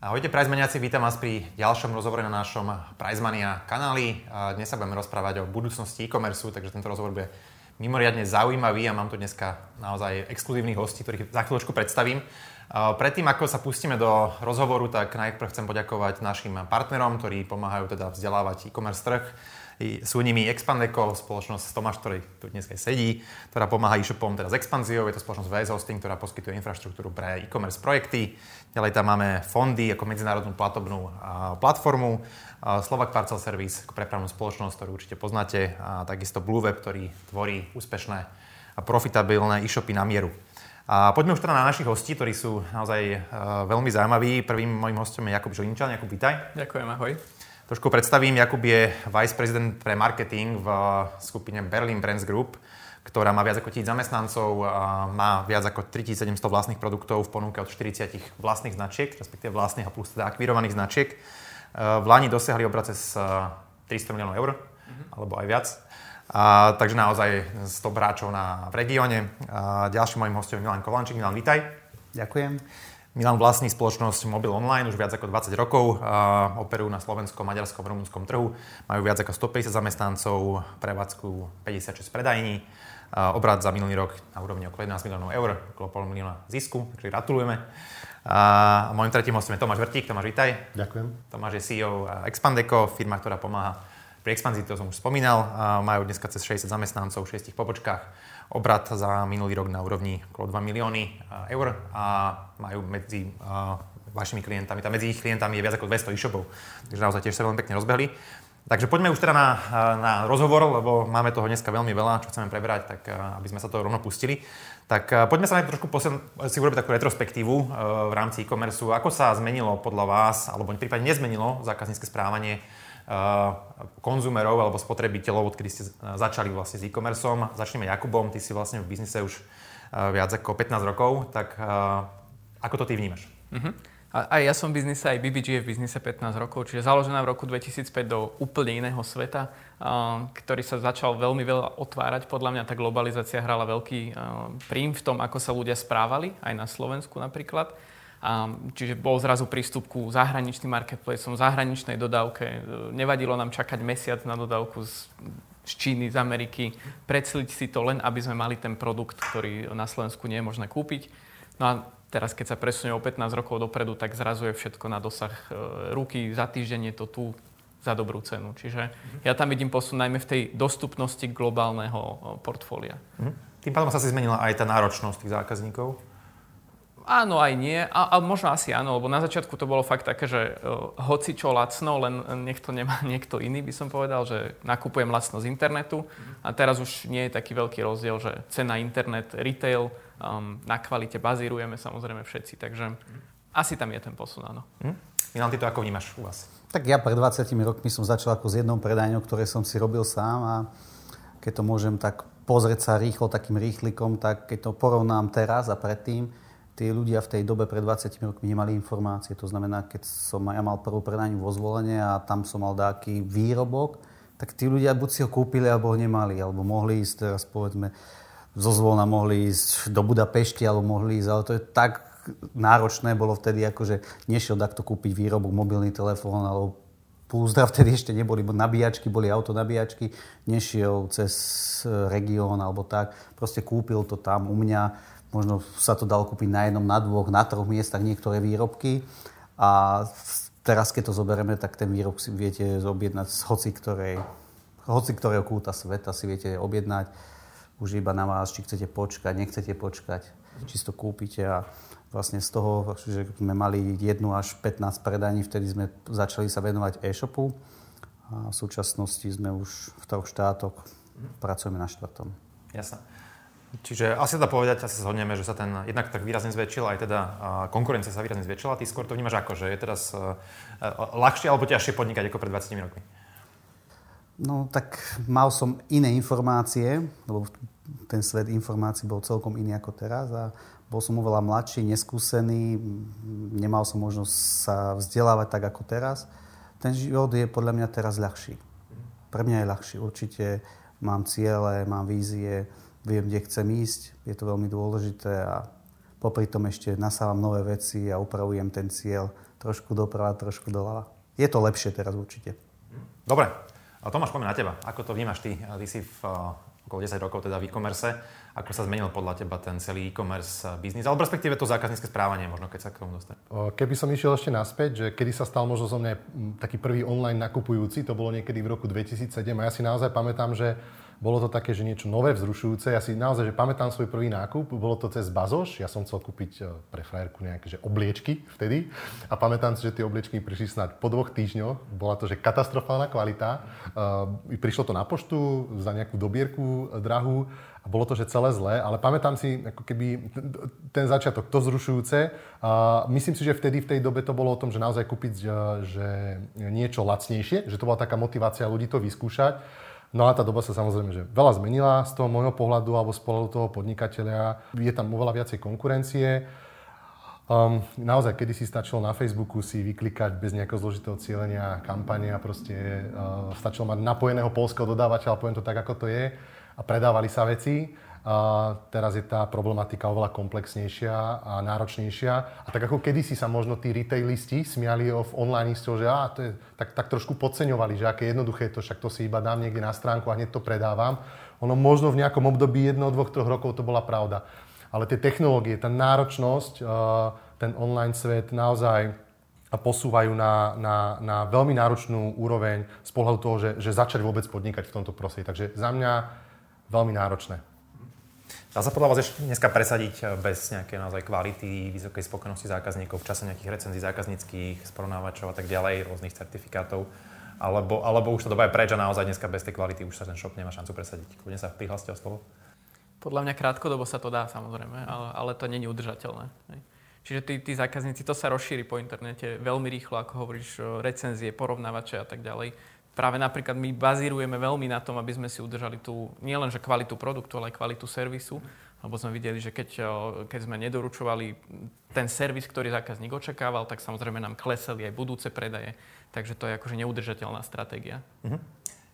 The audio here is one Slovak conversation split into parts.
Ahojte Prizemaniaci, vítam vás pri ďalšom rozhovore na našom Prizemania kanáli. Dnes sa budeme rozprávať o budúcnosti e-commerce, takže tento rozhovor bude mimoriadne zaujímavý a mám tu dneska naozaj exkluzívnych hostí, ktorých za chvíľočku predstavím. Predtým, ako sa pustíme do rozhovoru, tak najprv chcem poďakovať našim partnerom, ktorí pomáhajú teda vzdelávať e-commerce trh sú nimi Expandeco, spoločnosť Tomáš, ktorý tu dnes aj sedí, ktorá pomáha e-shopom s expanziou. Je to spoločnosť VS Hosting, ktorá poskytuje infraštruktúru pre e-commerce projekty. Ďalej tam máme fondy ako medzinárodnú platobnú platformu, Slovak Parcel Service ako prepravnú spoločnosť, ktorú určite poznáte, a takisto Blue Web, ktorý tvorí úspešné a profitabilné e-shopy na mieru. A poďme už teda na našich hostí, ktorí sú naozaj uh, veľmi zaujímaví. Prvým mojím hostom je Jakub Žilinčan. Jakub, vítaj. Ďakujem, ahoj. Trošku predstavím, Jakub je vice prezident pre marketing v skupine Berlin Brands Group, ktorá má viac ako tisíc zamestnancov, a má viac ako 3700 vlastných produktov v ponuke od 40 vlastných značiek, respektíve vlastných a plus teda akvírovaných značiek. E, v Lani dosiahli obrace z 300 miliónov eur, mm-hmm. alebo aj viac. A, takže naozaj 100 hráčov na, v regióne. A ďalším mojím hostom je Milan Kolančík. Milan, vítaj. Ďakujem. Milan vlastní spoločnosť Mobil Online už viac ako 20 rokov, operujú na slovenskom, maďarskom, rumunskom trhu, majú viac ako 150 zamestnancov, prevádzku 56 predajní, obrad za minulý rok na úrovni okolo 11 miliónov eur, okolo pol milióna zisku, takže gratulujeme. A môjim tretím hostom je Tomáš Vrtík. Tomáš, vítaj. Ďakujem. Tomáš je CEO Expandeco, firma, ktorá pomáha pri expanzii, to som už spomínal. Majú dneska cez 60 zamestnancov v 6 pobočkách obrat za minulý rok na úrovni okolo 2 milióny eh, eur a majú medzi eh, vašimi klientami, tam medzi ich klientami je viac ako 200 e-shopov, takže naozaj tiež sa veľmi pekne rozbehli. Takže poďme už teda na, eh, na rozhovor, lebo máme toho dneska veľmi veľa, čo chceme prebrať, tak aby sme sa to rovno pustili. Tak poďme sa najprv trošku posel, si urobiť takú retrospektívu v rámci e-commerce. Ako sa zmenilo podľa vás, alebo prípadne nezmenilo zákaznícke správanie konzumerov alebo spotrebiteľov, odkedy ste začali vlastne s e-commerceom. Začneme Jakubom, ty si vlastne v biznise už viac ako 15 rokov, tak ako to ty vnímaš? Uh-huh. A, aj ja som v biznise, aj BBG je v biznise 15 rokov, čiže založená v roku 2005 do úplne iného sveta, ktorý sa začal veľmi veľa otvárať. Podľa mňa tá globalizácia hrala veľký prím v tom, ako sa ľudia správali, aj na Slovensku napríklad. Čiže bol zrazu prístup ku zahraničným marketplaceom, zahraničnej dodávke. Nevadilo nám čakať mesiac na dodávku z, z Číny, z Ameriky, predsliť si to len, aby sme mali ten produkt, ktorý na Slovensku nie je možné kúpiť. No a teraz, keď sa presunie o 15 rokov dopredu, tak zrazu je všetko na dosah e, ruky. Za týždeň je to tu za dobrú cenu. Čiže mm-hmm. ja tam vidím posun najmä v tej dostupnosti globálneho e, portfólia. Mm-hmm. Tým pádom sa si zmenila aj tá náročnosť tých zákazníkov? Áno, aj nie. A, a možno asi áno, lebo na začiatku to bolo fakt také, že uh, hoci čo lacno, len nech to nemá niekto iný, by som povedal, že nakupujem lacno z internetu. A teraz už nie je taký veľký rozdiel, že cena internet, retail, um, na kvalite bazírujeme samozrejme všetci. Takže asi tam je ten posun, áno. Mm. Milan, ty to ako vnímaš u vás? Tak ja pred 20 rokmi som začal ako s jednou predajňou, ktoré som si robil sám a keď to môžem tak pozrieť sa rýchlo takým rýchlikom, tak keď to porovnám teraz a predtým, tí ľudia v tej dobe pred 20 rokmi nemali informácie. To znamená, keď som ja mal prvú predajňu vo zvolenie a tam som mal nejaký výrobok, tak tí ľudia buď si ho kúpili, alebo ho nemali, alebo mohli ísť teraz povedzme zo zvolna mohli ísť do Budapešti, alebo mohli ísť, ale to je tak náročné bolo vtedy, akože nešiel takto kúpiť výrobok, mobilný telefón, alebo Púzdra vtedy ešte neboli, bo nabíjačky, boli auto nabíjačky, nešiel cez región alebo tak, proste kúpil to tam u mňa, Možno sa to dalo kúpiť na jednom, na dvoch, na troch miestach niektoré výrobky. A teraz, keď to zoberieme, tak ten výrobok si viete objednať z hoci, ktorej, hoci ktorého kúta sveta si viete objednať. Už iba na vás, či chcete počkať, nechcete počkať, čisto kúpite a vlastne z toho, že sme mali 1 až 15 predaní, vtedy sme začali sa venovať e-shopu a v súčasnosti sme už v troch štátoch, pracujeme na štvrtom. Jasné. Čiže asi dá povedať, asi zhodneme, že sa ten jednak tak výrazne zväčšil, aj teda konkurencia sa výrazne zväčšila. Ty skôr to vnímaš ako, že je teraz uh, ľahšie alebo ťažšie podnikať ako pred 20 rokmi? No tak mal som iné informácie, lebo ten svet informácií bol celkom iný ako teraz a bol som oveľa mladší, neskúsený, nemal som možnosť sa vzdelávať tak ako teraz. Ten život je podľa mňa teraz ľahší. Pre mňa je ľahší. Určite mám ciele, mám vízie, viem, kde chcem ísť, je to veľmi dôležité a popri tom ešte nasávam nové veci a upravujem ten cieľ trošku doprava, trošku doľava. Je to lepšie teraz určite. Dobre. A Tomáš, poďme na teba. Ako to vnímaš ty? Ty si v uh, okolo 10 rokov teda v e-commerce. Ako sa zmenil podľa teba ten celý e-commerce biznis? Alebo respektíve to zákaznícke správanie, možno keď sa k tomu dostane. Keby som išiel ešte naspäť, že kedy sa stal možno zo mňa taký prvý online nakupujúci, to bolo niekedy v roku 2007 a ja si naozaj pamätám, že bolo to také, že niečo nové, vzrušujúce. Ja si naozaj, že pamätám svoj prvý nákup, bolo to cez Bazoš. Ja som chcel kúpiť e, pre frajerku nejaké že obliečky vtedy. A pamätám si, že tie obliečky prišli snáď po dvoch týždňoch. Bola to, že katastrofálna kvalita. Uh, prišlo to na poštu za nejakú dobierku drahú a bolo to, že celé zlé, ale pamätám si ako keby ten začiatok, to vzrušujúce. A myslím si, že vtedy v tej dobe to bolo o tom, že naozaj kúpiť že niečo lacnejšie, že to bola taká motivácia ľudí to vyskúšať. No a tá doba sa samozrejme že veľa zmenila z toho môjho pohľadu alebo z pohľadu toho podnikateľa. Je tam oveľa viacej konkurencie. Um, naozaj, kedy si stačilo na Facebooku si vyklikať bez nejakého zložitého cieľenia a proste uh, stačilo mať napojeného polského dodávateľa, poviem to tak, ako to je, a predávali sa veci. Teraz je tá problematika oveľa komplexnejšia a náročnejšia. A tak ako kedysi sa možno tí retailisti smiali v online že á, to je, tak, tak trošku podceňovali, že aké jednoduché je to, však to si iba dám niekde na stránku a hneď to predávam. Ono možno v nejakom období jedno, dvoch, troch rokov to bola pravda. Ale tie technológie, tá náročnosť, ten online svet naozaj posúvajú na, na, na veľmi náročnú úroveň z pohľadu toho, že, že začať vôbec podnikať v tomto prostredí. Takže za mňa veľmi náročné. Dá sa podľa vás ešte dneska presadiť eh, bez nejakej naozaj kvality, vysokej spokojnosti zákazníkov v čase nejakých recenzií zákazníckých, sporovnávačov a tak ďalej, rôznych certifikátov? Alebo, alebo už tá doba je preč a naozaj dneska bez tej kvality už sa ten shop nemá šancu presadiť? Kľudne sa prihláste o slovo. Podľa mňa krátkodobo sa to dá samozrejme, ale, ale to není udržateľné. Čiže tí, tí zákazníci, to sa rozšíri po internete veľmi rýchlo, ako hovoríš, recenzie, porovnávače a tak ďalej práve napríklad my bazírujeme veľmi na tom, aby sme si udržali tú nielenže kvalitu produktu, ale aj kvalitu servisu. Lebo sme videli, že keď, keď sme nedoručovali ten servis, ktorý zákazník očakával, tak samozrejme nám kleseli aj budúce predaje. Takže to je akože neudržateľná stratégia. Uh-huh.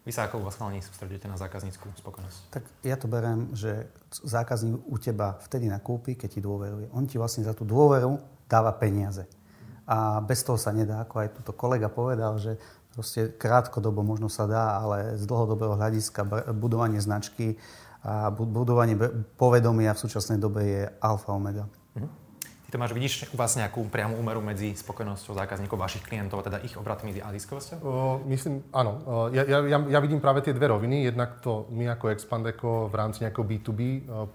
Vy sa ako vás chalani sústredíte na zákazníckú spokojnosť? Tak ja to beriem, že zákazník u teba vtedy nakúpi, keď ti dôveruje. On ti vlastne za tú dôveru dáva peniaze. A bez toho sa nedá, ako aj túto kolega povedal, že Proste krátkodobo možno sa dá, ale z dlhodobého hľadiska budovanie značky a budovanie povedomia v súčasnej dobe je alfa omega. Mhm. Ty to máš, vidíš u vás nejakú priamu úmeru medzi spokojnosťou zákazníkov, vašich klientov, a teda ich obratmi a ziskovosťou? myslím, áno. ja, ja, ja vidím práve tie dve roviny. Jednak to my ako Expandeco v rámci nejakého B2B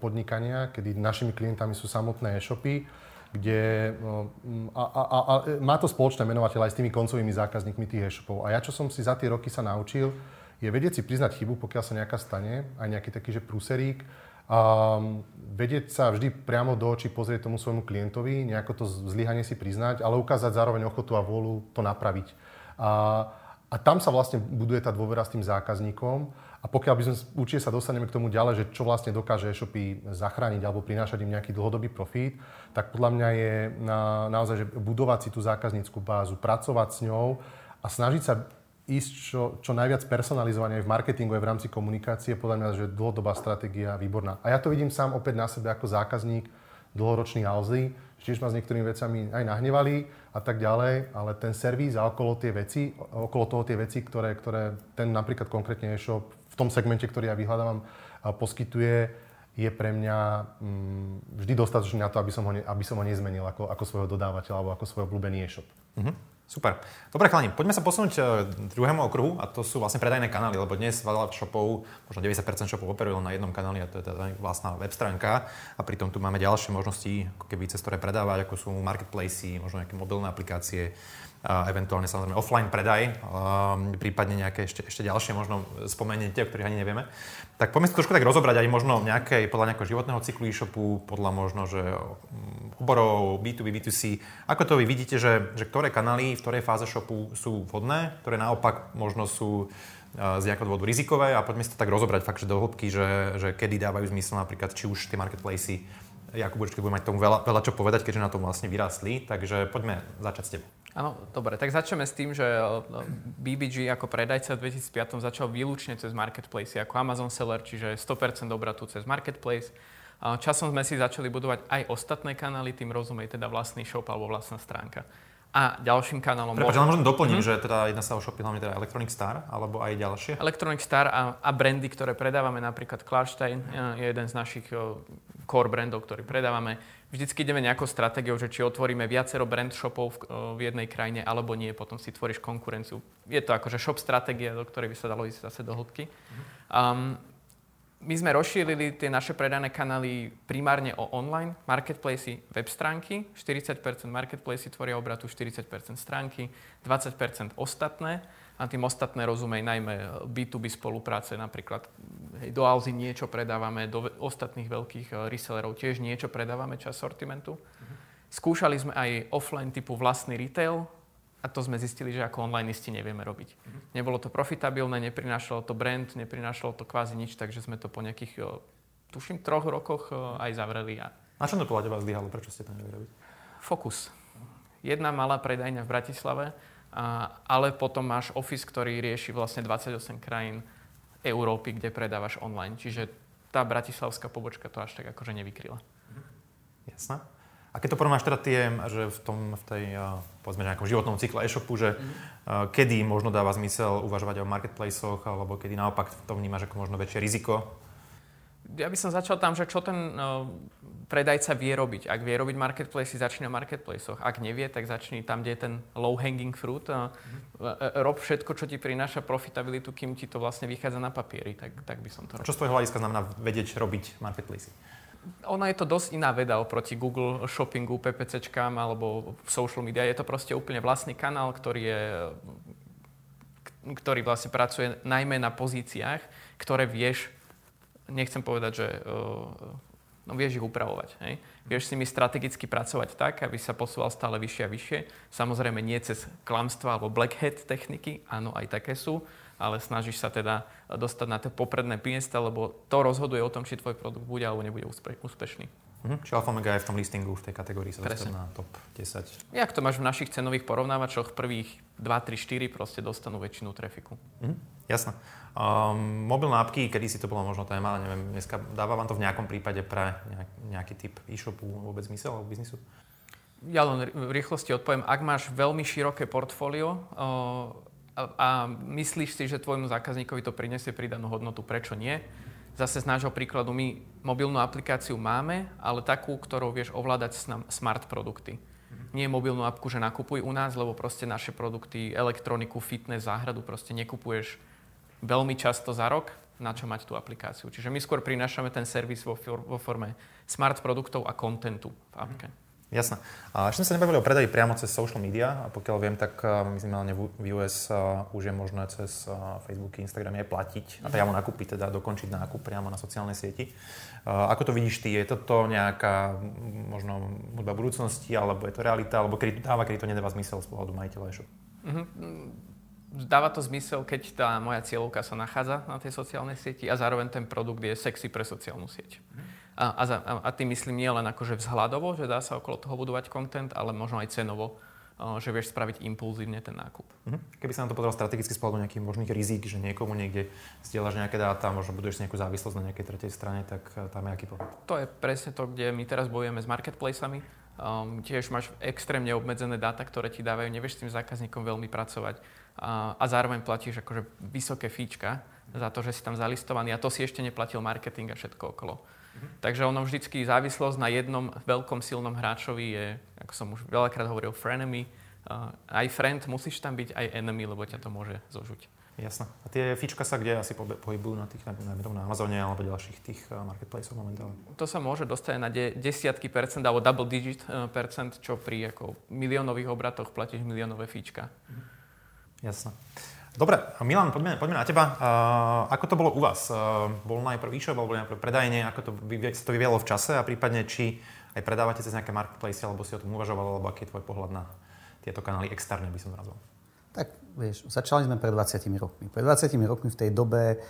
podnikania, kedy našimi klientami sú samotné e-shopy, kde a, a, a, a má to spoločné menovateľ aj s tými koncovými zákazníkmi tých e-shopov. A ja, čo som si za tie roky sa naučil, je vedieť si priznať chybu, pokiaľ sa nejaká stane, aj nejaký taký, že prúserík, a vedieť sa vždy priamo do očí pozrieť tomu svojmu klientovi, nejako to zlyhanie si priznať, ale ukázať zároveň ochotu a vôľu to napraviť. A, a tam sa vlastne buduje tá dôvera s tým zákazníkom a pokiaľ by sme určite sa dostaneme k tomu ďalej, že čo vlastne dokáže e-shopy zachrániť alebo prinášať im nejaký dlhodobý profit, tak podľa mňa je na, naozaj, že budovať si tú zákazníckú bázu, pracovať s ňou a snažiť sa ísť čo, čo najviac personalizovanie aj v marketingu, aj v rámci komunikácie, podľa mňa, že dlhodobá stratégia výborná. A ja to vidím sám opäť na sebe ako zákazník, dlhoročný Alzy, tiež ma s niektorými vecami aj nahnevali a tak ďalej, ale ten servis a okolo tie veci, okolo toho tie veci, ktoré, ktoré ten napríklad konkrétne e-shop v tom segmente, ktorý ja vyhľadávam, poskytuje, je pre mňa mm, vždy dostatočný na to, aby som ho, ne, aby som ho nezmenil ako, ako svojho dodávateľa alebo ako svoj obľúbený e-shop. Uh-huh. Super. Dobre, chalani, poďme sa posunúť k e, druhému okruhu a to sú vlastne predajné kanály, lebo dnes veľa shopov, možno 90% shopov operuje na jednom kanáli a to je teda vlastná web stránka a pritom tu máme ďalšie možnosti, ako keby cez ktoré predávať, ako sú marketplacy, možno nejaké mobilné aplikácie, eventuálne samozrejme offline predaj, prípadne nejaké ešte, ešte ďalšie možno spomeniete, o ktorých ani nevieme. Tak poďme si trošku tak rozobrať aj možno nejaké, podľa nejakého životného cyklu e-shopu, podľa možno, že mm, oborov, B2B, B2C. Ako to vy vidíte, že, že ktoré kanály v ktorej fáze shopu sú vhodné, ktoré naopak možno sú z nejakého dôvodu rizikové a poďme si to tak rozobrať fakt, že do hĺbky, že, že kedy dávajú zmysel napríklad, či už tie marketplacy Jakub určite bude mať tomu veľa, veľa čo povedať, keďže na tom vlastne vyrastli, takže poďme začať s tebou. Áno, dobre, tak začneme s tým, že eh, BBG ako predajca v 2005 začal výlučne cez marketplace ako Amazon Seller, čiže 100% obratu cez marketplace. Časom sme si začali budovať aj ostatné kanály, tým rozumej teda vlastný shop alebo vlastná stránka. A ďalším kanálom... Prepač, ale možno doplním, mm-hmm. že teda jedna sa o shopy hlavne teda Electronic Star, alebo aj ďalšie? Electronic Star a, a brandy, ktoré predávame, napríklad Klarstein je jeden z našich core brandov, ktorý predávame. Vždycky ideme nejakou stratégiou, že či otvoríme viacero brand shopov v, v jednej krajine, alebo nie, potom si tvoríš konkurenciu. Je to akože shop stratégia, do ktorej by sa dalo ísť zase do hĺbky. Um, my sme rozšírili tie naše predajné kanály primárne o online marketplace, web stránky. 40% marketplace tvoria obratu, 40% stránky, 20% ostatné. A tým ostatné rozumej najmä B2B spolupráce, napríklad hej, do Alzy niečo predávame, do ostatných veľkých eh, resellerov tiež niečo predávame čas sortimentu. Mhm. Skúšali sme aj offline typu vlastný retail, a to sme zistili, že ako onlineisti nevieme robiť. Mm-hmm. Nebolo to profitabilné, neprinášalo to brand, neprinášalo to kvázi nič, takže sme to po nejakých, tuším, troch rokoch aj zavreli. A... Na čom to podľa teba zlyhalo? Prečo ste to nevyrobili? Fokus. Jedna malá predajňa v Bratislave, a, ale potom máš office, ktorý rieši vlastne 28 krajín Európy, kde predávaš online. Čiže tá bratislavská pobočka to až tak akože nevykryla. Jasné. A keď to porovnáš teda tie, že v, tom, v tej, povedzme, nejakom životnom cykle e-shopu, že mm-hmm. kedy možno dáva zmysel uvažovať o marketplaceoch, alebo kedy naopak to vnímaš ako možno väčšie riziko? Ja by som začal tam, že čo ten uh, predajca vie robiť. Ak vie robiť marketplace, začne na marketplaceoch. Ak nevie, tak začni tam, kde je ten low hanging fruit. Uh, mm-hmm. rob všetko, čo ti prináša profitabilitu, kým ti to vlastne vychádza na papieri. Tak, tak by som to robil. Čo z tvojho hľadiska znamená vedieť robiť marketplace? ona je to dosť iná veda oproti Google Shoppingu, PPCčkám alebo social media. Je to proste úplne vlastný kanál, ktorý je ktorý vlastne pracuje najmä na pozíciách, ktoré vieš, nechcem povedať, že uh, no vieš ich upravovať. Hej? Vieš si mi strategicky pracovať tak, aby sa posúval stále vyššie a vyššie. Samozrejme nie cez klamstva alebo black hat techniky, áno, aj také sú, ale snažíš sa teda dostať na to popredné miesta, lebo to rozhoduje o tom, či tvoj produkt bude alebo nebude úspe- úspešný. Mhm. Čiže Alfa Mega je v tom listingu, v tej kategórii sa dostane na top 10. Jak to máš v našich cenových porovnávačoch, prvých 2, 3, 4 proste dostanú väčšinu trafiku. Mhm. Jasné. Um, mobilné apky, kedy si to bola možno téma, neviem, dneska dáva vám to v nejakom prípade pre nejaký typ e-shopu vôbec zmysel alebo biznisu? Ja len v rýchlosti odpoviem, ak máš veľmi široké portfólio, a, a myslíš si, že tvojmu zákazníkovi to prinesie pridanú hodnotu, prečo nie? Zase z nášho príkladu my mobilnú aplikáciu máme, ale takú, ktorou vieš ovládať smart produkty. Mm-hmm. Nie mobilnú apku, že nakupuj u nás, lebo proste naše produkty, elektroniku, fitness, záhradu proste nekupuješ veľmi často za rok, na čo mať tú aplikáciu. Čiže my skôr prinášame ten servis vo, vo forme smart produktov a kontentu v apke. Mm-hmm. Jasné. A ešte sme sa nebavili o predaji priamo cez social media. A pokiaľ viem, tak minimálne v US už je možné cez Facebooky, Instagramy aj platiť a priamo nakúpiť, teda dokončiť nákup priamo na sociálnej sieti. Ako to vidíš ty? Je toto nejaká možno hudba budúcnosti, alebo je to realita, alebo kedy to dáva, kedy to nedáva zmysel z pohľadu majiteľa e-shopu? Mm-hmm. Dáva to zmysel, keď tá moja cieľovka sa nachádza na tej sociálnej sieti a zároveň ten produkt je sexy pre sociálnu sieť. Mm-hmm. A, a, a tým myslím nie len akože vzhľadovo, že dá sa okolo toho budovať content, ale možno aj cenovo, že vieš spraviť impulzívne ten nákup. Mhm. Keby sa na to pozeral strategicky pohľadu nejakých možných rizik, že niekomu niekde zdieľaš nejaké dáta, možno buduješ nejakú závislosť na nejakej tretej strane, tak e, tam je aký pohľad? To je presne to, kde my teraz bojujeme s marketplacami. Um, tiež máš extrémne obmedzené dáta, ktoré ti dávajú, nevieš s tým zákazníkom veľmi pracovať a, a zároveň platíš akože vysoké fíčka za to, že si tam zalistovaný a to si ešte neplatil marketing a všetko okolo. Takže ono vždycky závislosť na jednom veľkom silnom hráčovi je, ako som už veľakrát hovoril, frenemy. Uh, aj friend musíš tam byť, aj enemy, lebo ťa to môže zožuť. Jasné. A tie fička sa kde asi pohybujú na tých, najmä na Amazone alebo ďalších tých uh, marketplaceov momentálne? To sa môže dostať na de- desiatky percent alebo double digit uh, percent, čo pri ako miliónových obratoch platíš miliónové fíčka. Jasné. Dobre, Milan, poďme, poďme na teba. Uh, ako to bolo u vás? Uh, bol najprv e-shop, alebo najprv predajenie? Ako to, sa to vyvialo v čase? A prípadne, či aj predávate cez nejaké marketplace, alebo si o tom uvažoval, alebo aký je tvoj pohľad na tieto kanály externe, by som nazval? Tak, vieš, začali sme pred 20 rokmi. Pred 20 rokmi v tej dobe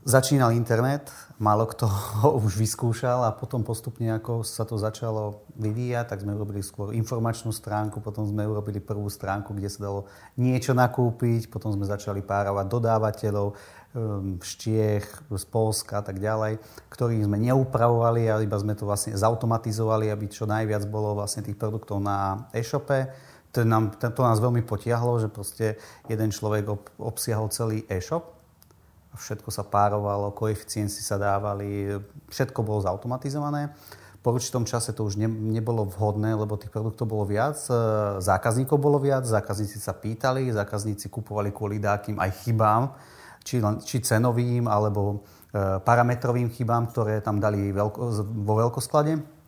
Začínal internet, málo kto ho už vyskúšal a potom postupne, ako sa to začalo vyvíjať, tak sme urobili skôr informačnú stránku, potom sme urobili prvú stránku, kde sa dalo niečo nakúpiť, potom sme začali párovať dodávateľov ehm, z Čiech, z Polska a tak ďalej, ktorých sme neupravovali, ale iba sme to vlastne zautomatizovali, aby čo najviac bolo vlastne tých produktov na e-shope. to, nám, to nás veľmi potiahlo, že proste jeden človek ob, obsiahol celý e-shop. Všetko sa párovalo, koeficienci sa dávali, všetko bolo zautomatizované. Po určitom čase to už ne, nebolo vhodné, lebo tých produktov bolo viac, e, zákazníkov bolo viac, zákazníci sa pýtali, zákazníci kupovali kvôli dákým aj chybám, či, či cenovým, alebo e, parametrovým chybám, ktoré tam dali veľko, vo veľkosklade.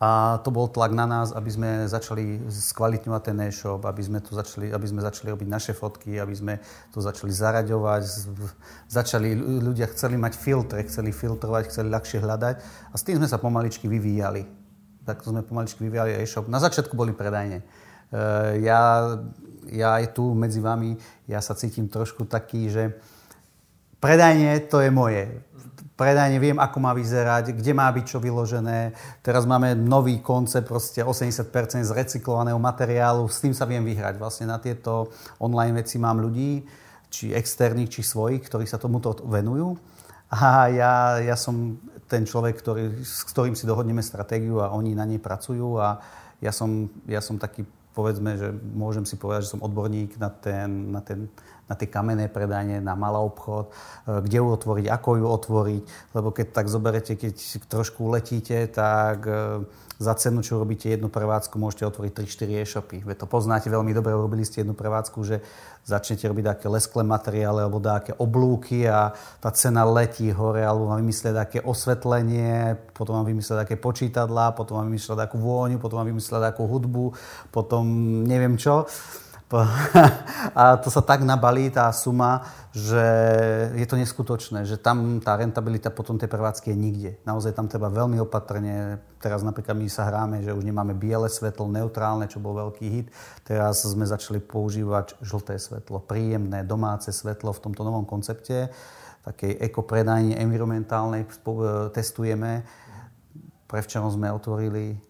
A to bol tlak na nás, aby sme začali skvalitňovať ten e-shop, aby sme, to začali, aby sme začali robiť naše fotky, aby sme to začali zaraďovať. Začali, ľudia chceli mať filtre, chceli filtrovať, chceli ľahšie hľadať. A s tým sme sa pomaličky vyvíjali. Takto sme pomaličky vyvíjali e-shop. Na začiatku boli predajne. E, ja, ja aj tu medzi vami, ja sa cítim trošku taký, že predajne to je moje predajne, viem, ako má vyzerať, kde má byť čo vyložené. Teraz máme nový koncept, proste 80% z recyklovaného materiálu, s tým sa viem vyhrať. Vlastne na tieto online veci mám ľudí, či externých, či svojich, ktorí sa tomuto venujú. A ja, ja som ten človek, ktorý, s ktorým si dohodneme stratégiu a oni na nej pracujú a ja som, ja som taký, povedzme, že môžem si povedať, že som odborník na ten, na ten na tie kamenné predanie, na malý obchod, e, kde ju otvoriť, ako ju otvoriť, lebo keď tak zoberete, keď trošku letíte, tak e, za cenu, čo robíte jednu prevádzku, môžete otvoriť 3-4 e-shopy. Veď to poznáte veľmi dobre, robili ste jednu prevádzku, že začnete robiť také lesklé materiály alebo také oblúky a tá cena letí hore, alebo vám vymyslia také osvetlenie, potom vám vymyslia také počítadlá, potom vám vymyslia takú vôňu, potom vám vymyslia takú hudbu, potom neviem čo. A to sa tak nabalí, tá suma, že je to neskutočné, že tam tá rentabilita potom tej prevádzky je nikde. Naozaj tam treba veľmi opatrne. Teraz napríklad my sa hráme, že už nemáme biele svetlo, neutrálne, čo bol veľký hit. Teraz sme začali používať žlté svetlo, príjemné domáce svetlo v tomto novom koncepte. Takej ekopredajne environmentálnej testujeme. Prevčerom sme otvorili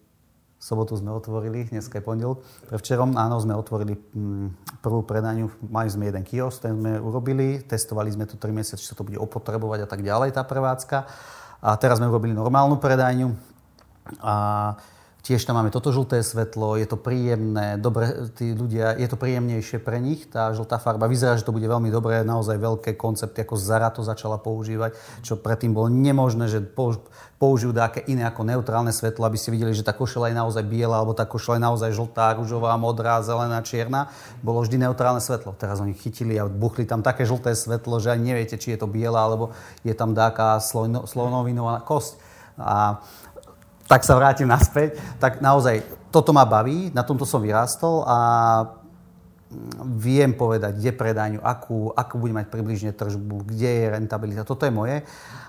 sobotu sme otvorili, dneska je pondelok. Prevčerom, áno, sme otvorili mm, prvú predaniu, mali sme jeden kiosk, ten sme urobili, testovali sme to 3 mesiace, či sa to bude opotrebovať a tak ďalej, tá prevádzka. A teraz sme urobili normálnu predajňu. A Tiež tam máme toto žlté svetlo, je to príjemné, dobre, tí ľudia, je to príjemnejšie pre nich, tá žltá farba. Vyzerá, že to bude veľmi dobré, naozaj veľké koncepty, ako Zara to začala používať, čo predtým bolo nemožné, že použijú také iné ako neutrálne svetlo, aby ste videli, že tá košela je naozaj biela, alebo tá košela je naozaj žltá, rúžová, modrá, zelená, čierna. Bolo vždy neutrálne svetlo. Teraz oni chytili a buchli tam také žlté svetlo, že ani neviete, či je to biela, alebo je tam dáka slonovinová kosť. A tak sa vrátim naspäť, tak naozaj toto ma baví, na tomto som vyrástol a viem povedať, kde predajňu, akú, akú bude mať približne tržbu, kde je rentabilita. Toto je moje.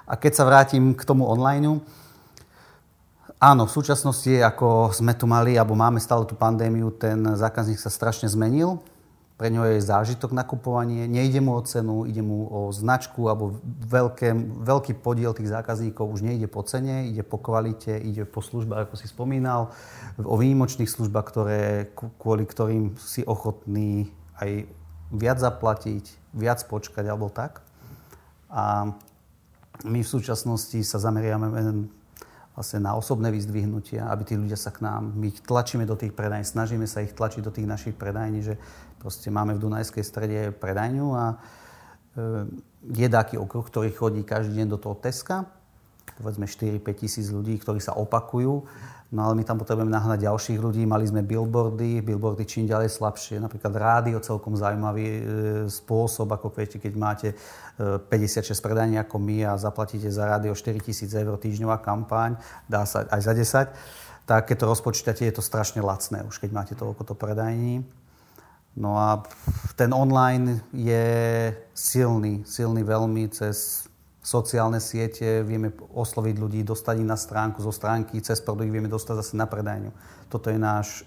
A keď sa vrátim k tomu online, áno, v súčasnosti, ako sme tu mali, alebo máme stále tú pandémiu, ten zákazník sa strašne zmenil pre ňo je zážitok nakupovanie, nejde mu o cenu, ide mu o značku alebo veľké, veľký podiel tých zákazníkov už nejde po cene, ide po kvalite, ide po službách, ako si spomínal, o výnimočných službách, ktoré, kvôli ktorým si ochotný aj viac zaplatiť, viac počkať alebo tak. A my v súčasnosti sa zameriame vlastne na osobné vyzdvihnutia, aby tí ľudia sa k nám, my ich tlačíme do tých predajní, snažíme sa ich tlačiť do tých našich predajní, že proste máme v Dunajskej strede predajňu a e, je taký okruh, ktorý chodí každý deň do toho Teska, povedzme 4-5 tisíc ľudí, ktorí sa opakujú No ale my tam potrebujeme nahnať ďalších ľudí. Mali sme billboardy, billboardy čím ďalej slabšie. Napríklad rádio, celkom zaujímavý e, spôsob, ako viete, keď máte e, 56 predaní ako my a zaplatíte za rádio 4000 eur týždňová kampaň, dá sa aj za 10, tak keď to rozpočítate, je to strašne lacné, už keď máte toľko to predajní. No a ten online je silný, silný veľmi cez sociálne siete, vieme osloviť ľudí, dostať ich na stránku, zo stránky cez produkt vieme dostať zase na predajňu. Toto je náš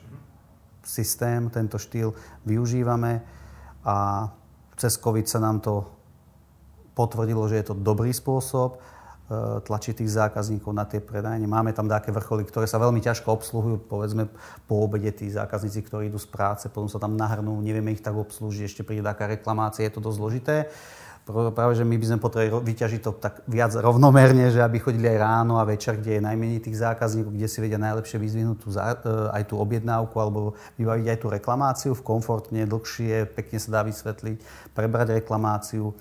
systém, tento štýl využívame a cez COVID sa nám to potvrdilo, že je to dobrý spôsob e, tlačiť tých zákazníkov na tie predajne. Máme tam také vrcholy, ktoré sa veľmi ťažko obsluhujú. Povedzme, po obede tí zákazníci, ktorí idú z práce, potom sa tam nahrnú, nevieme ich tak obslúžiť, ešte príde taká reklamácia, je to dosť zložité. Práve, že my by sme potrebovali vyťažiť to tak viac rovnomerne, že aby chodili aj ráno a večer, kde je najmenej tých zákazníkov, kde si vedia najlepšie vyzvihnúť tú, e, aj tú objednávku alebo vybaviť aj tú reklamáciu v komfortne, dlhšie, pekne sa dá vysvetliť, prebrať reklamáciu.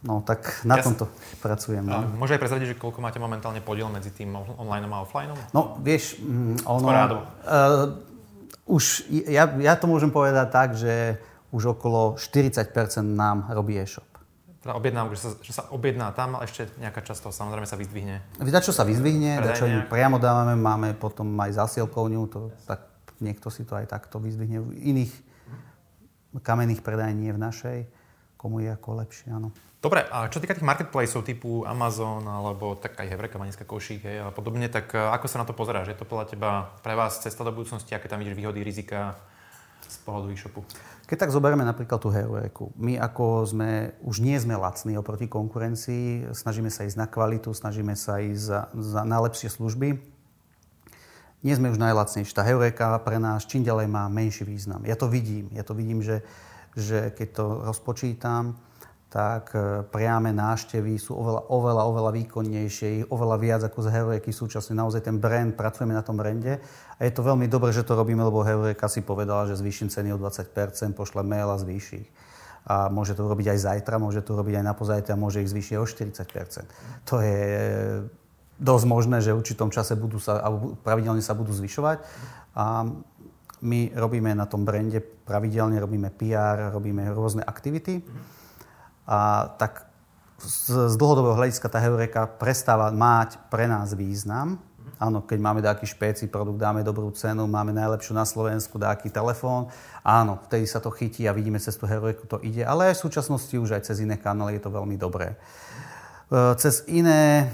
No tak na ja tomto pracujem. No. Môže aj prezradiť, že koľko máte momentálne podiel medzi tým online a offline? No vieš, mm, ono... Uh, už ja, ja to môžem povedať tak, že už okolo 40% nám robí e-shop teda objednávku, že sa, že sa objedná tam, ale ešte nejaká časť toho samozrejme sa vyzdvihne. Vydať, čo sa vyzdvihne, čo priamo dávame, máme potom aj zasielkovňu, to, tak niekto si to aj takto vyzdvihne. V iných kamenných predaj nie v našej, komu je ako lepšie, áno. Dobre, a čo týka tých marketplaceov typu Amazon alebo tak aj Hevreka, Maniska Košík hej, a podobne, tak e, ako sa na to pozeráš? Je to podľa teba pre vás cesta do budúcnosti? Aké tam vidíš výhody, rizika z pohľadu e-shopu? Keď tak zoberieme napríklad tú heroiku, my ako sme, už nie sme lacní oproti konkurencii, snažíme sa ísť na kvalitu, snažíme sa ísť za, za najlepšie služby. Nie sme už najlacnejší. Tá heureka pre nás čím ďalej má menší význam. Ja to vidím. Ja to vidím, že, že keď to rozpočítam, tak e, priame návštevy sú oveľa, oveľa, oveľa výkonnejšie, oveľa viac ako z Heureka súčasne. Naozaj ten brand, pracujeme na tom brande a je to veľmi dobré, že to robíme, lebo Heureka si povedala, že zvýšim ceny o 20%, pošle mail a zvýši ich. A môže to robiť aj zajtra, môže to robiť aj na pozajtra, môže ich zvýšiť o 40%. To je dosť možné, že v určitom čase budú sa, alebo pravidelne sa budú zvyšovať. A my robíme na tom brande pravidelne, robíme PR, robíme rôzne aktivity. Mm-hmm a tak z, z dlhodobého hľadiska tá heureka prestáva mať pre nás význam. Áno, keď máme nejaký špeci produkt, dáme dobrú cenu, máme najlepšiu na Slovensku, nejaký telefón. Áno, vtedy sa to chytí a vidíme cez tú heureku, to ide. Ale aj v súčasnosti už aj cez iné kanály je to veľmi dobré. E, cez iné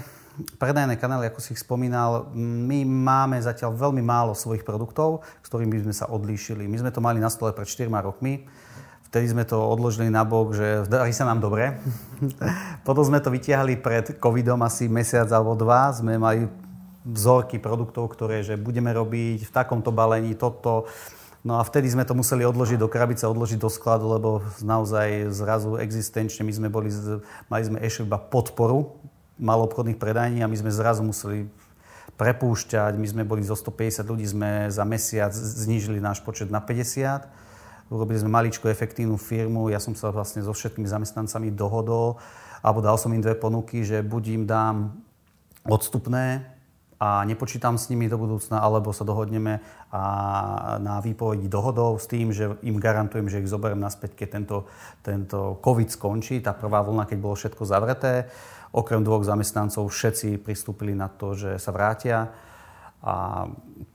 predajné kanály, ako si ich spomínal, my máme zatiaľ veľmi málo svojich produktov, s ktorými by sme sa odlíšili. My sme to mali na stole pred 4 rokmi Vtedy sme to odložili na bok, že darí sa nám dobre. Potom sme to vytiahli pred covidom asi mesiac alebo dva. Sme mali vzorky produktov, ktoré že budeme robiť v takomto balení toto. No a vtedy sme to museli odložiť do krabice, odložiť do skladu, lebo naozaj zrazu existenčne my sme boli, mali sme ešte iba podporu maloobchodných predajní a my sme zrazu museli prepúšťať. My sme boli zo 150 ľudí, sme za mesiac znížili náš počet na 50 Urobili sme maličko efektívnu firmu, ja som sa vlastne so všetkými zamestnancami dohodol, alebo dal som im dve ponuky, že buď im dám odstupné a nepočítam s nimi do budúcna, alebo sa dohodneme a na výpovedi dohodov s tým, že im garantujem, že ich zoberiem naspäť, keď tento, tento COVID skončí, tá prvá vlna, keď bolo všetko zavreté. Okrem dvoch zamestnancov všetci pristúpili na to, že sa vrátia a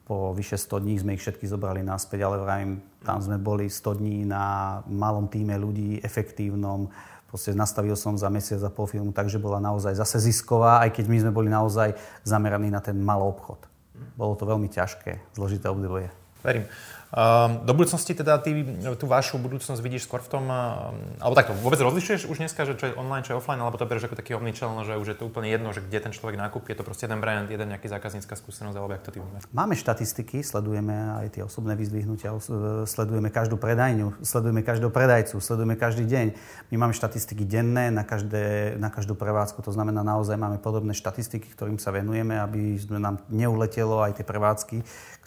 po vyše 100 dní sme ich všetky zobrali naspäť, ale vrajím, tam sme boli 100 dní na malom týme ľudí, efektívnom. Proste nastavil som za mesiac a pol firmu, takže bola naozaj zase zisková, aj keď my sme boli naozaj zameraní na ten malý obchod. Bolo to veľmi ťažké, zložité obdobie. Verím. Um, do budúcnosti teda ty tú vašu budúcnosť vidíš skôr v tom, um, alebo takto, vôbec rozlišuješ už dneska, že čo je online, čo je offline, alebo to bereš ako taký omnichannel, že už je to úplne jedno, že kde ten človek nákupí, je to proste jeden brand, jeden nejaký zákaznícka skúsenosť, alebo jak to ty vnímaš? Máme štatistiky, sledujeme aj tie osobné vyzdvihnutia, sledujeme každú predajňu, sledujeme každého predajcu, sledujeme každý deň. My máme štatistiky denné na, každé, na každú prevádzku, to znamená naozaj máme podobné štatistiky, ktorým sa venujeme, aby sme nám neuletelo aj tie prevádzky,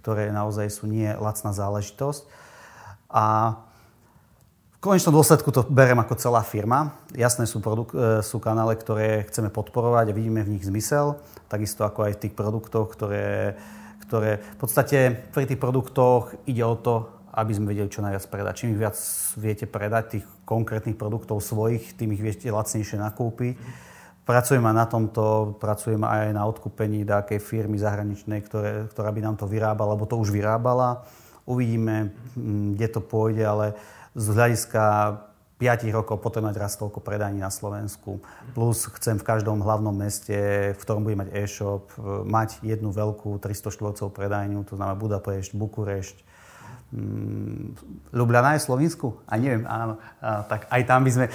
ktoré naozaj sú nie lacná záležitosť. A v konečnom dôsledku to berem ako celá firma. Jasné sú, produk- e, sú kanále, ktoré chceme podporovať a vidíme v nich zmysel, takisto ako aj v tých produktoch, ktoré, ktoré v podstate pri tých produktoch ide o to, aby sme vedeli čo najviac predať. Čím ich viac viete predať tých konkrétnych produktov svojich, tým ich viete lacnejšie nakúpiť Pracujem aj na tomto, pracujem aj na odkúpení nejakej firmy zahraničnej, ktoré, ktorá by nám to vyrábala, alebo to už vyrábala. Uvidíme, mm, kde to pôjde, ale z hľadiska 5 rokov potom mať raz toľko predaní na Slovensku. Plus chcem v každom hlavnom meste, v ktorom bude mať e-shop, mať jednu veľkú 300 štvorcov predajňu, to znamená Budapešť, Bukurešť, Ljubljana je Slovensku? A neviem, áno, a, tak aj tam by sme,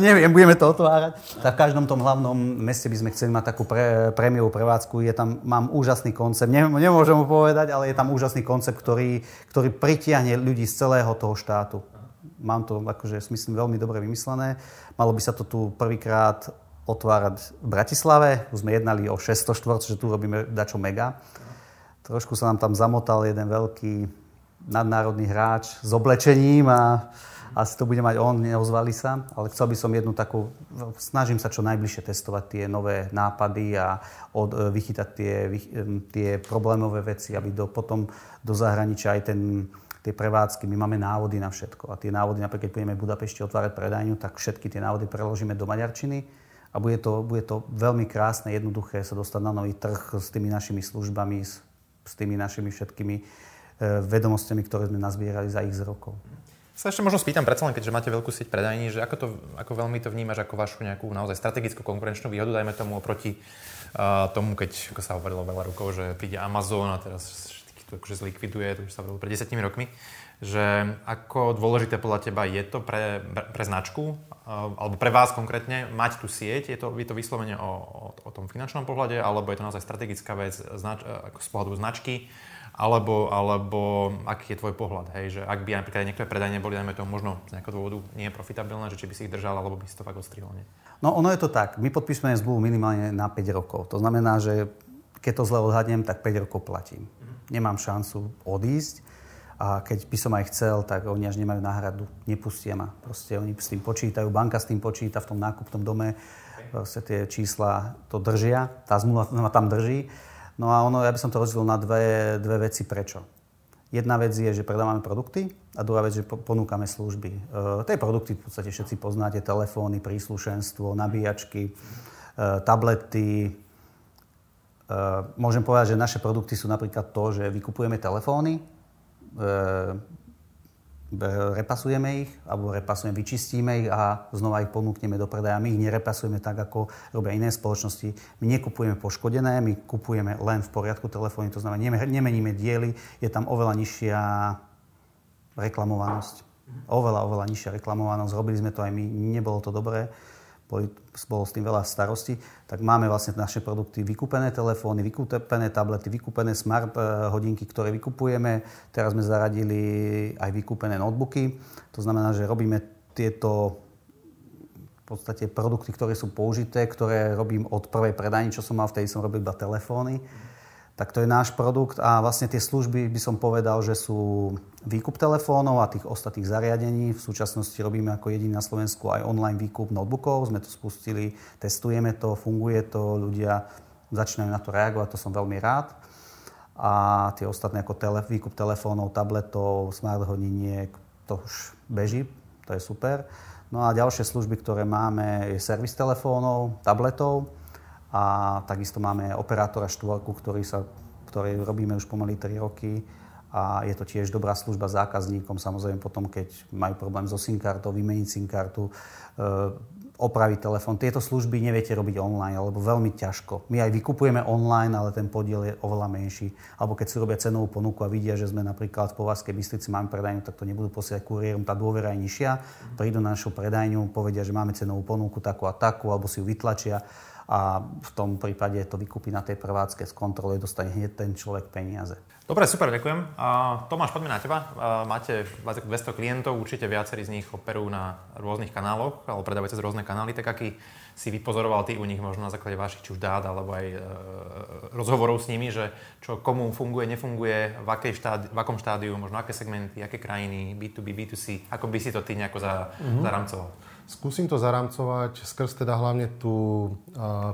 neviem, budeme to otvárať. Tak v každom tom hlavnom meste by sme chceli mať takú pre, prémiovú prevádzku. Je tam, mám úžasný koncept, ne, nemôžem mu povedať, ale je tam úžasný koncept, ktorý, ktorý pritiahne ľudí z celého toho štátu. mám to akože myslím veľmi dobre vymyslené. Malo by sa to tu prvýkrát otvárať v Bratislave. Už sme jednali o 600 štvorc, že tu robíme dačo mega. Trošku sa nám tam zamotal jeden veľký nadnárodný hráč s oblečením a asi to bude mať on, neozvali sa, ale chcel by som jednu takú, snažím sa čo najbližšie testovať tie nové nápady a od, e, vychytať tie, tie problémové veci, aby do, potom do zahraničia aj ten, tie prevádzky, my máme návody na všetko. A tie návody, napríklad keď budeme v Budapešti otvárať predajňu, tak všetky tie návody preložíme do maďarčiny a bude to, bude to veľmi krásne, jednoduché sa dostať na nový trh s tými našimi službami, s, s tými našimi všetkými e, vedomostiami, ktoré sme nazbierali za x rokov. Sa ešte možno spýtam, predsa len keďže máte veľkú sieť predajní, že ako, to, ako veľmi to vnímaš ako vašu nejakú naozaj strategickú konkurenčnú výhodu, dajme tomu oproti uh, tomu, keď, ako sa hovorilo veľa rukov, že príde Amazon a teraz to akože zlikviduje, to už sa hovorilo pred desiatimi rokmi, že ako dôležité podľa teba je to pre, pre značku, uh, alebo pre vás konkrétne, mať tú sieť, je to, je to vyslovene o, o, o tom finančnom pohľade, alebo je to naozaj strategická vec znač, ako z pohľadu značky, alebo, alebo aký je tvoj pohľad, hej, že ak by napríklad niektoré predajne boli, dajme tomu, možno z nejakého dôvodu nie je profitabilné, že či by si ich držal, alebo by si to fakt ostrihol, nie? No ono je to tak, my podpísme zmluvu minimálne na 5 rokov. To znamená, že keď to zle odhadnem, tak 5 rokov platím. Mm. Nemám šancu odísť a keď by som aj chcel, tak oni až nemajú náhradu, nepustia ma. Proste oni s tým počítajú, banka s tým počíta v tom nákupnom dome, proste tie čísla to držia, tá zmluva ma tam drží No a ono, ja by som to rozdelil na dve, dve veci. Prečo? Jedna vec je, že predávame produkty a druhá vec, že ponúkame služby. E, tie produkty v podstate všetci poznáte, telefóny, príslušenstvo, nabíjačky, e, tablety. E, môžem povedať, že naše produkty sú napríklad to, že vykupujeme telefóny, e, repasujeme ich, alebo repasujeme, vyčistíme ich a znova ich ponúkneme do predaja. My ich nerepasujeme tak, ako robia iné spoločnosti. My nekupujeme poškodené, my kupujeme len v poriadku telefóny, to znamená, nemeníme diely, je tam oveľa nižšia reklamovanosť. Oveľa, oveľa nižšia reklamovanosť. Robili sme to aj my, nebolo to dobré boli, bolo s tým veľa starostí, tak máme vlastne naše produkty vykúpené telefóny, vykúpené tablety, vykúpené smart eh, hodinky, ktoré vykupujeme. Teraz sme zaradili aj vykúpené notebooky. To znamená, že robíme tieto v podstate produkty, ktoré sú použité, ktoré robím od prvej predajny, čo som mal, vtedy som robil iba telefóny. Tak to je náš produkt a vlastne tie služby by som povedal, že sú výkup telefónov a tých ostatných zariadení. V súčasnosti robíme ako jediný na Slovensku aj online výkup notebookov. Sme to spustili, testujeme to, funguje to, ľudia začínajú na to reagovať, to som veľmi rád. A tie ostatné ako tele, výkup telefónov, tabletov, smart hodiniek, to už beží, to je super. No a ďalšie služby, ktoré máme, je servis telefónov, tabletov a takisto máme operátora štvorku, ktorý, sa, ktorý robíme už pomaly 3 roky a je to tiež dobrá služba zákazníkom, samozrejme potom, keď majú problém so SIM kartou, vymeniť SIM kartu, e, opraviť telefón. Tieto služby neviete robiť online, alebo veľmi ťažko. My aj vykupujeme online, ale ten podiel je oveľa menší. Alebo keď si robia cenovú ponuku a vidia, že sme napríklad v Povazkej Bystrici máme predajňu, tak to nebudú posielať kuriérom, tá dôvera je nižšia. Prídu na našu predajňu, povedia, že máme cenovú ponuku takú a takú, alebo si ju vytlačia a v tom prípade to vykúpi na tej prevádzke z kontroly, dostane hneď ten človek peniaze. Dobre, super, ďakujem. Tomáš, poďme na teba. máte 200 klientov, určite viacerí z nich operujú na rôznych kanáloch, alebo predávajú cez rôzne kanály, tak aký si vypozoroval ty u nich možno na základe vašich či už dát, alebo aj e, rozhovorov s nimi, že čo komu funguje, nefunguje, v, akej štádi, v akom štádiu, možno aké segmenty, aké krajiny, B2B, B2C, ako by si to ty nejako za, mm-hmm. zaramcoval? Skúsim to zaramcovať skrz teda hlavne tú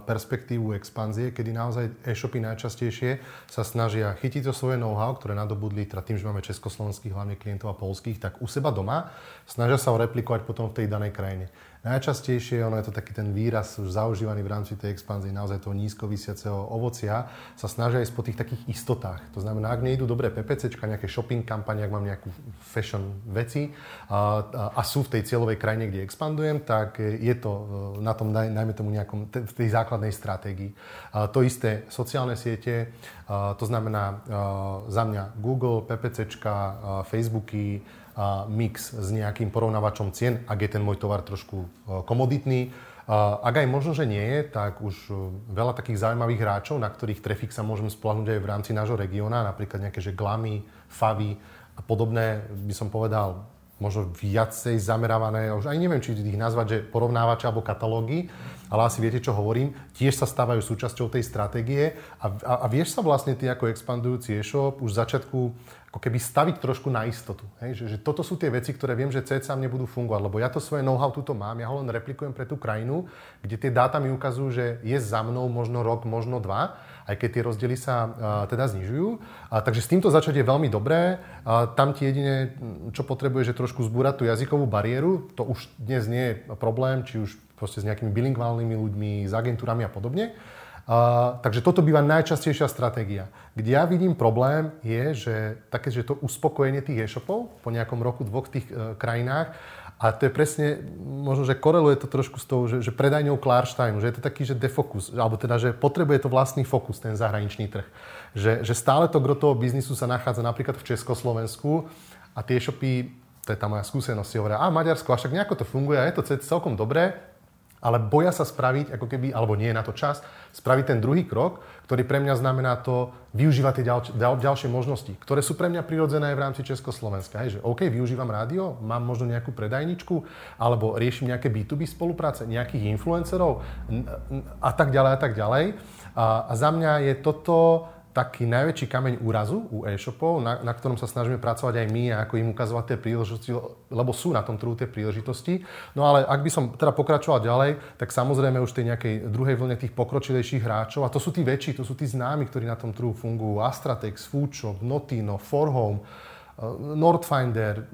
perspektívu expanzie, kedy naozaj e-shopy najčastejšie sa snažia chytiť to svoje know-how, ktoré nadobudli, teda tým, že máme československých hlavne klientov a polských, tak u seba doma, snažia sa ho replikovať potom v tej danej krajine. Najčastejšie, ono je to taký ten výraz už zaužívaný v rámci tej expanzie, naozaj toho nízko vysiaceho ovocia, sa snažia ísť po tých takých istotách. To znamená, ak nejdu dobré PPCčka, nejaké shopping kampane, ak mám nejakú fashion veci a, a, sú v tej cieľovej krajine, kde expandujem, tak je to e, na tom, najmä tomu nejakom, v tej základnej stratégii. To isté sociálne siete, to znamená za mňa Google, PPCčka, Facebooky, mix s nejakým porovnávačom cien, ak je ten môj tovar trošku e, komoditný. Ak aj možno, že nie je, tak už e, veľa takých zaujímavých hráčov, na ktorých trafik sa môžem spolahnúť aj v rámci nášho regióna, napríklad nejaké že glamy, favy a podobné, by som povedal, možno viacej zamerávané, už aj neviem, či ich nazvať, že porovnávače alebo katalógy, ale asi viete, čo hovorím, tiež sa stávajú súčasťou tej stratégie a, a, a vieš sa vlastne ty ako expandujúci e-shop už v začiatku ako keby staviť trošku na istotu. Hej? Že, že toto sú tie veci, ktoré viem, že cca nebudú fungovať, lebo ja to svoje know-how tuto mám, ja ho len replikujem pre tú krajinu, kde tie dáta mi ukazujú, že je za mnou možno rok, možno dva aj keď tie rozdiely sa uh, teda znižujú. Uh, takže s týmto začať je veľmi dobré. Uh, tam ti jedine, čo potrebuje, že trošku zbúrať tú jazykovú bariéru. To už dnes nie je problém, či už proste s nejakými bilingválnymi ľuďmi, s agentúrami a podobne. Takže toto býva najčastejšia stratégia. Kde ja vidím problém je, že také, že to uspokojenie tých e-shopov po nejakom roku, dvoch tých uh, krajinách a to je presne, možno, že koreluje to trošku s tou, že, že predajňou Klarsteinu, že je to taký, že defokus, alebo teda, že potrebuje to vlastný fokus, ten zahraničný trh. Že, že stále to gro toho biznisu sa nachádza napríklad v Československu a tie shopy, to je tá moja skúsenosť, si hovoria, a Maďarsko, a však nejako to funguje a je to celkom dobré, ale boja sa spraviť, ako keby, alebo nie je na to čas, spraviť ten druhý krok, ktorý pre mňa znamená to využívať tie ďal, ďal, ďalšie možnosti, ktoré sú pre mňa prirodzené v rámci Československa. Hej, že OK, využívam rádio, mám možno nejakú predajničku, alebo riešim nejaké B2B spolupráce, nejakých influencerov a tak ďalej a tak ďalej. A, a za mňa je toto taký najväčší kameň úrazu u e-shopov, na, na ktorom sa snažíme pracovať aj my a ako im ukazovať tie príležitosti, lebo sú na tom trhu tie príležitosti. No ale ak by som teda pokračoval ďalej, tak samozrejme už tej nejakej druhej vlne tých pokročilejších hráčov, a to sú tí väčší, to sú tí známi, ktorí na tom trhu fungujú, Astratex, Foodshop, Notino, Forhome, eh, Nordfinder,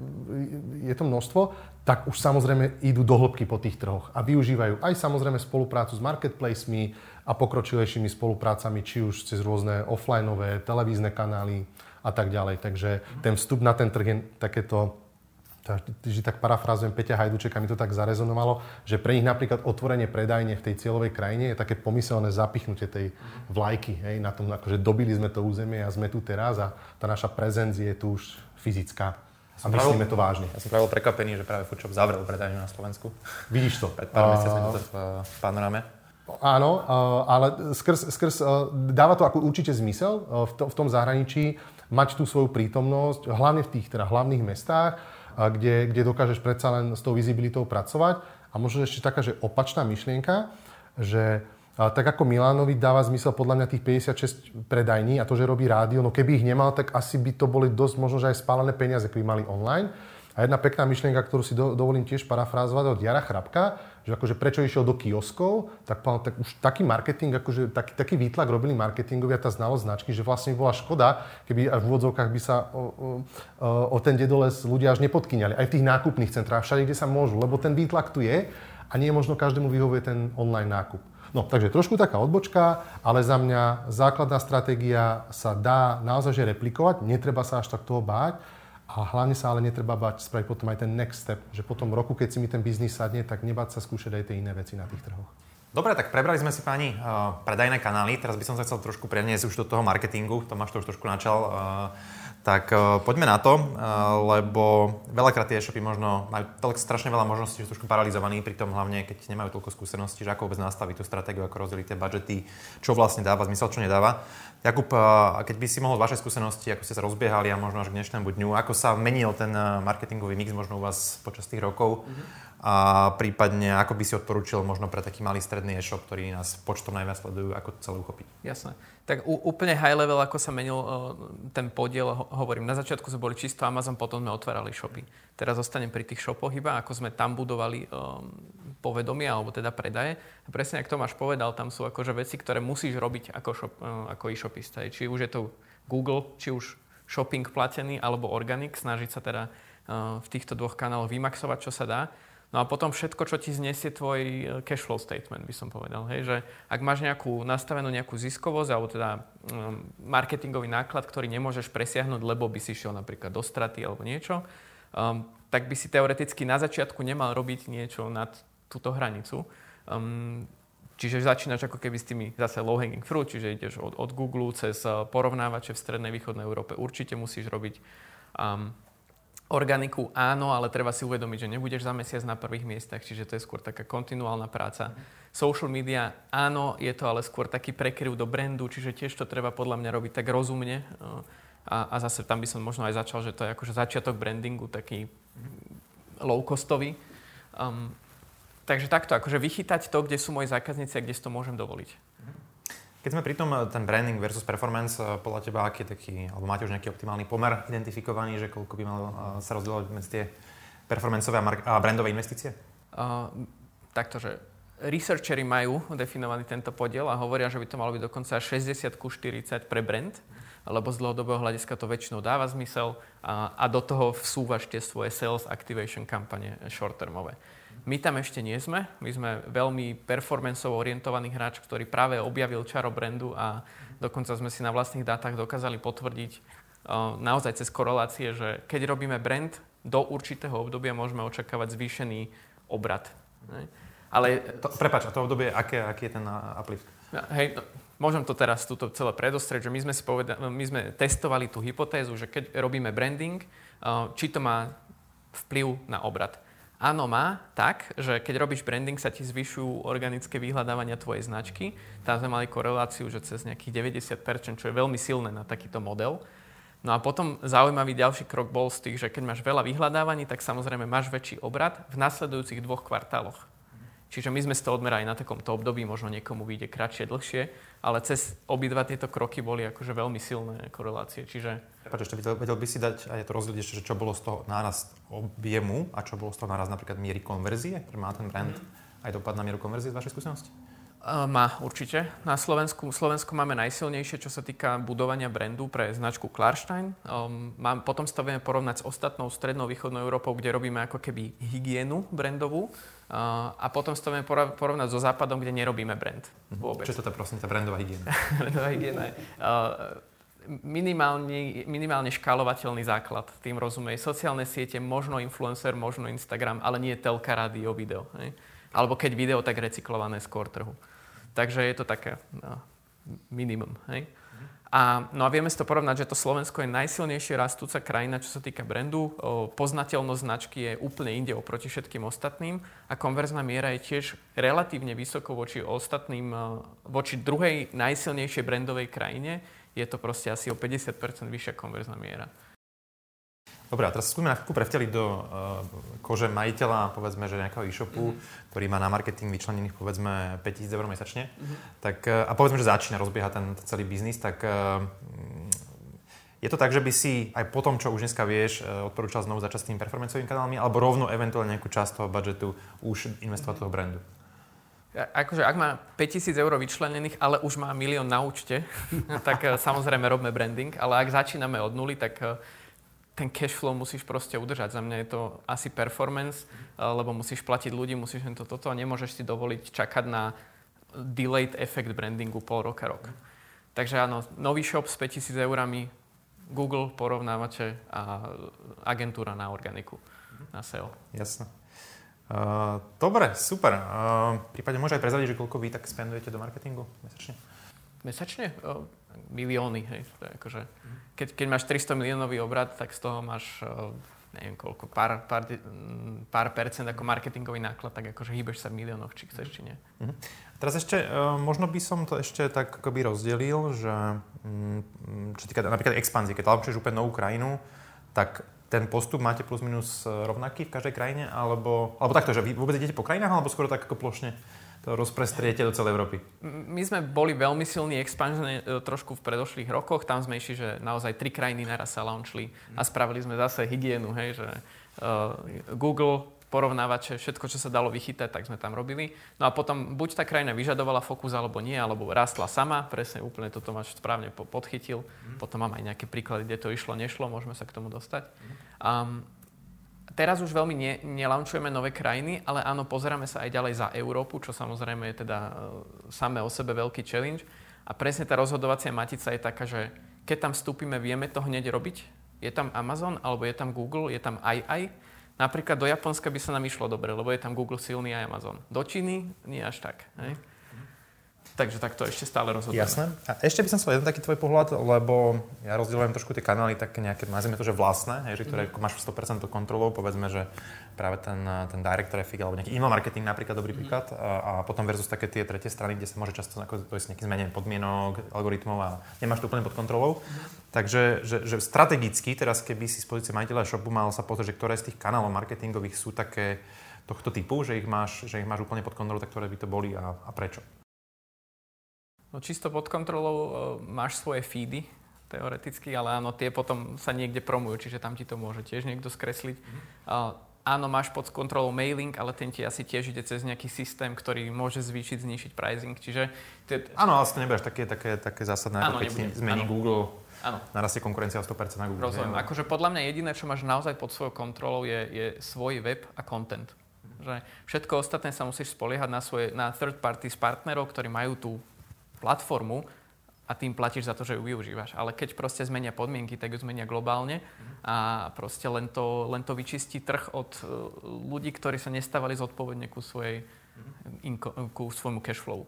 je to množstvo, tak už samozrejme idú do hĺbky po tých trhoch a využívajú aj samozrejme spoluprácu s marketplacemi, a pokročilejšími spoluprácami, či už cez rôzne offlineové, televízne kanály a tak ďalej. Takže ten vstup na ten trh je takéto že tak parafrázujem Peťa Hajdučeka, mi to tak zarezonovalo, že pre nich napríklad otvorenie predajne v tej cieľovej krajine je také pomyselné zapichnutie tej vlajky, hej, na tom, akože dobili sme to územie a sme tu teraz a tá naša prezencia je tu už fyzická. A myslíme to vážne. Ja som pravil prekvapený, že práve Foodshop zavrel predajňu na Slovensku. Vidíš to. Pred pár mesiacmi to v panoráme. Áno, ale skrz, skrz, dáva to ako určite zmysel v tom zahraničí mať tú svoju prítomnosť, hlavne v tých teda hlavných mestách, kde, kde dokážeš predsa len s tou vizibilitou pracovať. A možno ešte taká, že opačná myšlienka, že tak ako Milánovi dáva zmysel podľa mňa tých 56 predajní a to, že robí rádio, no keby ich nemal, tak asi by to boli dosť možno, že aj spálené peniaze, keby mali online. A jedna pekná myšlienka, ktorú si do, dovolím tiež parafrázovať od Jara Chrapka, že akože prečo išiel do kioskov, tak, tak už taký marketing, akože taký, taký výtlak robili marketingovia, tá znalosť značky, že vlastne bola škoda, keby v úvodzovkách by sa o, o, o ten dedoles ľudia až nepodkyňali. Aj v tých nákupných centrách, všade, kde sa môžu, lebo ten výtlak tu je a nie možno každému vyhovuje ten online nákup. No, takže trošku taká odbočka, ale za mňa základná stratégia sa dá naozaj replikovať, netreba sa až tak toho báť. A hlavne sa ale netreba bať spraviť potom aj ten next step, že po tom roku, keď si mi ten biznis sadne, tak nebáť sa skúšať aj tie iné veci na tých trhoch. Dobre, tak prebrali sme si pani uh, predajné kanály. Teraz by som sa chcel trošku preniesť už do toho marketingu. Tomáš to už trošku načal. Uh, tak uh, poďme na to, uh, lebo veľakrát tie e-shopy možno majú tak strašne veľa možností, že sú trošku paralizovaní, pritom hlavne keď nemajú toľko skúseností, že ako vôbec nastaviť tú stratégiu, ako rozdeliť tie budžety, čo vlastne dáva zmysel, čo nedáva. Jakub, keď by si mohol z vašej skúsenosti, ako ste sa rozbiehali a možno až k dnešnému dňu, ako sa menil ten marketingový mix možno u vás počas tých rokov mm-hmm. A prípadne ako by si odporúčil možno pre taký malý stredný e-shop, ktorý nás počtom najviac sledujú, ako to celé uchopiť? Jasné. Tak u, úplne high level, ako sa menil uh, ten podiel, ho, hovorím, na začiatku sme boli čisto Amazon, potom sme otvárali shopy. Teraz zostanem pri tých shopoch iba, ako sme tam budovali um, povedomie, alebo teda predaje. A presne ako Tomáš povedal, tam sú akože veci, ktoré musíš robiť ako, shop, uh, ako e-shopista. Či už je to Google, či už shopping platený, alebo organic, snažiť sa teda v týchto dvoch kanáloch vymaxovať, čo sa dá. No a potom všetko, čo ti znesie tvoj e, cash flow statement, by som povedal. Hej? Že ak máš nejakú nastavenú nejakú ziskovosť, alebo teda um, marketingový náklad, ktorý nemôžeš presiahnuť, lebo by si šiel napríklad do straty alebo niečo, um, tak by si teoreticky na začiatku nemal robiť niečo nad túto hranicu. Um, čiže začínaš ako keby s tými zase low hanging fruit, čiže ideš od, od Google cez e, porovnávače v strednej východnej Európe. Určite musíš robiť um, Organiku áno, ale treba si uvedomiť, že nebudeš za mesiac na prvých miestach, čiže to je skôr taká kontinuálna práca. Social media áno, je to ale skôr taký prekryv do brandu, čiže tiež to treba podľa mňa robiť tak rozumne. A, a zase tam by som možno aj začal, že to je akože začiatok brandingu, taký low-costový. Um, takže takto, akože vychytať to, kde sú moji zákazníci a kde si to môžem dovoliť. Keď sme pri tom, eh, ten branding versus performance, eh, podľa teba aký je taký, alebo máte už nejaký optimálny pomer identifikovaný, že koľko by malo eh, sa rozdielovať medzi tie performanceové a, mark- a brandové investície? Uh, takto, že researchery majú definovaný tento podiel a hovoria, že by to malo byť dokonca 60 ku 40 pre brand, lebo z dlhodobého hľadiska to väčšinou dáva zmysel a, a do toho vsúvaš tie svoje sales activation kampane short-termové. My tam ešte nie sme. My sme veľmi performanceovo orientovaný hráč, ktorý práve objavil čaro brandu a dokonca sme si na vlastných dátach dokázali potvrdiť uh, naozaj cez korelácie, že keď robíme brand, do určitého obdobia môžeme očakávať zvýšený obrad. Ne? Ale... To, prepač, a to obdobie, aké, aký je ten uplift? Hej, no, môžem to teraz túto celé predostrieť, že my sme, si poveda- my sme testovali tú hypotézu, že keď robíme branding, uh, či to má vplyv na obrad. Áno, má tak, že keď robíš branding, sa ti zvyšujú organické vyhľadávania tvojej značky. Tam sme mali koreláciu, že cez nejakých 90%, čo je veľmi silné na takýto model. No a potom zaujímavý ďalší krok bol z tých, že keď máš veľa vyhľadávaní, tak samozrejme máš väčší obrad v nasledujúcich dvoch kvartáloch. Čiže my sme si to odmerali na takomto období, možno niekomu vyjde kratšie, dlhšie, ale cez obidva tieto kroky boli akože veľmi silné korelácie. Čiže Prepač, ešte vedel, vedel by si dať aj to rozdeliť ešte, že čo bolo z toho nárast objemu a čo bolo z toho nárast napríklad miery konverzie, má ten brand aj dopad na mieru konverzie z vašej skúsenosti? Má určite. Na Slovensku, Slovensku máme najsilnejšie, čo sa týka budovania brandu pre značku Klarstein. Um, mám, potom sa to vieme porovnať s ostatnou strednou východnou Európou, kde robíme ako keby hygienu brandovú. Uh, a potom to vieme porovnať so západom, kde nerobíme brand mhm. vôbec. Čo je to prosím, tá brandová hygiena? brandová hygiena je. Uh, minimálne, minimálne škálovateľný základ. Tým rozumej sociálne siete, možno influencer, možno Instagram, ale nie telka, rádio, video. Hej? Alebo keď video, tak recyklované skôr trhu. Takže je to také no, minimum. Hej? A, no a vieme si to porovnať, že to Slovensko je najsilnejšie rastúca krajina, čo sa týka brandu. O, poznateľnosť značky je úplne inde oproti všetkým ostatným a konverzná miera je tiež relatívne vysoko voči ostatným, voči druhej najsilnejšej brandovej krajine je to proste asi o 50% vyššia konverzná miera. Dobre, a teraz skúsme na chvíľku prevteliť do uh, kože majiteľa, povedzme, že nejakého e-shopu, mm-hmm. ktorý má na marketing vyčlenených, povedzme, 5000 eur mesačne. Mm-hmm. Tak, uh, a povedzme, že začína rozbiehať ten, ten celý biznis, tak uh, je to tak, že by si aj po tom, čo už dneska vieš, odporúčal znovu začať s tými performancovými kanálmi, alebo rovno eventuálne nejakú časť toho budžetu už investovať mm-hmm. toho brandu? akože ak má 5000 eur vyčlenených, ale už má milión na účte, tak samozrejme robíme branding, ale ak začíname od nuly, tak ten cash flow musíš proste udržať. Za mňa je to asi performance, eh, lebo musíš platiť ľudí, musíš to toto a nemôžeš si dovoliť čakať na delayed effect brandingu pol roka, rok. Takže áno, nový shop s 5000 eurami, Google, porovnávače a agentúra na organiku, na SEO. Jasné. Uh, dobre, super. Uh, prípadne môže aj prezradiť, že koľko vy tak spendujete do marketingu mesačne? Mesačne? Uh, milióny, hej. To je akože, keď, keď máš 300 miliónový obrad, tak z toho máš uh, neviem koľko, pár, pár, pár percent ako marketingový náklad, tak akože hýbeš sa v miliónoch, či chceš, či nie. Uh-huh. Teraz ešte, uh, možno by som to ešte tak akoby rozdelil, že um, čo týka napríklad expanzie, keď launčuješ úplne novú krajinu, tak ten postup máte plus minus e, rovnaký v každej krajine? Alebo, alebo takto, že vy vôbec idete po krajinách, alebo skoro tak ako plošne to rozprestriete do celej Európy? My sme boli veľmi silní expanzne trošku v predošlých rokoch. Tam sme išli, že naozaj tri krajiny naraz sa launchli a spravili sme zase hygienu, hej, že uh, Google, porovnávače, všetko, čo sa dalo vychytať, tak sme tam robili. No a potom buď tá krajina vyžadovala fokus, alebo nie, alebo rastla sama, presne úplne toto máš správne podchytil. Mm. Potom mám aj nejaké príklady, kde to išlo, nešlo, môžeme sa k tomu dostať. Mm. Um, teraz už veľmi ne, nelaunčujeme nové krajiny, ale áno, pozeráme sa aj ďalej za Európu, čo samozrejme je teda uh, samé o sebe veľký challenge. A presne tá rozhodovacia matica je taká, že keď tam vstúpime, vieme to hneď robiť. Je tam Amazon, alebo je tam Google, je tam aj aj Napríklad do Japonska by sa nám išlo dobre, lebo je tam Google silný a Amazon. Do Číny nie až tak. Hej? Takže tak to ešte stále rozhodujeme. Jasné. A ešte by som chcel jeden taký tvoj pohľad, lebo ja rozdielujem trošku tie kanály také nejaké, nazvime to, že vlastné, hej, že ktoré mm. máš 100% kontrolou, povedzme, že práve ten, ten direct traffic alebo nejaký email marketing napríklad, dobrý mm. príklad, a, a, potom versus také tie tretie strany, kde sa môže často ako, to je nejaký zmenen podmienok, algoritmov a nemáš to úplne pod kontrolou. Mm. Takže že, že strategicky, teraz keby si z pozície majiteľa shopu mal sa pozrieť, že ktoré z tých kanálov marketingových sú také tohto typu, že ich máš, že ich máš úplne pod kontrolou, tak ktoré by to boli a, a prečo? No čisto pod kontrolou uh, máš svoje feedy, teoreticky, ale áno, tie potom sa niekde promujú, čiže tam ti to môže tiež niekto skresliť. Uh, áno, máš pod kontrolou mailing, ale ten ti asi tiež ide cez nejaký systém, ktorý môže zvýšiť, znišiť pricing. Čiže... Tie... Áno, ale nebudeš také, také, také zásadné, áno, ako keď zmení áno. Google, áno. narastie konkurencia o 100% na Google. Rozumiem. Akože podľa mňa jediné, čo máš naozaj pod svojou kontrolou, je, je svoj web a content. Že všetko ostatné sa musíš spoliehať na, svoje, na third party partnerov, ktorí majú tú platformu a tým platíš za to, že ju využívaš. Ale keď proste zmenia podmienky, tak ju zmenia globálne a proste len to, len to vyčistí trh od e, ľudí, ktorí sa nestávali zodpovedne ku, svojej, inko, ku svojmu cashflow.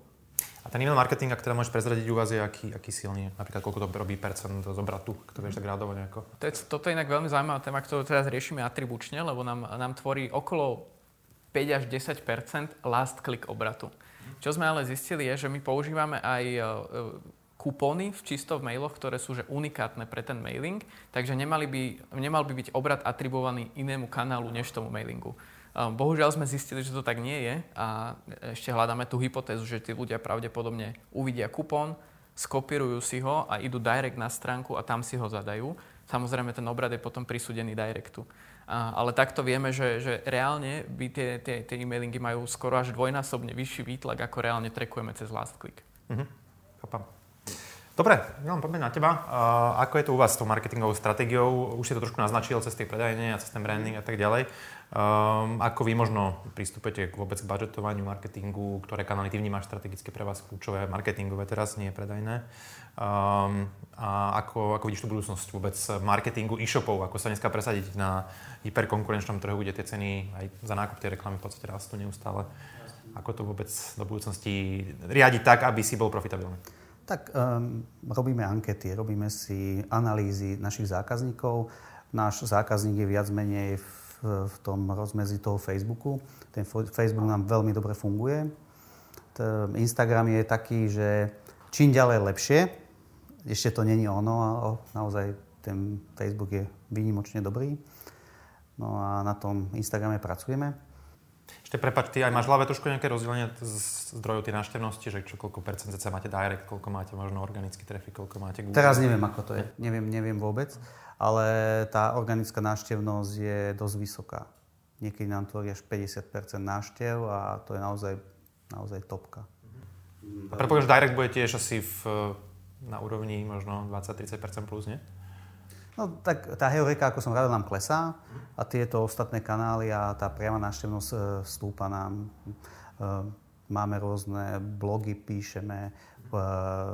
A ten email marketing, ak teda môžeš prezradiť u vás, je aký, aký silný? Napríklad koľko to robí percent z obratu, to vieš tak rádovo nejako? To je, toto je inak veľmi zaujímavá téma, ktorú teraz riešime atribučne, lebo nám, nám tvorí okolo 5 až 10 last click obratu. Čo sme ale zistili je, že my používame aj e, kupóny v čisto v mailoch, ktoré sú že unikátne pre ten mailing, takže nemali by, nemal by byť obrad atribovaný inému kanálu než tomu mailingu. E, bohužiaľ sme zistili, že to tak nie je a ešte hľadáme tú hypotézu, že tí ľudia pravdepodobne uvidia kupón, skopírujú si ho a idú direct na stránku a tam si ho zadajú. Samozrejme, ten obrad je potom prisúdený directu. Ale takto vieme, že, že reálne by tie, tie, tie e-mailingy majú skoro až dvojnásobne vyšší výtlak, ako reálne trekujeme cez last click. Mhm. Dobre, no, poďme na teba. Uh, ako je to u vás s tou marketingovou stratégiou? Už si to trošku naznačil cez tie predajne a cez ten branding a tak ďalej. Um, ako vy možno pristúpete vôbec k budžetovaniu marketingu? Ktoré kanály ty vnímaš strategicky pre vás kľúčové marketingové teraz, nie predajné? Um, a ako, ako vidíš tú budúcnosť vôbec marketingu e-shopov? Ako sa dneska presadiť na hyperkonkurenčnom trhu, kde tie ceny aj za nákup tej reklamy v podstate rastú neustále? Ako to vôbec do budúcnosti riadiť tak, aby si bol profitabilný? Tak um, robíme ankety, robíme si analýzy našich zákazníkov. Náš zákazník je viac menej v, v tom rozmedzi toho Facebooku. Ten Facebook nám veľmi dobre funguje. Instagram je taký, že čím ďalej lepšie. Ešte to není ono, ale naozaj ten Facebook je výnimočne dobrý. No a na tom Instagrame pracujeme. Ešte prepač, ty aj máš hlave trošku nejaké rozdelenie zdrojov tej návštevnosti, že čo koľko percent sa máte direct, koľko máte možno organický trafik, koľko máte Google. Teraz neviem, ako to je. Neviem, neviem vôbec. Ale tá organická návštevnosť je dosť vysoká. Niekedy nám tvorí až 50% návštev a to je naozaj, naozaj topka. A predpokladám, že direct bude tiež asi v, na úrovni možno 20-30% plus, nie? No tak tá heureka, ako som hovoril, nám klesá a tieto ostatné kanály a tá priama návštevnosť e, stúpa nám. E, máme rôzne blogy, píšeme, e,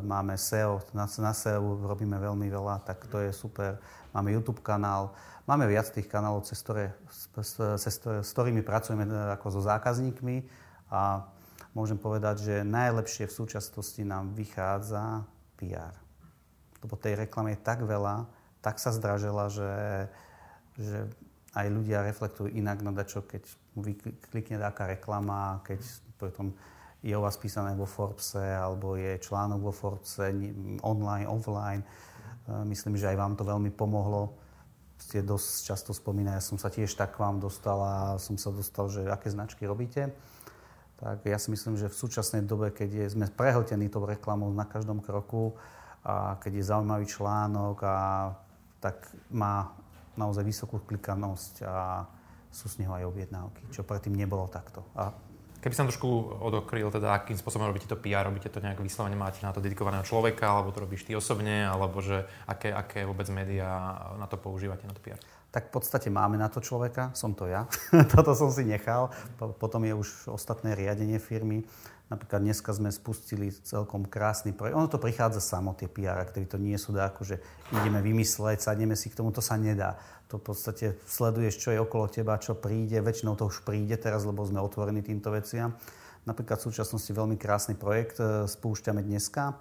máme SEO, na, na SEO robíme veľmi veľa, tak to je super. Máme YouTube kanál, máme viac tých kanálov, cez ktoré, cez, s ktorými pracujeme ako so zákazníkmi a môžem povedať, že najlepšie v súčasnosti nám vychádza PR. Lebo tej reklamy je tak veľa, tak sa zdražila, že, že aj ľudia reflektujú inak na dačo, keď mu klikne taká reklama, keď potom je o vás písané vo Forbese, alebo je článok vo Forbese, online, offline. E, myslím, že aj vám to veľmi pomohlo. Ste dosť často spomínajú, ja som sa tiež tak k vám dostal a som sa dostal, že aké značky robíte. Tak ja si myslím, že v súčasnej dobe, keď je, sme prehltení tou reklamou na každom kroku a keď je zaujímavý článok a tak má naozaj vysokú klikanosť a sú z neho aj objednávky, čo predtým nebolo takto. A Keby som trošku odokryl, teda akým spôsobom robíte to PR, robíte to nejak vyslovene, máte na to dedikovaného človeka, alebo to robíš ty osobne, alebo že aké, aké vôbec médiá na to používate, na to PR? Tak v podstate máme na to človeka, som to ja. Toto som si nechal. Potom je už ostatné riadenie firmy. Napríklad dneska sme spustili celkom krásny projekt. Ono to prichádza samo, tie PR aktivity. To nie sú ako, že ideme vymysleť, sadneme si k tomu, to sa nedá. To v podstate sleduješ, čo je okolo teba, čo príde. Väčšinou to už príde teraz, lebo sme otvorení týmto veciam. Napríklad v súčasnosti veľmi krásny projekt e, spúšťame dneska.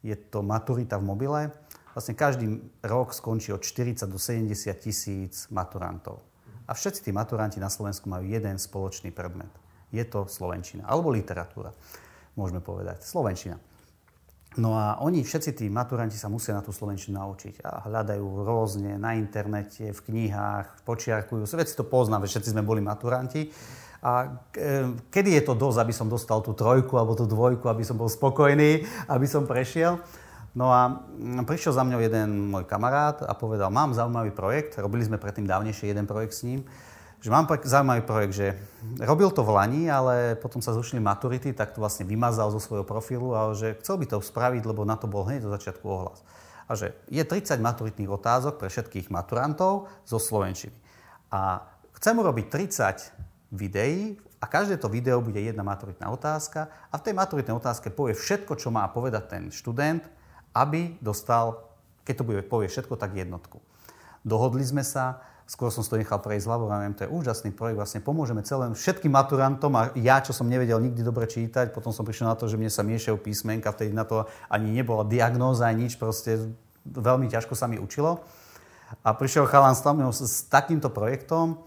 Je to Maturita v mobile. Vlastne každý rok skončí od 40 do 70 tisíc maturantov. A všetci tí maturanti na Slovensku majú jeden spoločný predmet. Je to Slovenčina. Alebo literatúra, môžeme povedať. Slovenčina. No a oni, všetci tí maturanti sa musia na tú Slovenčinu naučiť a hľadajú rôzne na internete, v knihách, počiarkujú. Veci to poznáme, všetci sme boli maturanti. A kedy je to dosť, aby som dostal tú trojku alebo tú dvojku, aby som bol spokojný, aby som prešiel? No a prišiel za mňou jeden môj kamarát a povedal, mám zaujímavý projekt, robili sme predtým dávnejšie jeden projekt s ním, že mám zaujímavý projekt, že robil to v Lani, ale potom sa zrušili maturity, tak to vlastne vymazal zo svojho profilu a že chcel by to spraviť, lebo na to bol hneď do začiatku ohlas. A že je 30 maturitných otázok pre všetkých maturantov zo Slovenčiny. A chcem urobiť 30 videí a každé to video bude jedna maturitná otázka a v tej maturitnej otázke povie všetko, čo má povedať ten študent, aby dostal, keď to bude, povie všetko, tak jednotku. Dohodli sme sa, skôr som si to nechal prejsť hlavou, neviem, to je úžasný projekt, vlastne pomôžeme celým všetkým maturantom a ja, čo som nevedel nikdy dobre čítať, potom som prišiel na to, že mne sa miešajú písmenka, vtedy na to ani nebola diagnóza, ani nič, proste veľmi ťažko sa mi učilo. A prišiel chalan s, s takýmto projektom,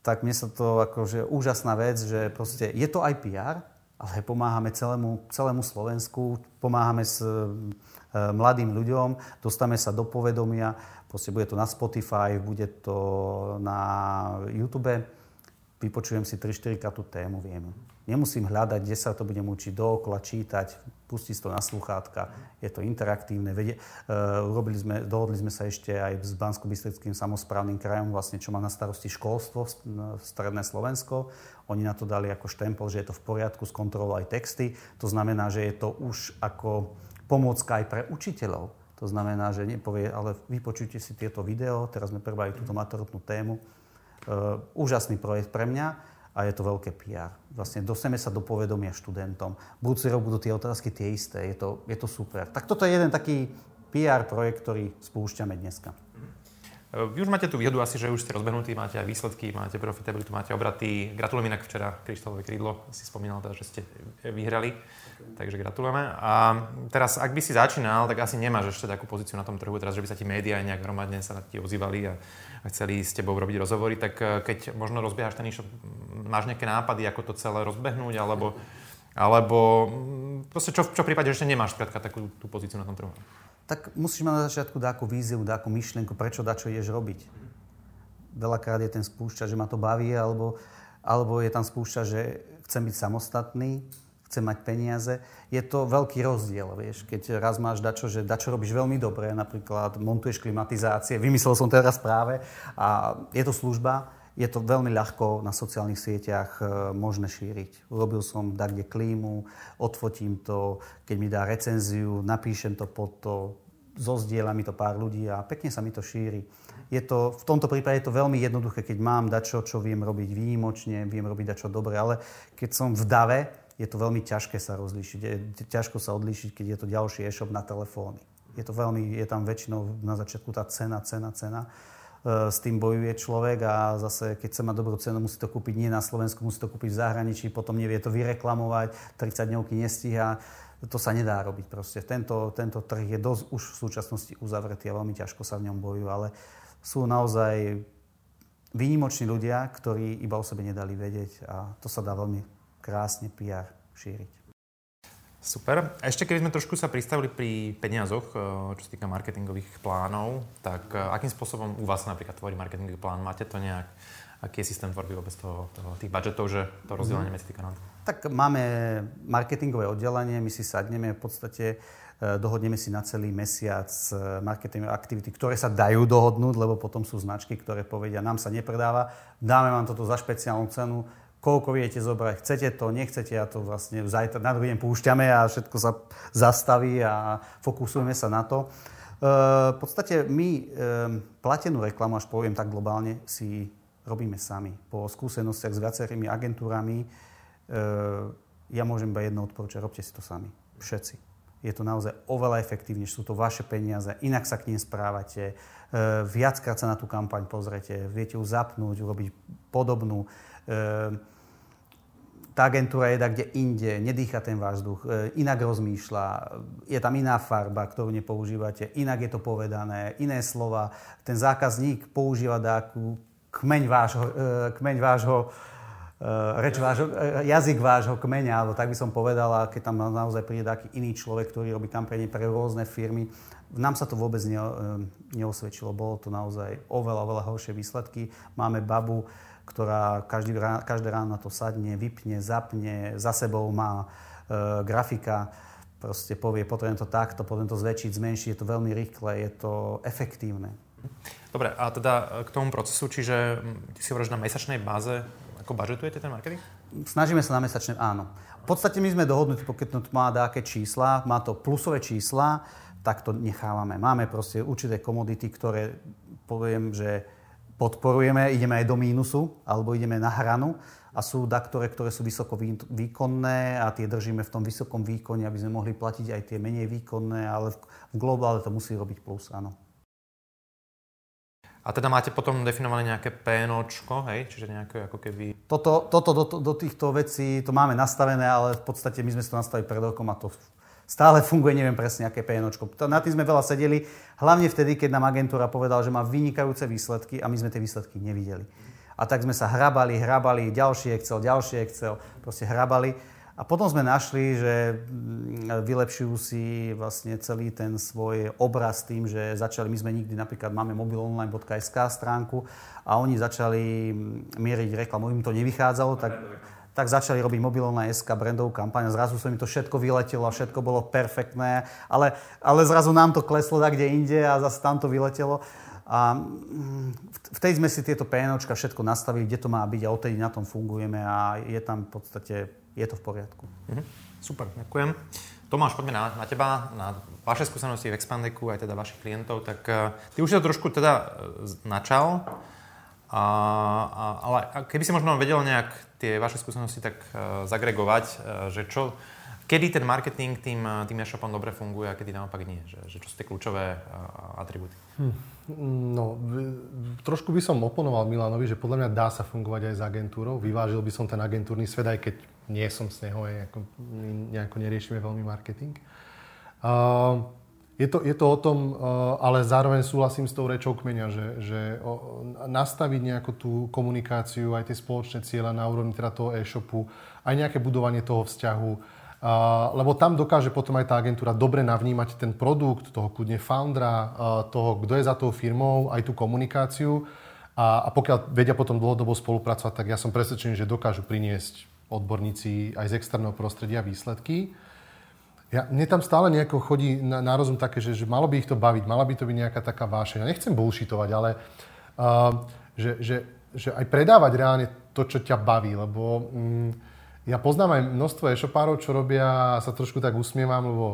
tak mne sa to akože úžasná vec, že proste je to aj PR, ale pomáhame celému, celému Slovensku, pomáhame s e, mladým ľuďom, dostame sa do povedomia, proste bude to na Spotify, bude to na YouTube, vypočujem si 3-4 krát tú tému, viem. Nemusím hľadať, kde sa to budem učiť dookola, čítať, pustiť to na sluchátka. Je to interaktívne. Vedie, uh, urobili sme, dohodli sme sa ešte aj s bansko bystrickým samozprávnym krajom, vlastne, čo má na starosti školstvo, stredné Slovensko. Oni na to dali ako štempel, že je to v poriadku, skontrolovali texty. To znamená, že je to už ako pomôcka aj pre učiteľov. To znamená, že nepovie, ale vypočujte si tieto video, teraz sme prebrali túto maturitnú tému. Uh, úžasný projekt pre mňa a je to veľké PR. Vlastne dostaneme sa do povedomia študentom. Budúci rok budú tie otázky tie isté. Je to, je to super. Tak toto je jeden taký PR projekt, ktorý spúšťame dneska. Vy už máte tú výhodu asi, že už ste rozbehnutí, máte aj výsledky, máte profitabilitu, máte obraty. Gratulujem inak včera kryštálové krídlo, si spomínal teda, že ste vyhrali, takže gratulujeme. A teraz, ak by si začínal, tak asi nemáš ešte takú pozíciu na tom trhu, teraz, že by sa ti médiá nejak hromadne sa ti ozývali a, a chceli s tebou robiť rozhovory, tak eh, keď možno rozbiehaš ten e máš nejaké nápady, ako to celé rozbehnúť, alebo, alebo mm, proste čo, čo v prípade, že ešte nemáš takú tú pozíciu na tom trhu? tak musíš mať na začiatku dáku víziu, dáku myšlienku, prečo čo ideš robiť. Veľakrát je ten spúšťa, že ma to baví, alebo, alebo je tam spúšťa, že chcem byť samostatný, chcem mať peniaze. Je to veľký rozdiel, vieš, keď raz máš dačo, že dačo robíš veľmi dobre, napríklad montuješ klimatizácie, vymyslel som teraz práve, a je to služba, je to veľmi ľahko na sociálnych sieťach e, možné šíriť. Urobil som kde klímu, odfotím to, keď mi dá recenziu, napíšem to pod to, zozdieľa mi to pár ľudí a pekne sa mi to šíri. Je to, v tomto prípade je to veľmi jednoduché, keď mám dačo, čo viem robiť výnimočne, viem robiť dačo dobre, ale keď som v dave, je to veľmi ťažké sa rozlíšiť. Je ťažko sa odlíšiť, keď je to ďalší e-shop na telefóny. Je to veľmi, je tam väčšinou na začiatku tá cena, cena, cena. E, s tým bojuje človek a zase, keď chce mať dobrú cenu, musí to kúpiť nie na Slovensku, musí to kúpiť v zahraničí, potom nevie to vyreklamovať, 30 dňovky nestíha. To sa nedá robiť proste. Tento, tento trh je dosť už v súčasnosti uzavretý a veľmi ťažko sa v ňom bojujú, ale sú naozaj výnimoční ľudia, ktorí iba o sebe nedali vedieť a to sa dá veľmi krásne PR šíriť. Super. Ešte keby sme trošku sa pristavili pri peniazoch, eh, čo sa týka marketingových plánov, tak eh, akým spôsobom u vás napríklad tvorí marketingový plán? Máte to nejak, aký je systém tvorby vôbec toho, toho, tých budžetov, že to rozdelenie mm. medzi tých kanálov? Tak máme marketingové oddelenie, my si sadneme v podstate eh, dohodneme si na celý mesiac marketingové aktivity, ktoré sa dajú dohodnúť, lebo potom sú značky, ktoré povedia, nám sa nepredáva, dáme vám toto za špeciálnu cenu, koľko viete zobrať, chcete to, nechcete a to vlastne zajtra, na druhý deň púšťame a všetko sa zastaví a fokusujeme sa na to. E, v podstate my e, platenú reklamu, až poviem tak globálne, si robíme sami. Po skúsenostiach s viacerými agentúrami e, ja môžem iba jedno odporúčať, robte si to sami. Všetci. Je to naozaj oveľa efektívnejšie, sú to vaše peniaze, inak sa k ním správate, viackrát sa na tú kampaň pozrete, viete ju zapnúť, urobiť podobnú. Ehm, tá agentúra je kde inde, nedýcha ten vážduch, e, inak rozmýšľa, je tam iná farba, ktorú nepoužívate, inak je to povedané, iné slova. Ten zákazník používa dáku kmeň vášho, kmeň vášho reč vášho, jazyk vášho kmeňa, alebo tak by som povedala, keď tam naozaj príde taký iný človek, ktorý robí tam pre, pre rôzne firmy. Nám sa to vôbec ne, neosvedčilo, bolo to naozaj oveľa, oveľa horšie výsledky. Máme babu, ktorá každý, každé ráno na to sadne, vypne, zapne, za sebou má e, grafika, proste povie, potrebujem to takto, potrebujem to zväčšiť, zmenšiť, je to veľmi rýchle, je to efektívne. Dobre, a teda k tomu procesu, čiže ty si hovoríš na mesačnej báze, ako budžetujete ten marketing? Snažíme sa na mesačnej, áno. V podstate my sme dohodnutí, pokiaľ to má nejaké čísla, má to plusové čísla, tak to nechávame. Máme proste určité komodity, ktoré poviem, že podporujeme, ideme aj do mínusu, alebo ideme na hranu a sú daktore, ktoré sú vysoko výkonné a tie držíme v tom vysokom výkone, aby sme mohli platiť aj tie menej výkonné, ale v globále to musí robiť plus, áno. A teda máte potom definované nejaké PNOčko, hej? Čiže nejaké ako keby... Toto, toto do, do týchto vecí to máme nastavené, ale v podstate my sme si to nastavili pred rokom a to stále funguje, neviem presne, aké PNOčko. Na tým sme veľa sedeli, hlavne vtedy, keď nám agentúra povedala, že má vynikajúce výsledky a my sme tie výsledky nevideli. A tak sme sa hrabali, hrabali, ďalší Excel, ďalší Excel, proste hrabali. A potom sme našli, že mm, vylepšujú si vlastne celý ten svoj obraz tým, že začali, my sme nikdy napríklad máme mobilonline.sk stránku a oni začali mm, mieriť reklamu, im to nevychádzalo, tak tak začali robiť mobilná SK brandovú kampaň a zrazu sa mi to všetko vyletelo a všetko bolo perfektné, ale, ale zrazu nám to kleslo tak kde inde a zase tam to vyletelo. A mm, v tej sme si tieto PNOčka všetko nastavili, kde to má byť a odtedy na tom fungujeme a je tam v podstate, je to v poriadku. Mhm. Super, ďakujem. Tomáš, poďme na, na teba, na vaše skúsenosti v Expandeku, aj teda vašich klientov. Tak uh, ty už si to trošku teda uh, načal, a, a, ale keby si možno vedel nejak tie vaše skúsenosti tak uh, zagregovať, uh, že čo, kedy ten marketing tým, tým e-shopom dobre funguje a kedy naopak nie, že, že čo sú tie kľúčové uh, atributy? Hm. No, trošku by som oponoval Milanovi, že podľa mňa dá sa fungovať aj s agentúrou. Vyvážil by som ten agentúrny svet, aj keď nie som z neho, aj ako, nejako neriešime veľmi marketing. Uh, je to, je to o tom, uh, ale zároveň súhlasím s tou rečou kmeňa, že, že nastaviť nejakú tú komunikáciu, aj tie spoločné cieľa na úrovni teda toho e-shopu, aj nejaké budovanie toho vzťahu, uh, lebo tam dokáže potom aj tá agentúra dobre navnímať ten produkt, toho kľudne foundera, uh, toho, kto je za tou firmou, aj tú komunikáciu. A, a pokiaľ vedia potom dlhodobo spolupracovať, tak ja som presvedčený, že dokážu priniesť odborníci aj z externého prostredia výsledky. Ja, mne tam stále nejako chodí na, na rozum také, že, že malo by ich to baviť, mala by to byť nejaká taká vášeň. Ja nechcem bullshitovať, ale uh, že, že, že aj predávať reálne to, čo ťa baví, lebo um, ja poznám aj množstvo e-shopárov, čo robia, sa trošku tak usmievam, lebo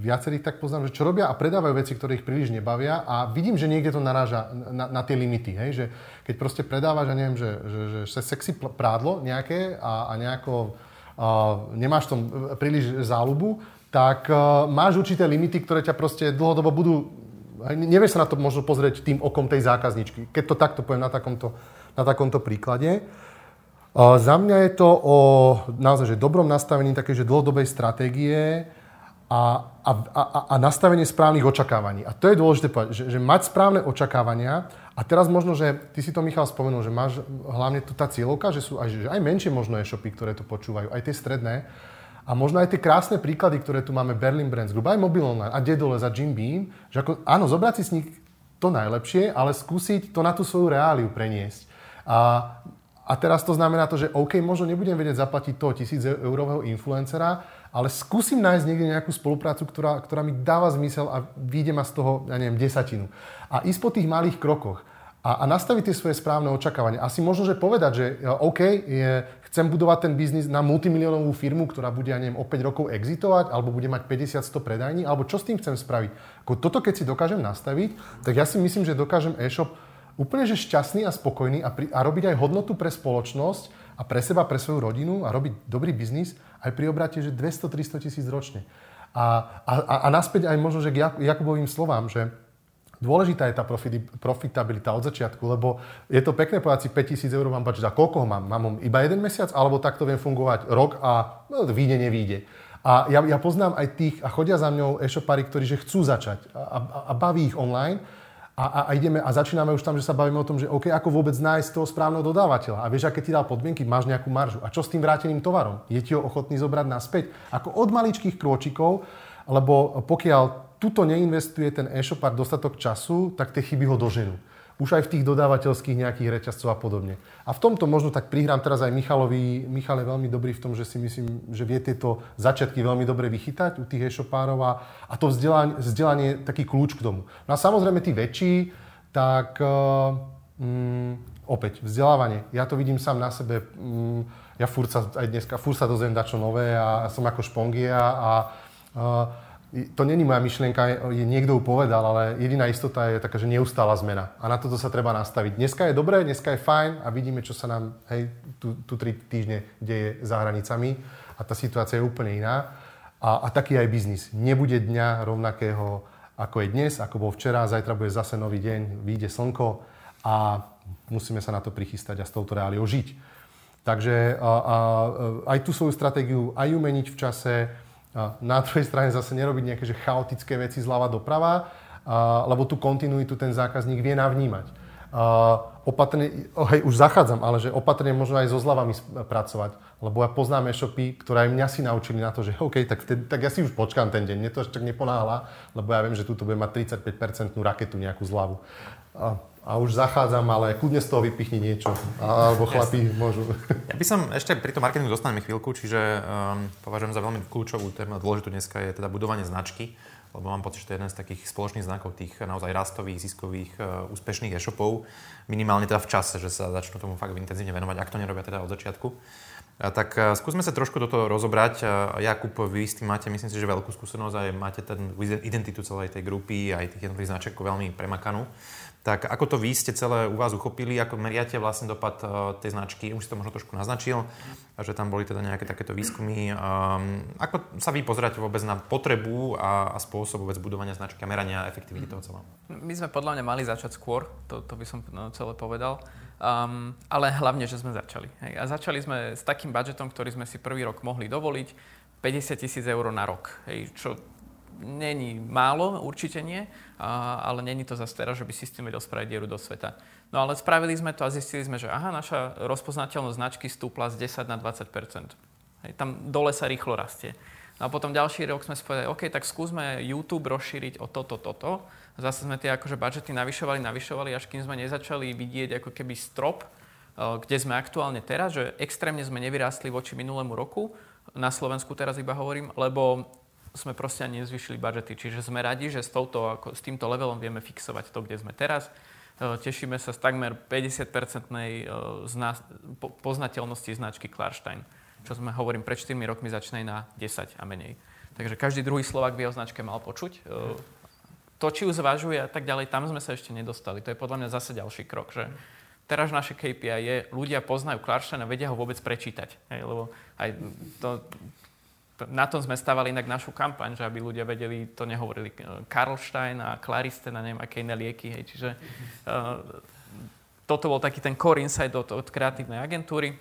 viacerých tak poznám, že čo robia a predávajú veci, ktoré ich príliš nebavia a vidím, že niekde to naráža na, na tie limity, hej? že keď proste predávaš, ja neviem, že, že, že sexy prádlo nejaké a, a nejako nemáš tom príliš záľubu, tak e, máš určité limity, ktoré ťa proste dlhodobo budú... Nevieš sa na to možno pozrieť tým okom tej zákazničky. Keď to takto poviem na takomto, na takomto príklade. Za mňa je to o naozaj že dobrom nastavení také, že dlhodobej stratégie a, a, a, a nastavenie správnych očakávaní. A to je dôležité povedať, že, že mať správne očakávania a teraz možno, že ty si to Michal spomenul, že máš hlavne tu tá cieľovka, že sú aj, že aj menšie možno e-shopy, ktoré to počúvajú, aj tie stredné. A možno aj tie krásne príklady, ktoré tu máme, Berlin Brands Group, aj Mobile Online a Dedole za Jim Beam, že ako, áno, zobrať si s nich to najlepšie, ale skúsiť to na tú svoju reáliu preniesť. A, a teraz to znamená to, že OK, možno nebudem vedieť zaplatiť toho tisíc eurového influencera, ale skúsim nájsť niekde nejakú spoluprácu, ktorá, ktorá mi dáva zmysel a vyjde ma z toho, ja neviem, desatinu. A ísť po tých malých krokoch a, a nastaviť tie svoje správne očakávania. Asi možno, že povedať, že OK, je, chcem budovať ten biznis na multimiliónovú firmu, ktorá bude, ja neviem, o 5 rokov exitovať, alebo bude mať 50-100 predajní, alebo čo s tým chcem spraviť. Ako toto, keď si dokážem nastaviť, tak ja si myslím, že dokážem e-shop úplne že šťastný a spokojný a, pri, a robiť aj hodnotu pre spoločnosť a pre seba, pre svoju rodinu a robiť dobrý biznis aj pri obrate, že 200-300 tisíc ročne. A, a, a naspäť aj možno, že k Jakubovým slovám, že dôležitá je tá profitabilita od začiatku, lebo je to pekné povedať si 5000 eur mám budget a koľko ho mám? Mám ho iba jeden mesiac, alebo takto viem fungovať rok a no, vyjde, nevíde. A ja, ja poznám aj tých, a chodia za mňou e-shopári, ktorí že chcú začať a, a, a baví ich online, a, a, a ideme a začíname už tam, že sa bavíme o tom, že OK, ako vôbec nájsť toho správneho dodávateľa. A vieš, aké ti dal podmienky, máš nejakú maržu. A čo s tým vráteným tovarom? Je ti ho ochotný zobrať naspäť? Ako od maličkých krôčikov, lebo pokiaľ tuto neinvestuje ten e-shopár dostatok času, tak tie chyby ho doženú už aj v tých dodávateľských nejakých reťazcov a podobne. A v tomto možno tak prihrám teraz aj Michalovi. Michal je veľmi dobrý v tom, že si myslím, že vie tieto začiatky veľmi dobre vychytať u tých e-shopárov a, a to vzdelanie, vzdelanie je taký kľúč k tomu. No a samozrejme tí väčší, tak mm, opäť vzdelávanie. Ja to vidím sám na sebe. Mm, ja furt sa aj dneska, furt sa dozviem dačo nové a som ako špongia a uh, to není moja myšlienka, je niekto ju povedal, ale jediná istota je taká, že neustála zmena. A na toto sa treba nastaviť. Dneska je dobré, dneska je fajn a vidíme, čo sa nám hej, tu, tu tri týždne deje za hranicami a tá situácia je úplne iná. A, a taký aj biznis. Nebude dňa rovnakého, ako je dnes, ako bol včera, zajtra bude zase nový deň, vyjde slnko a musíme sa na to prichystať a s touto reáliou žiť. Takže a, a, aj tú svoju stratégiu, aj ju meniť v čase, na druhej strane zase nerobiť nejaké že chaotické veci zľava doprava, a, lebo tú kontinuitu ten zákazník vie navnímať. A, opatrne, hej, už zachádzam, ale že opatrne možno aj so zľavami pracovať, lebo ja poznám e-shopy, ktoré aj mňa si naučili na to, že OK, tak, vtedy, tak ja si už počkám ten deň, mne to až tak neponáhla, lebo ja viem, že tu bude mať 35% raketu nejakú zľavu. A už zachádzam, ale kľudne z toho vypichni niečo. Alebo chlapí Jasne. môžu. Ja by som ešte pri tom marketingu dostaneme chvíľku, čiže um, považujem za veľmi kľúčovú tému, dôležitú dneska je teda budovanie značky, lebo mám pocit, že to je jeden z takých spoločných znakov tých naozaj rastových, ziskových, uh, úspešných e-shopov, minimálne teda v čase, že sa začnú tomu fakt intenzívne venovať, ak to nerobia teda od začiatku. A tak uh, skúsme sa trošku do toho rozobrať. Uh, Jakub, vy s tým máte, myslím si, že veľkú skúsenosť aj máte ten identitu celej tej grupy, aj tých jednotlivých značiek veľmi premakanú. Tak ako to vy ste celé u vás uchopili, ako meriate vlastne dopad uh, tej značky, už si to možno trošku naznačil, že tam boli teda nejaké takéto výskumy. Um, ako sa vy pozeráte vôbec na potrebu a, a spôsob vôbec budovania značky a merania efektivity toho celého? My sme podľa mňa mali začať skôr, to, to by som no, celé povedal. Um, ale hlavne, že sme začali. Hej. A začali sme s takým budžetom, ktorý sme si prvý rok mohli dovoliť, 50 tisíc eur na rok. Hej, čo není málo, určite nie, a, ale není to zase teraz, že by systém vedel spraviť dieru do sveta. No ale spravili sme to a zistili sme, že aha, naša rozpoznateľnosť značky stúpla z 10 na 20 Hej, Tam dole sa rýchlo rastie. No a potom ďalší rok sme si OK, tak skúsme YouTube rozšíriť o toto, toto. Zase sme tie akože budžety navyšovali, navyšovali, až kým sme nezačali vidieť ako keby strop, e, kde sme aktuálne teraz, že extrémne sme nevyrástli voči minulému roku, na Slovensku teraz iba hovorím, lebo sme proste ani nezvyšili budžety. Čiže sme radi, že s, touto, ako, s týmto levelom vieme fixovať to, kde sme teraz. E, tešíme sa z takmer 50-percentnej e, poznateľnosti značky Klarstein. Čo sme hovorím, pred 4 rokmi začne na 10 a menej. Takže každý druhý Slovak v jeho značke mal počuť. E, to, či ju zvažuje a tak ďalej, tam sme sa ešte nedostali. To je podľa mňa zase ďalší krok, že teraz naše KPI je, ľudia poznajú Klarstein a vedia ho vôbec prečítať. Hej, lebo aj to, na tom sme stavali inak našu kampaň, že aby ľudia vedeli, to nehovorili Karlstein a Claristen a neviem aké iné lieky. Hej. Čiže uh, toto bol taký ten core insight od, od kreatívnej agentúry.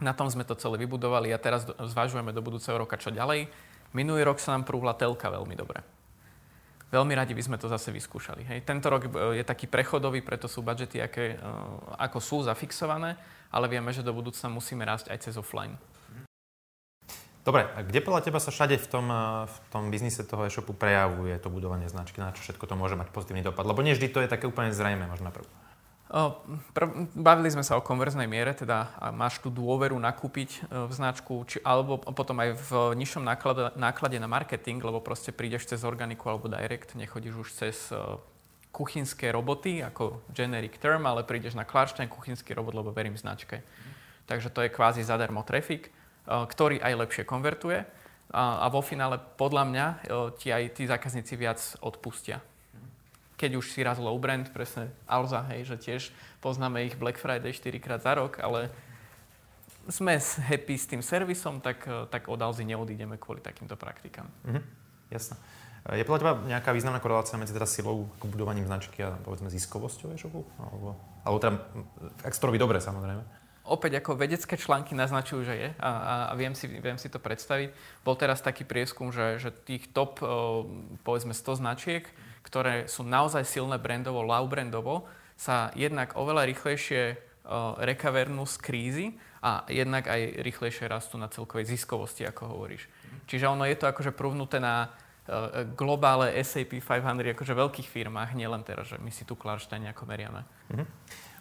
Na tom sme to celé vybudovali a teraz zvažujeme do budúceho roka čo ďalej. Minulý rok sa nám prúhla telka veľmi dobre. Veľmi radi by sme to zase vyskúšali. Hej. Tento rok e, je taký prechodový, preto sú budžety aké, uh, ako sú zafixované, ale vieme, že do budúcna musíme rásť aj cez offline. Dobre, a kde podľa teba sa všade v tom, eh, v tom biznise toho e-shopu prejavuje to budovanie značky, na čo všetko to môže mať pozitívny dopad? Lebo nie vždy to je také úplne zrejme, možno prv. Pr- bavili sme sa o konverznej miere, teda máš tú dôveru nakúpiť eh, v značku, či, alebo potom aj v nižšom náklade, náklade na marketing, lebo proste prídeš cez organiku alebo direct, nechodíš už cez eh, kuchynské roboty ako generic term, ale prídeš na Klarstein kuchynský robot, lebo verím značke. Takže to je kvázi zadarmo trafik. Eh, ktorý aj lepšie konvertuje a, a vo finále podľa mňa eh, ti aj tí zákazníci viac odpustia. Keď už si raz low brand, presne Alza, hej, že tiež poznáme ich Black Friday 4 krát za rok, ale sme happy s tým servisom, tak, eh, tak od Alzy neodídeme kvôli takýmto praktikám. Mhm, jasné. Je podľa teba nejaká významná korelácia medzi teda silou budovaním značky a povedzme ziskovosťou e-shopu? Alebo, alebo teda, ak to robí dobre samozrejme. Opäť ako vedecké články naznačujú, že je a, a, a viem, si, viem si to predstaviť. Bol teraz taký prieskum, že, že tých top povedzme 100 značiek, ktoré sú naozaj silné brandovo, low brandovo, sa jednak oveľa rýchlejšie rekavernú z krízy a jednak aj rýchlejšie rastú na celkovej ziskovosti, ako hovoríš. Čiže ono je to akože prúvnuté na uh, globále SAP 500, akože veľkých firmách, nielen teraz, že my si tu Klarštajn nejako meriame. Uh-huh.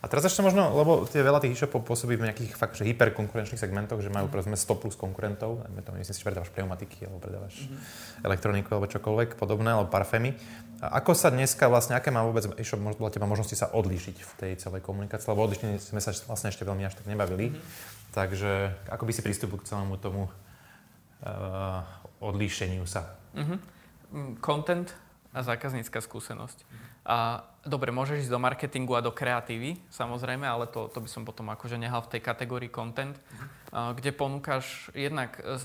A teraz ešte možno, lebo tie veľa tých e-shopov pôsobí v nejakých fakt, že hyperkonkurenčných segmentoch, že majú povedzme 100 plus konkurentov, dajme to, myslím si, že predávaš pneumatiky, alebo predávaš mm-hmm. elektroniku, alebo čokoľvek podobné, alebo parfémy. A ako sa dneska vlastne, aké má vôbec e-shop podľa teba možnosti sa odlíšiť v tej celej komunikácii, lebo odlišení sme sa vlastne ešte veľmi až tak nebavili. Mm-hmm. Takže ako by si pristúpil k celému tomu uh, odlíšeniu sa? Mm-hmm. Content a zákaznícka skúsenosť. A dobre, môžeš ísť do marketingu a do kreatívy, samozrejme, ale to, to by som potom akože nehal v tej kategórii content, uh, kde ponúkaš jednak uh,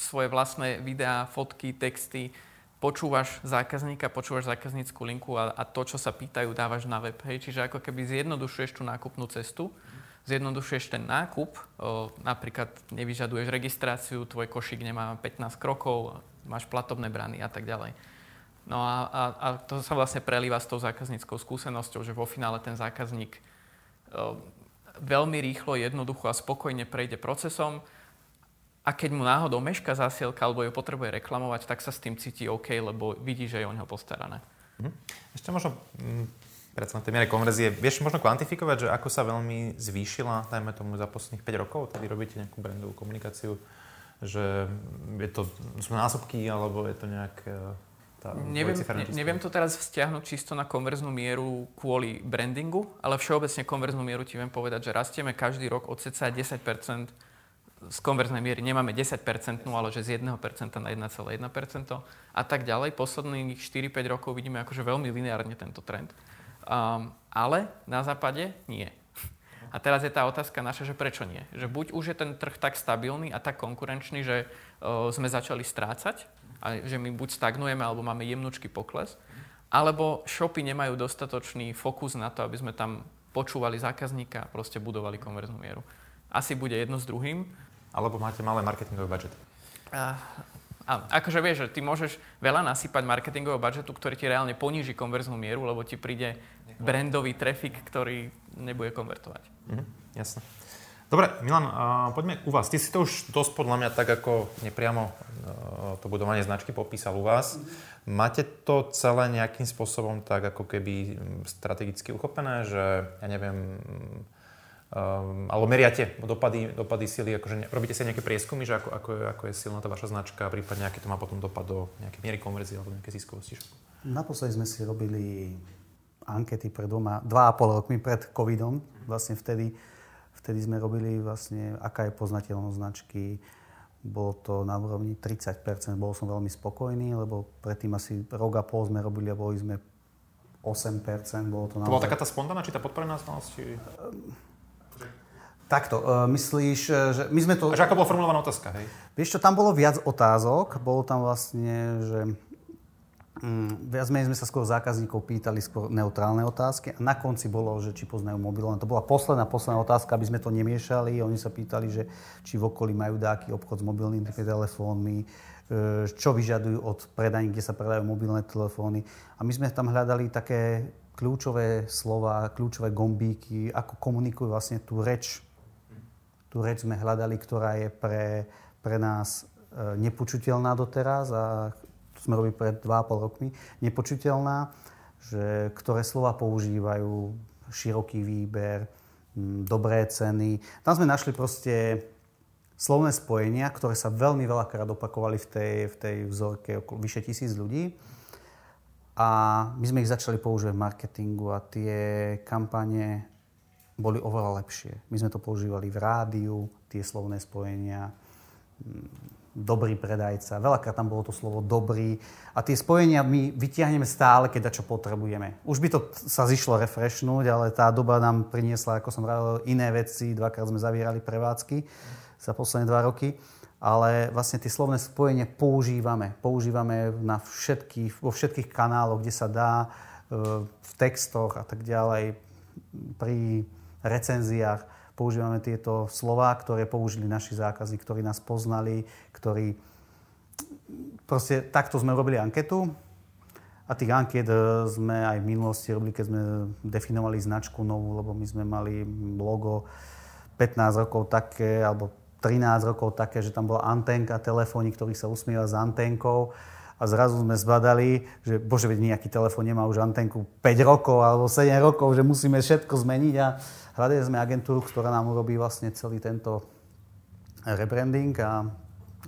svoje vlastné videá, fotky, texty, počúvaš zákazníka, počúvaš zákaznícku linku a, a to, čo sa pýtajú, dávaš na web. Hej? Čiže ako keby zjednodušuješ tú nákupnú cestu, zjednodušuješ ten nákup, o, napríklad nevyžaduješ registráciu, tvoj košík nemá 15 krokov, máš platobné brany a tak ďalej. No a, a, a to sa vlastne prelíva s tou zákazníckou skúsenosťou, že vo finále ten zákazník o, veľmi rýchlo, jednoducho a spokojne prejde procesom a keď mu náhodou meška zasielka alebo ju potrebuje reklamovať, tak sa s tým cíti OK, lebo vidí, že je o neho postarané. Mhm. Ešte možno mm, predsa na tej miere konverzie, vieš možno kvantifikovať, že ako sa veľmi zvýšila, dajme tomu za posledných 5 rokov, tady robíte nejakú brandovú komunikáciu, že je to, násobky, alebo je to nejak tá neviem, ne, neviem to teraz vzťahnuť čisto na konverznú mieru kvôli brandingu, ale všeobecne konverznú mieru ti viem povedať, že rastieme každý rok od cca 10% z konverznej miery. Nemáme 10%, ale že z 1% na 1,1% a tak ďalej. Posledných 4-5 rokov vidíme akože veľmi lineárne tento trend. Um, ale na západe nie. A teraz je tá otázka naša, že prečo nie? Že buď už je ten trh tak stabilný a tak konkurenčný, že uh, sme začali strácať, a že my buď stagnujeme, alebo máme jemnúčky pokles, alebo shopy nemajú dostatočný fokus na to, aby sme tam počúvali zákazníka a proste budovali konverznú mieru. Asi bude jedno s druhým. Alebo máte malé marketingové budžety. A, a akože vieš, že ty môžeš veľa nasypať marketingového budžetu, ktorý ti reálne poníži konverznú mieru, lebo ti príde brandový trafik, ktorý nebude konvertovať. Mhm, jasne. Dobre, Milan, poďme u vás. Ty si to už dosť podľa mňa tak ako nepriamo uh, to budovanie značky popísal u vás. Mm-hmm. Máte to celé nejakým spôsobom tak ako keby strategicky uchopené, že ja neviem, um, alebo meriate dopady, dopady sily, akože ne, robíte si nejaké prieskumy, že ako, ako, je, ako je silná tá vaša značka, prípadne aký to má potom dopad do nejakej miery konverzie alebo nejaké ziskovosti? Naposledy sme si robili ankety pred dvoma, dva a pol rokmi pred covidom. Vlastne vtedy Vtedy sme robili vlastne, aká je poznateľnosť značky. Bolo to na úrovni 30% Bol som veľmi spokojný, lebo predtým asi rok a pol sme robili a boli sme 8 Bolo to, naozaj... to bola taká tá spontánna, či tá podporená znalosť? Či... Takto, uh, myslíš, e, že my sme to... Že ako bola formulovaná otázka, hej? Vieš čo, tam bolo viac otázok. Bolo tam vlastne, že Mm, viac menej sme sa skôr zákazníkov pýtali skôr neutrálne otázky a na konci bolo, že či poznajú mobilné. To bola posledná, posledná otázka, aby sme to nemiešali. Oni sa pýtali, že či v okolí majú dáky obchod s mobilnými telefónmi, e, čo vyžadujú od predaní, kde sa predajú mobilné telefóny. A my sme tam hľadali také kľúčové slova, kľúčové gombíky, ako komunikujú vlastne tú reč. Tú reč sme hľadali, ktorá je pre, pre nás e, nepočuteľná doteraz a sme robili pred 2,5 rokmi, nepočuteľná, že ktoré slova používajú, široký výber, mm, dobré ceny. Tam sme našli proste slovné spojenia, ktoré sa veľmi veľakrát opakovali v tej, v tej vzorke okolo vyše tisíc ľudí. A my sme ich začali používať v marketingu a tie kampane boli oveľa lepšie. My sme to používali v rádiu, tie slovné spojenia mm, dobrý predajca. Veľakrát tam bolo to slovo dobrý. A tie spojenia my vytiahneme stále, keď čo potrebujeme. Už by to sa zišlo refreshnúť, ale tá doba nám priniesla, ako som vravil, iné veci. Dvakrát sme zavierali prevádzky za posledné dva roky. ale vlastne tie slovné spojenie používame. Používame na všetkých, vo všetkých kanáloch, kde sa dá, e, v textoch a tak ďalej, pri recenziách. Používame tieto slova, ktoré použili naši zákazníci, ktorí nás poznali, ktorí... Proste takto sme robili anketu. A tých anket e, sme aj v minulosti robili, keď sme definovali značku novú, lebo my sme mali logo 15 rokov také, alebo 13 rokov také, že tam bola antenka, telefónik, ktorý sa usmieval s antenkou. A zrazu sme zbadali, že bože, veď nejaký telefón nemá už antenku 5 rokov alebo 7 rokov, že musíme všetko zmeniť. A hľadali sme agentúru, ktorá nám urobí vlastne celý tento rebranding a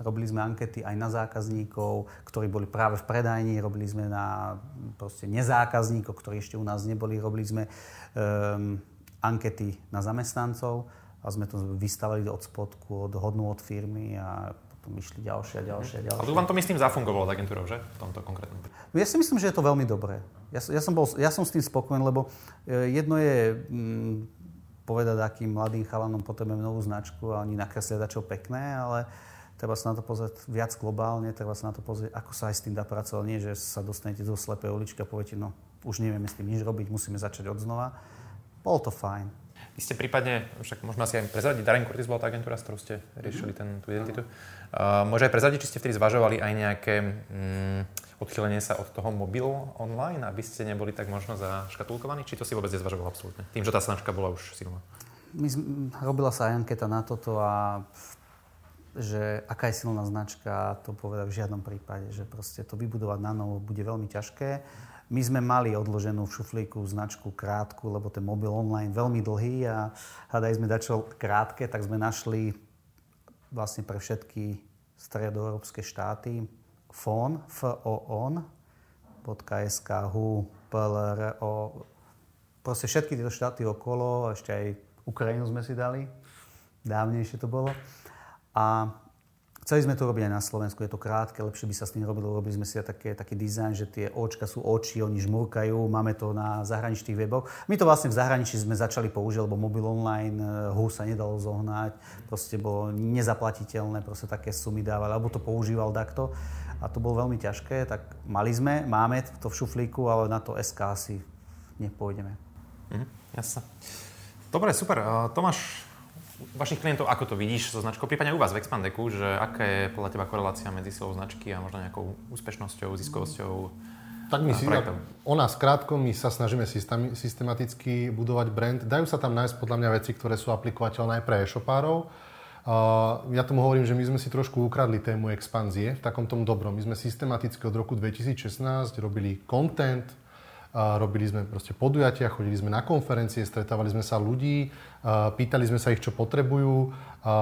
robili sme ankety aj na zákazníkov, ktorí boli práve v predajni, robili sme na proste nezákazníkov, ktorí ešte u nás neboli, robili sme um, ankety na zamestnancov a sme to vystavali od spodku, od hodnú od firmy a potom išli ďalšie a ďalšie a ďalšie. Ale vám to myslím zafungovalo s agentúrou, že? V tomto konkrétnom. Ja si myslím, že je to veľmi dobré. Ja, ja, som, bol, ja som s tým spokojný, lebo e, jedno je mm, povedať, akým mladým chalanom potrebujeme novú značku a oni nakreslia dačo pekné, ale treba sa na to pozrieť viac globálne, treba sa na to pozrieť, ako sa aj s tým dá pracovať. Nie, že sa dostanete do slepej uličky a poviete, no už nevieme s tým nič robiť, musíme začať od znova. Bolo to fajn. Vy ste prípadne, však môžeme asi aj prezradiť, Daring Curtis bola tá agentúra, s ktorou ste riešili ten, tú identitu. Uh, môže aj prezradiť, či ste vtedy zvažovali aj nejaké mm, odchylenie sa od toho mobil online, aby ste neboli tak možno zaškatulkovaní? Či to si vôbec nezvažoval absolútne? Tým, že tá značka bola už silná. My, robila sa aj anketa na toto a že aká je silná značka, to povedať v žiadnom prípade, že proste to vybudovať na novo bude veľmi ťažké. My sme mali odloženú v šuflíku značku krátku, lebo ten mobil online veľmi dlhý a hľadali sme dačo krátke, tak sme našli vlastne pre všetky stredoeurópske štáty FON, F-O-ON, .sk, HU, PLRO, proste všetky tieto štáty okolo, ešte aj Ukrajinu sme si dali, dávnejšie to bolo. A Chceli sme to robiť aj na Slovensku, je to krátke, lepšie by sa s tým robilo. Robili sme si také, taký dizajn, že tie očka sú oči, oni žmurkajú, máme to na zahraničných weboch. My to vlastne v zahraničí sme začali použiť, lebo mobil online, eh, hú sa nedalo zohnať, proste bolo nezaplatiteľné, proste také sumy dávali, alebo to používal takto. A to bolo veľmi ťažké, tak mali sme, máme to v šuflíku, ale na to SK asi nepôjdeme. Mhm, jasne. Dobre, super. Tomáš, vašich klientov, ako to vidíš so značkou, prípadne u vás v Expandeku, že aká je podľa teba korelácia medzi silou značky a možno nejakou úspešnosťou, ziskovosťou tak my si, o nás krátko, my sa snažíme systematicky budovať brand. Dajú sa tam nájsť podľa mňa veci, ktoré sú aplikovateľné aj pre e-shopárov. Ja tomu hovorím, že my sme si trošku ukradli tému expanzie v takom tom dobrom. My sme systematicky od roku 2016 robili content, robili sme proste podujatia, chodili sme na konferencie, stretávali sme sa ľudí, pýtali sme sa ich, čo potrebujú a,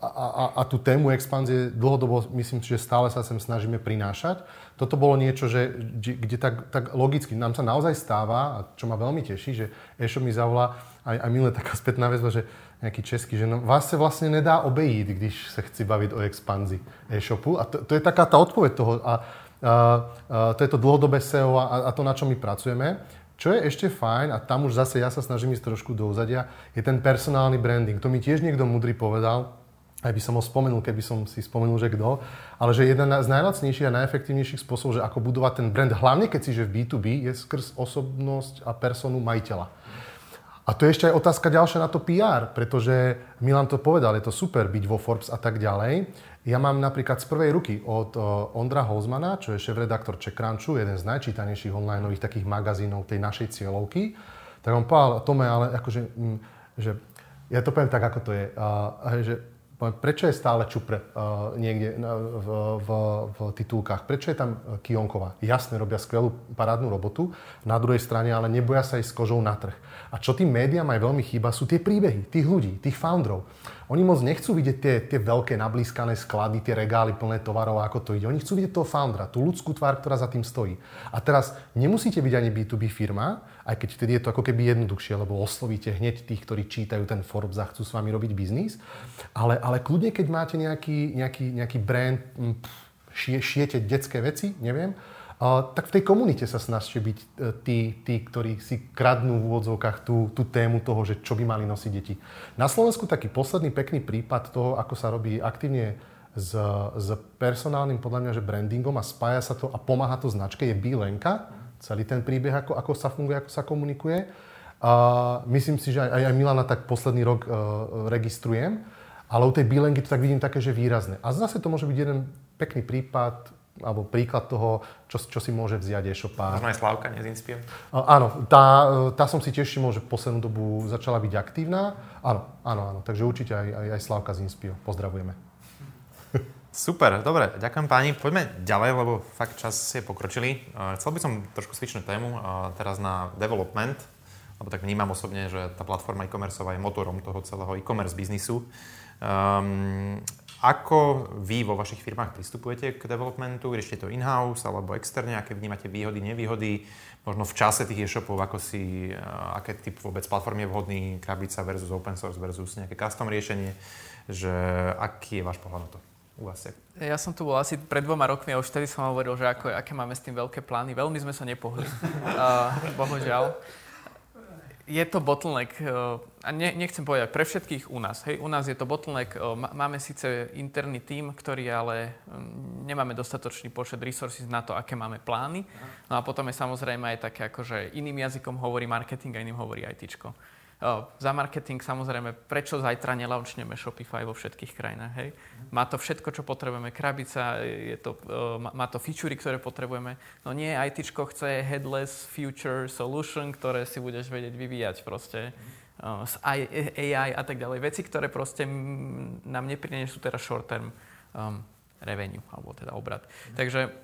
a, a tú tému expanzie dlhodobo myslím, že stále sa sem snažíme prinášať. Toto bolo niečo, že, kde tak, tak logicky nám sa naozaj stáva, a čo ma veľmi teší, že e-shop mi zavolá aj, aj milé taká spätná väzba, že nejaký český, že no, vás sa vlastne nedá obejít, když sa chci baviť o expanzii e-shopu. A to, to je taká tá odpoveď toho. A, a, a to je to dlhodobé SEO a, a to, na čo my pracujeme. Čo je ešte fajn, a tam už zase ja sa snažím ísť trošku do úzadia, je ten personálny branding. To mi tiež niekto mudrý povedal, aj by som ho spomenul, keby som si spomenul, že kto, ale že jeden z najlacnejších a najefektívnejších spôsobov, že ako budovať ten brand, hlavne keď si že v B2B, je skrz osobnosť a personu majiteľa. A to je ešte aj otázka ďalšia na to PR, pretože Milan to povedal, je to super byť vo Forbes a tak ďalej, ja mám napríklad z prvej ruky od uh, Ondra Hozmana, čo je šéf-redaktor Checkranchu, jeden z najčítanejších online takých magazínov tej našej cieľovky, tak on povedal, Tome, ale akože, mm, že ja to poviem tak, ako to je, uh, že prečo je stále Čupre uh, niekde v, v, v titulkách? Prečo je tam Kionková? Jasne, robia skvelú parádnu robotu, na druhej strane ale neboja sa ísť s kožou na trh. A čo tým médiám aj veľmi chýba, sú tie príbehy tých ľudí, tých founderov. Oni moc nechcú vidieť tie, tie veľké nablískané sklady, tie regály plné tovarov, ako to ide. Oni chcú vidieť toho foundera, tú ľudskú tvár, ktorá za tým stojí. A teraz nemusíte byť ani B2B firma, aj keď vtedy je to ako keby jednoduchšie, lebo oslovíte hneď tých, ktorí čítajú ten Forbes a chcú s vami robiť biznis. Ale, ale kľudne, keď máte nejaký, nejaký, nejaký brand, šie, šiete detské veci, neviem, tak v tej komunite sa snažte byť e, tí, tí, ktorí si kradnú v úvodzovkách tú, tú tému toho, že čo by mali nosiť deti. Na Slovensku taký posledný pekný prípad toho, ako sa robí aktívne s, s personálnym, podľa mňa, že brandingom a spája sa to a pomáha to značke, je Bílenka, celý ten príbeh, ako, ako sa funguje, ako sa komunikuje. A myslím si, že aj, aj Milana tak posledný rok uh, registrujem, ale u tej Bílenky to tak vidím také, že výrazné. A zase to môže byť jeden pekný prípad, alebo príklad toho, čo, čo si môže vziať e-shopár. Možno aj Slavka, Inspio? Áno, tá, tá som si tiež všimol, že poslednú dobu začala byť aktívna. Áno, áno, áno. Takže určite aj, aj, aj Slavka z Inspio. Pozdravujeme. Super, dobre, ďakujem páni. Poďme ďalej, lebo fakt čas je pokročilý. Chcel by som trošku svičnúť tému teraz na development, lebo tak vnímam osobne, že tá platforma e-commerce je motorom toho celého e-commerce biznisu. Um, ako vy vo vašich firmách pristupujete k developmentu? Riešite to in-house alebo externe? Aké vnímate výhody, nevýhody? Možno v čase tých e-shopov, ako si, uh, aké typ vôbec platform je vhodný, krabica versus open source versus nejaké custom riešenie, že aký je váš pohľad na to? U vás Ja som tu bol asi pred dvoma rokmi a už vtedy som hovoril, že ako, aké máme s tým veľké plány. Veľmi sme sa nepohli, uh, bohužiaľ je to bottleneck, eh, a ne, nechcem povedať pre všetkých u nás. Hej, u nás je to bottleneck, eh, máme síce interný tím, ktorý ale mm, nemáme dostatočný počet resources na to, aké máme plány. No a potom je samozrejme aj také, akože iným jazykom hovorí marketing a iným hovorí ITčko za marketing samozrejme, prečo zajtra nelaunčneme Shopify vo všetkých krajinách, hej? Má to všetko, čo potrebujeme, krabica, je to, má to featurey, ktoré potrebujeme. No nie, IT chce headless future solution, ktoré si budeš vedieť vyvíjať proste s AI a tak ďalej. Veci, ktoré proste nám neprinesú teraz short term um, revenue, alebo teda obrad. Takže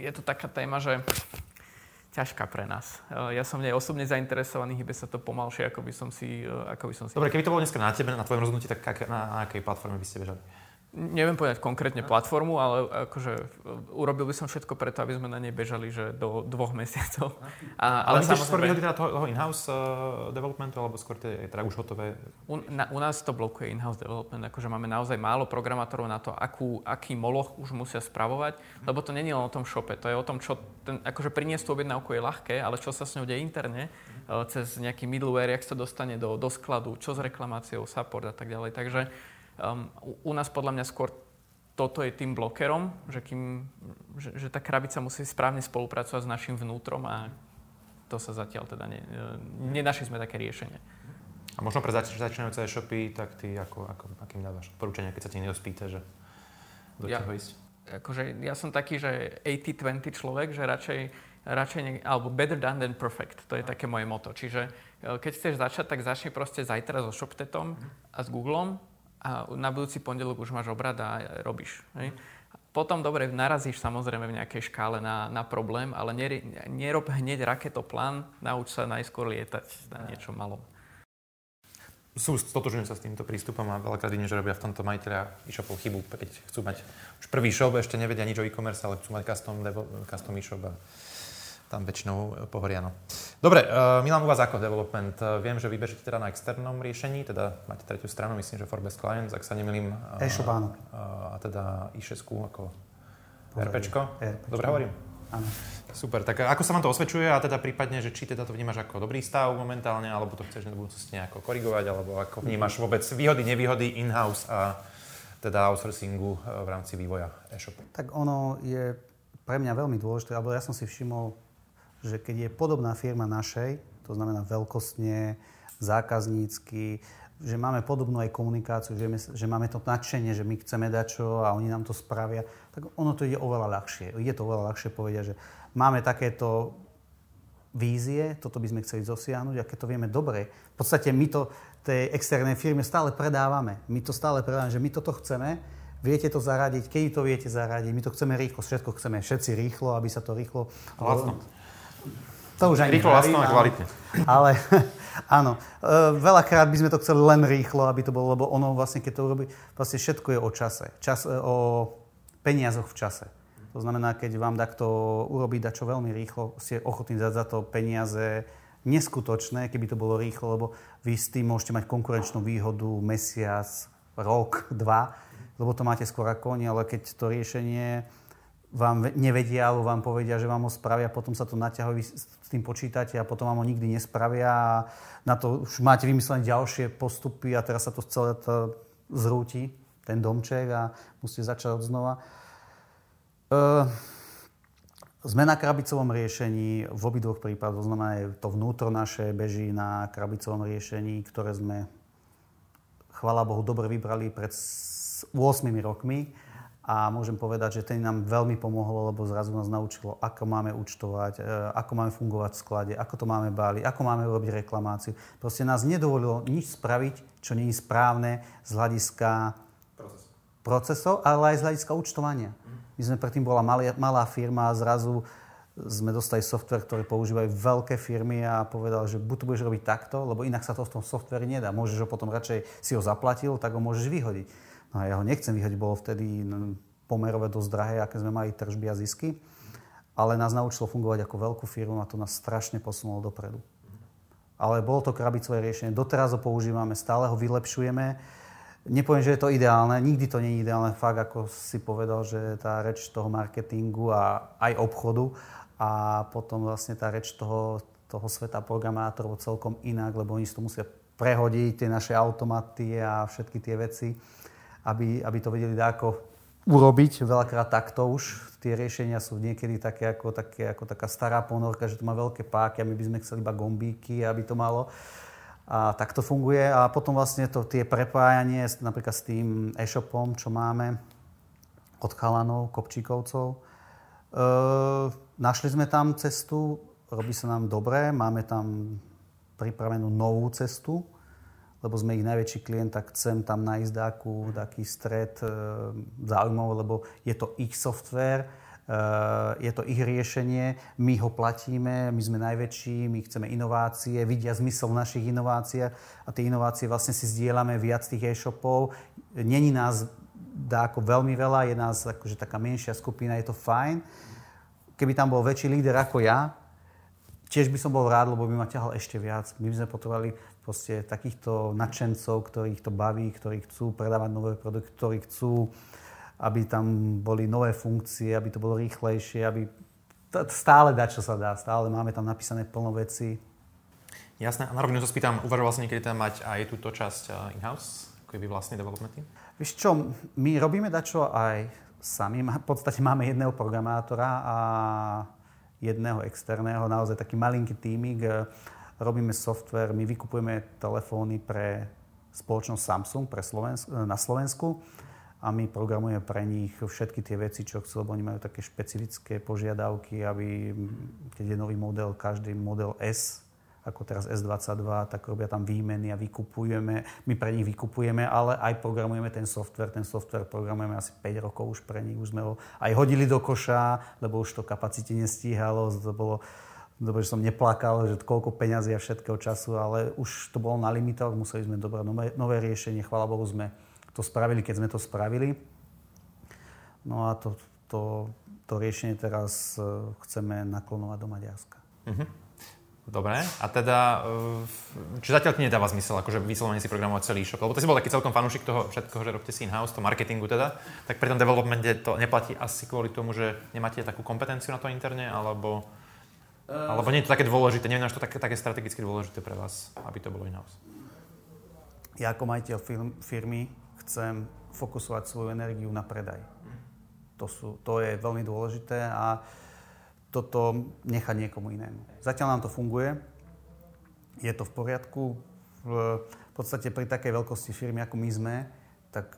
je to taká téma, že ťažká pre nás. Eh, ja som nej osobne zainteresovaný, hybe sa to pomalšie, ako by som si... Eh, ako by som si... Dobre, keby to bolo dneska na tebe, na tvojom rozhodnutí, tak na, na akej platforme by ste bežali? Neviem povedať konkrétne platformu, ale akože e, urobil by som všetko preto, aby sme na nej bežali že do dvoch mesiacov. A, ale ale skôr výhody teda toho, toho in-house uh, developmentu, alebo skôr tie teda už hotové? U, na, u nás to blokuje in-house development, akože máme naozaj málo programátorov na to, akú, aký moloch už musia spravovať, lebo to není len o tom shope, to je o tom, čo ten, akože priniesť tú objednávku je ľahké, ale čo sa s ňou deje interne, uh, cez nejaký middleware, jak sa dostane do, do skladu, čo s reklamáciou, support a tak ďalej. Takže Um, u, u nás podľa mňa skôr toto je tým blokerom, že, kým, že, že tá krabica musí správne spolupracovať s našim vnútrom a to sa zatiaľ teda ne, nenašli sme také riešenie. A možno pre zač- začínajúce e-shopy, tak ty ako, ako, akým dávaš odporúčania, keď sa ti niekto spýta, že do ja, čoho ísť? Akože ja som taký, že 80-20 človek, že radšej, radšej ne, alebo better done than perfect. To je také moje moto. Čiže e, keď chceš začať, tak začni proste zajtra so ShopTetom a s Googlem a na budúci pondelok už máš obrad a robíš. Hej? Potom dobre, narazíš samozrejme v nejakej škále na, na problém, ale nerob hneď raketoplán, nauč sa najskôr lietať na niečo malom. Sú, stotožujem sa s týmto prístupom a veľakrát vidím, že robia v tomto majiteľa e-shopov chybu, keď chcú mať už prvý shop, ešte nevedia nič o e-commerce, ale chcú mať custom, custom e-shop a tam väčšinou pohoria. No. Dobre, uh, Milan, u vás ako development? Uh, viem, že vy bežíte teda na externom riešení, teda máte tretiu stranu, myslím, že Forbes Clients, ak sa nemýlim. E-shop, áno. A teda i6 ako RPčko? Dobre hovorím? Áno. Super, tak ako sa vám to osvedčuje a teda prípadne, že či teda to vnímaš ako dobrý stav momentálne, alebo to chceš na budúcnosti nejako korigovať, alebo ako vnímaš vôbec výhody, nevýhody in-house a teda outsourcingu v rámci vývoja e-shopu? Tak ono je pre mňa veľmi dôležité, alebo ja som si všimol že keď je podobná firma našej, to znamená veľkostne, zákaznícky, že máme podobnú aj komunikáciu, že, že máme to nadšenie, že my chceme dať čo a oni nám to spravia, tak ono to ide oveľa ľahšie. Ide to oveľa ľahšie povedať, že máme takéto vízie, toto by sme chceli dosiahnuť a keď to vieme dobre, v podstate my to tej externej firme stále predávame. My to stále predávame, že my toto chceme, viete to zaradiť, keď to viete zaradiť, my to chceme rýchlo, všetko chceme všetci rýchlo, aby sa to rýchlo... Vlastno. To už ani Rýchlo, vlastno a kvalitne. Ale áno, e, veľakrát by sme to chceli len rýchlo, aby to bolo, lebo ono vlastne, keď to urobí, vlastne všetko je o čase. Čas, e, o peniazoch v čase. To znamená, keď vám takto urobí čo veľmi rýchlo, ste ochotní dať za to peniaze neskutočné, keby to bolo rýchlo, lebo vy s tým môžete mať konkurenčnú výhodu mesiac, rok, dva, lebo to máte skôr ako oni, ale keď to riešenie vám nevedia, alebo vám povedia, že vám ho spravia, potom sa to naťahuje, vy s tým počítate a potom vám ho nikdy nespravia a na to už máte vymyslené ďalšie postupy a teraz sa to celé to zrúti, ten domček a musíte začať od znova. Uh, sme na krabicovom riešení v obidvoch prípadoch, znamená, to vnútro naše beží na krabicovom riešení, ktoré sme, chvala Bohu, dobre vybrali pred 8 rokmi a môžem povedať, že ten nám veľmi pomohlo, lebo zrazu nás naučilo, ako máme účtovať, e, ako máme fungovať v sklade, ako to máme báli, ako máme robiť reklamáciu. Proste nás nedovolilo nič spraviť, čo nie je správne z hľadiska Proces. procesov, ale aj z hľadiska účtovania. My sme predtým bola malá, malá firma a zrazu sme dostali software, ktorý používajú veľké firmy a povedal, že buď to budeš robiť takto, lebo inak sa to v tom softveri nedá. Môžeš ho potom radšej si ho zaplatil, tak ho môžeš vyhodiť. No a ja ho nechcem vyhodiť, bolo vtedy pomerové dosť drahé, aké sme mali tržby a zisky. Ale nás naučilo fungovať ako veľkú firmu a to nás strašne posunulo dopredu. Ale bolo to krabicové riešenie. Doteraz ho používame, stále ho vylepšujeme. Nepoviem, že je to ideálne, nikdy to nie je ideálne. Fakt, ako si povedal, že tá reč toho marketingu a aj obchodu a potom vlastne tá reč toho, toho sveta programátorov celkom inak, lebo oni si to musia prehodiť, tie naše automaty a všetky tie veci aby, aby to vedeli ako urobiť. Veľakrát takto už. Tie riešenia sú niekedy také ako, také ako taká stará ponorka, že to má veľké páky a my by sme chceli iba gombíky, aby to malo. A tak to funguje. A potom vlastne to tie prepájanie napríklad s tým e-shopom, čo máme od chalanov, kopčíkovcov. E, našli sme tam cestu, robí sa nám dobre, máme tam pripravenú novú cestu, lebo sme ich najväčší klient, tak chcem tam nájsť takú, taký stred e, záujmov, lebo je to ich software, e, je to ich riešenie, my ho platíme, my sme najväčší, my chceme inovácie, vidia zmysel v našich inováciách a tie inovácie vlastne si zdieľame viac tých e-shopov. Není nás dá veľmi veľa, je nás akože taká menšia skupina, je to fajn. Keby tam bol väčší líder ako ja, tiež by som bol rád, lebo by ma ťahal ešte viac. My by sme potrebovali proste takýchto nadšencov, ktorých to baví, ktorí chcú predávať nové produkty, ktorí chcú, aby tam boli nové funkcie, aby to bolo rýchlejšie, aby stále dať, čo sa dá. Stále máme tam napísané plno veci. Jasné. A na rovinu sa spýtam, uvažoval si niekedy tam mať aj túto časť eh, in-house, ako je vlastný development team? Vieš čo, my robíme dačo aj sami. V podstate máme jedného programátora a jedného externého, naozaj taký malinký týmik robíme software, my vykupujeme telefóny pre spoločnosť Samsung pre Slovensk- na Slovensku a my programujeme pre nich všetky tie veci, čo chcú, lebo oni majú také špecifické požiadavky, aby keď je nový model, každý model S, ako teraz S22, tak robia tam výmeny a vykupujeme, my pre nich vykupujeme, ale aj programujeme ten software. Ten software programujeme asi 5 rokov už pre nich, už sme ho aj hodili do koša, lebo už to kapacite nestíhalo, to bolo Dobre, že som neplakal, že koľko peňazí a všetkého času, ale už to bolo na limitoch, museli sme dobrať nové, nové riešenie. Chvála Bohu sme to spravili, keď sme to spravili. No a to, to, to riešenie teraz e, chceme naklonovať do Maďarska. Uh-huh. Dobre, a teda, e, či zatiaľ ti nedáva zmysel akože vyslovene si programovať celý shop, lebo ty si bol taký celkom fanúšik toho všetkoho, že robíte si in-house, to marketingu teda, tak pri tom developmente to neplatí asi kvôli tomu, že nemáte takú kompetenciu na to interne, alebo... Alebo nie je to také dôležité, neviem, že to také, také strategicky dôležité pre vás, aby to bolo in-house. Ja ako majiteľ firmy chcem fokusovať svoju energiu na predaj. To, sú, to je veľmi dôležité a toto nechať niekomu inému. Zatiaľ nám to funguje, je to v poriadku. V podstate pri takej veľkosti firmy, ako my sme, tak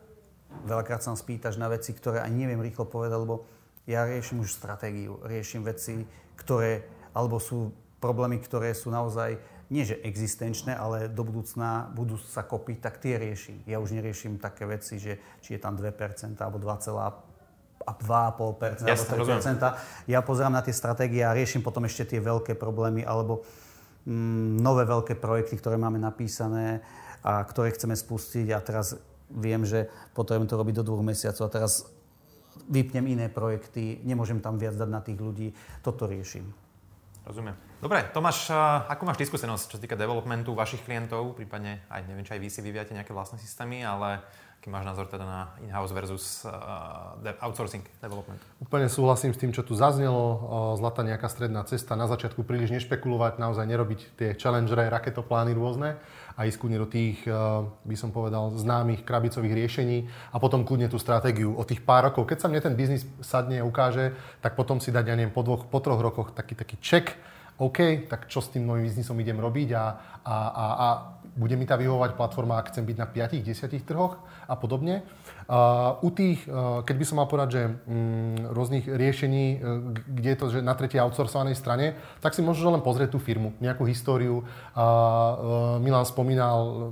veľakrát sa spýtaš na veci, ktoré ani neviem rýchlo povedať, lebo ja riešim už stratégiu, riešim veci, ktoré alebo sú problémy, ktoré sú naozaj nie že existenčné, ale do budúcna budú sa kopiť, tak tie riešim. Ja už neriešim také veci, že či je tam 2% alebo 2,5% alebo 3%. Ja pozerám na tie stratégie a riešim potom ešte tie veľké problémy alebo mm, nové veľké projekty, ktoré máme napísané a ktoré chceme spustiť a teraz viem, že potrebujem to robiť do dvoch mesiacov a teraz vypnem iné projekty, nemôžem tam viac dať na tých ľudí, toto riešim. Rozumiem. Dobre, Tomáš, ako máš skúsenosť, čo sa týka developmentu vašich klientov, prípadne aj neviem, či aj vy si vyvíjate nejaké vlastné systémy, ale Aký máš názor teda na in-house versus uh, outsourcing development? Úplne súhlasím s tým, čo tu zaznelo. Zlata nejaká stredná cesta. Na začiatku príliš nešpekulovať, naozaj nerobiť tie challengery, raketoplány rôzne a ísť kľudne do tých, by som povedal, známych krabicových riešení a potom kľudne tú stratégiu o tých pár rokov. Keď sa mne ten biznis sadne a ukáže, tak potom si dať, ja neviem, po, dvoch, po troch rokoch taký, taký check, OK, tak čo s tým novým biznisom idem robiť a, a, a, a bude mi tá vyhovovať platforma, ak chcem byť na 5-10 trhoch a podobne. Uh, u tých, uh, keď by som mal povedať, že um, rôznych riešení, uh, kde je to že na tretej outsourcovanej strane, tak si môžeš len pozrieť tú firmu, nejakú históriu. Uh, Milan spomínal,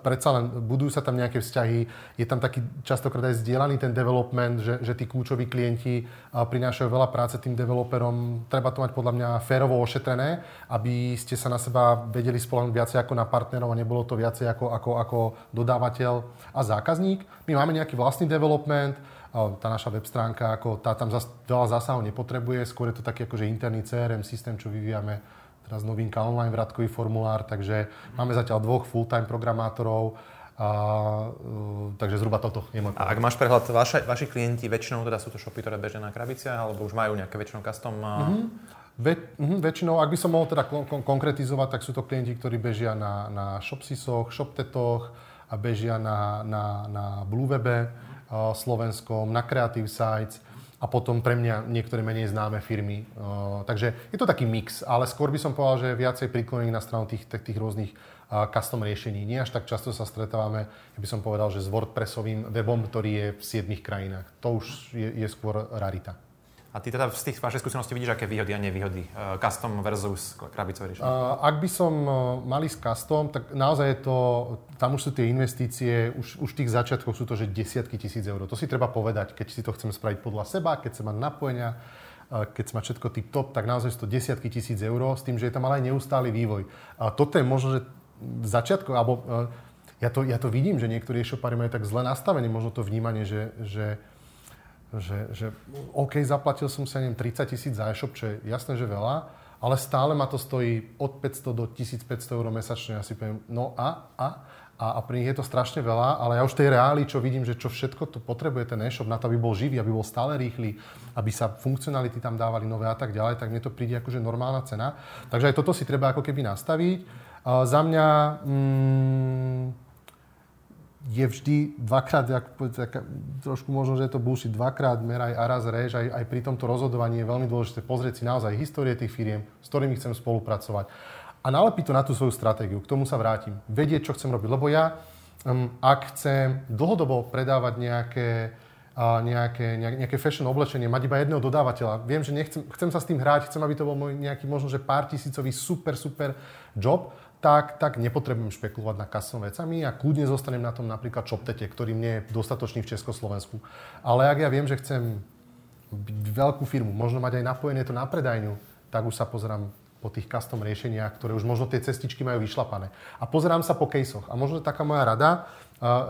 predsa len budujú sa tam nejaké vzťahy, je tam taký častokrát aj zdieľaný ten development, že, že tí kľúčoví klienti prinášajú veľa práce tým developerom. Treba to mať podľa mňa férovo ošetrené, aby ste sa na seba vedeli spolahnúť viacej ako na partnerov a nebolo to viacej ako, ako, ako dodávateľ a zákazník. My máme nejaký vlastný development, tá naša web stránka, ako tá tam zas, veľa zásahov nepotrebuje, skôr je to taký akože interný CRM systém, čo vyvíjame teraz novinka online, vratkový formulár, takže máme zatiaľ dvoch full-time programátorov, a, uh, takže zhruba toto je môj A ak máš prehľad, vaše, vaši klienti väčšinou teda sú to shopy, ktoré bežia na krabiciach, alebo už majú nejaké väčšinou custom? Mm-hmm. Ve, uh, väčšinou, ak by som mohol teda kon- konkretizovať, tak sú to klienti, ktorí bežia na, na ShopSysoch, ShopTetoch, a bežia na, na, na BlueWebe uh, slovenskom, na Creative Sites a potom pre mňa niektoré menej známe firmy. Uh, takže je to taký mix, ale skôr by som povedal, že viacej priklonený na stranu tých, tých rôznych uh, custom riešení. Nie až tak často sa stretávame, ja by som povedal, že s WordPressovým webom, ktorý je v 7 krajinách. To už je, je skôr rarita. A ty teda z tých vašej skúsenosti vidíš, aké výhody a nevýhody? Uh, custom versus krabicové riešenie? Ak by som uh, mali s custom, tak naozaj je to, tam už sú tie investície, už, už v tých začiatkoch sú to, že desiatky tisíc eur. To si treba povedať, keď si to chcem spraviť podľa seba, keď sa má napojenia, uh, keď sa má všetko tip-top, tak naozaj sú to desiatky tisíc eur, s tým, že je tam ale aj neustály vývoj. A toto je možno, že v začiatku, alebo ja to, ja to vidím, že niektorí e-shopári majú tak zle nastavené možno to vnímanie, že, že že, že OK, zaplatil som sa neviem 30 tisíc za e-shop, čo je jasné, že veľa, ale stále ma to stojí od 500 do 1500 eur mesačne. Ja si poviem, no a, a, a, a pri nich je to strašne veľa, ale ja už tej reáli, čo vidím, že čo všetko to potrebuje ten e-shop na to, aby bol živý, aby bol stále rýchly, aby sa funkcionality tam dávali nové a tak ďalej, tak mne to príde akože normálna cena. Takže aj toto si treba ako keby nastaviť. Uh, za mňa... Mm, je vždy dvakrát, tak, trošku možno, že je to bullshit, dvakrát meraj a raz rež, aj, aj pri tomto rozhodovaní je veľmi dôležité pozrieť si naozaj histórie tých firiem, s ktorými chcem spolupracovať. A nalepiť to na tú svoju stratégiu, k tomu sa vrátim, vedieť, čo chcem robiť, lebo ja, um, ak chcem dlhodobo predávať nejaké, uh, nejaké, nejaké fashion oblečenie, mať iba jedného dodávateľa, viem, že nechcem, chcem sa s tým hrať, chcem, aby to bol môj nejaký možno, že pár tisícový super, super job, tak, tak nepotrebujem špekulovať na custom vecami a kľudne zostanem na tom napríklad ShopTete, ktorý mne je dostatočný v Československu. Ale ak ja viem, že chcem byť veľkú firmu, možno mať aj napojené to na predajňu, tak už sa pozerám po tých custom riešeniach, ktoré už možno tie cestičky majú vyšlapané. A pozerám sa po caseoch. A možno taká moja rada,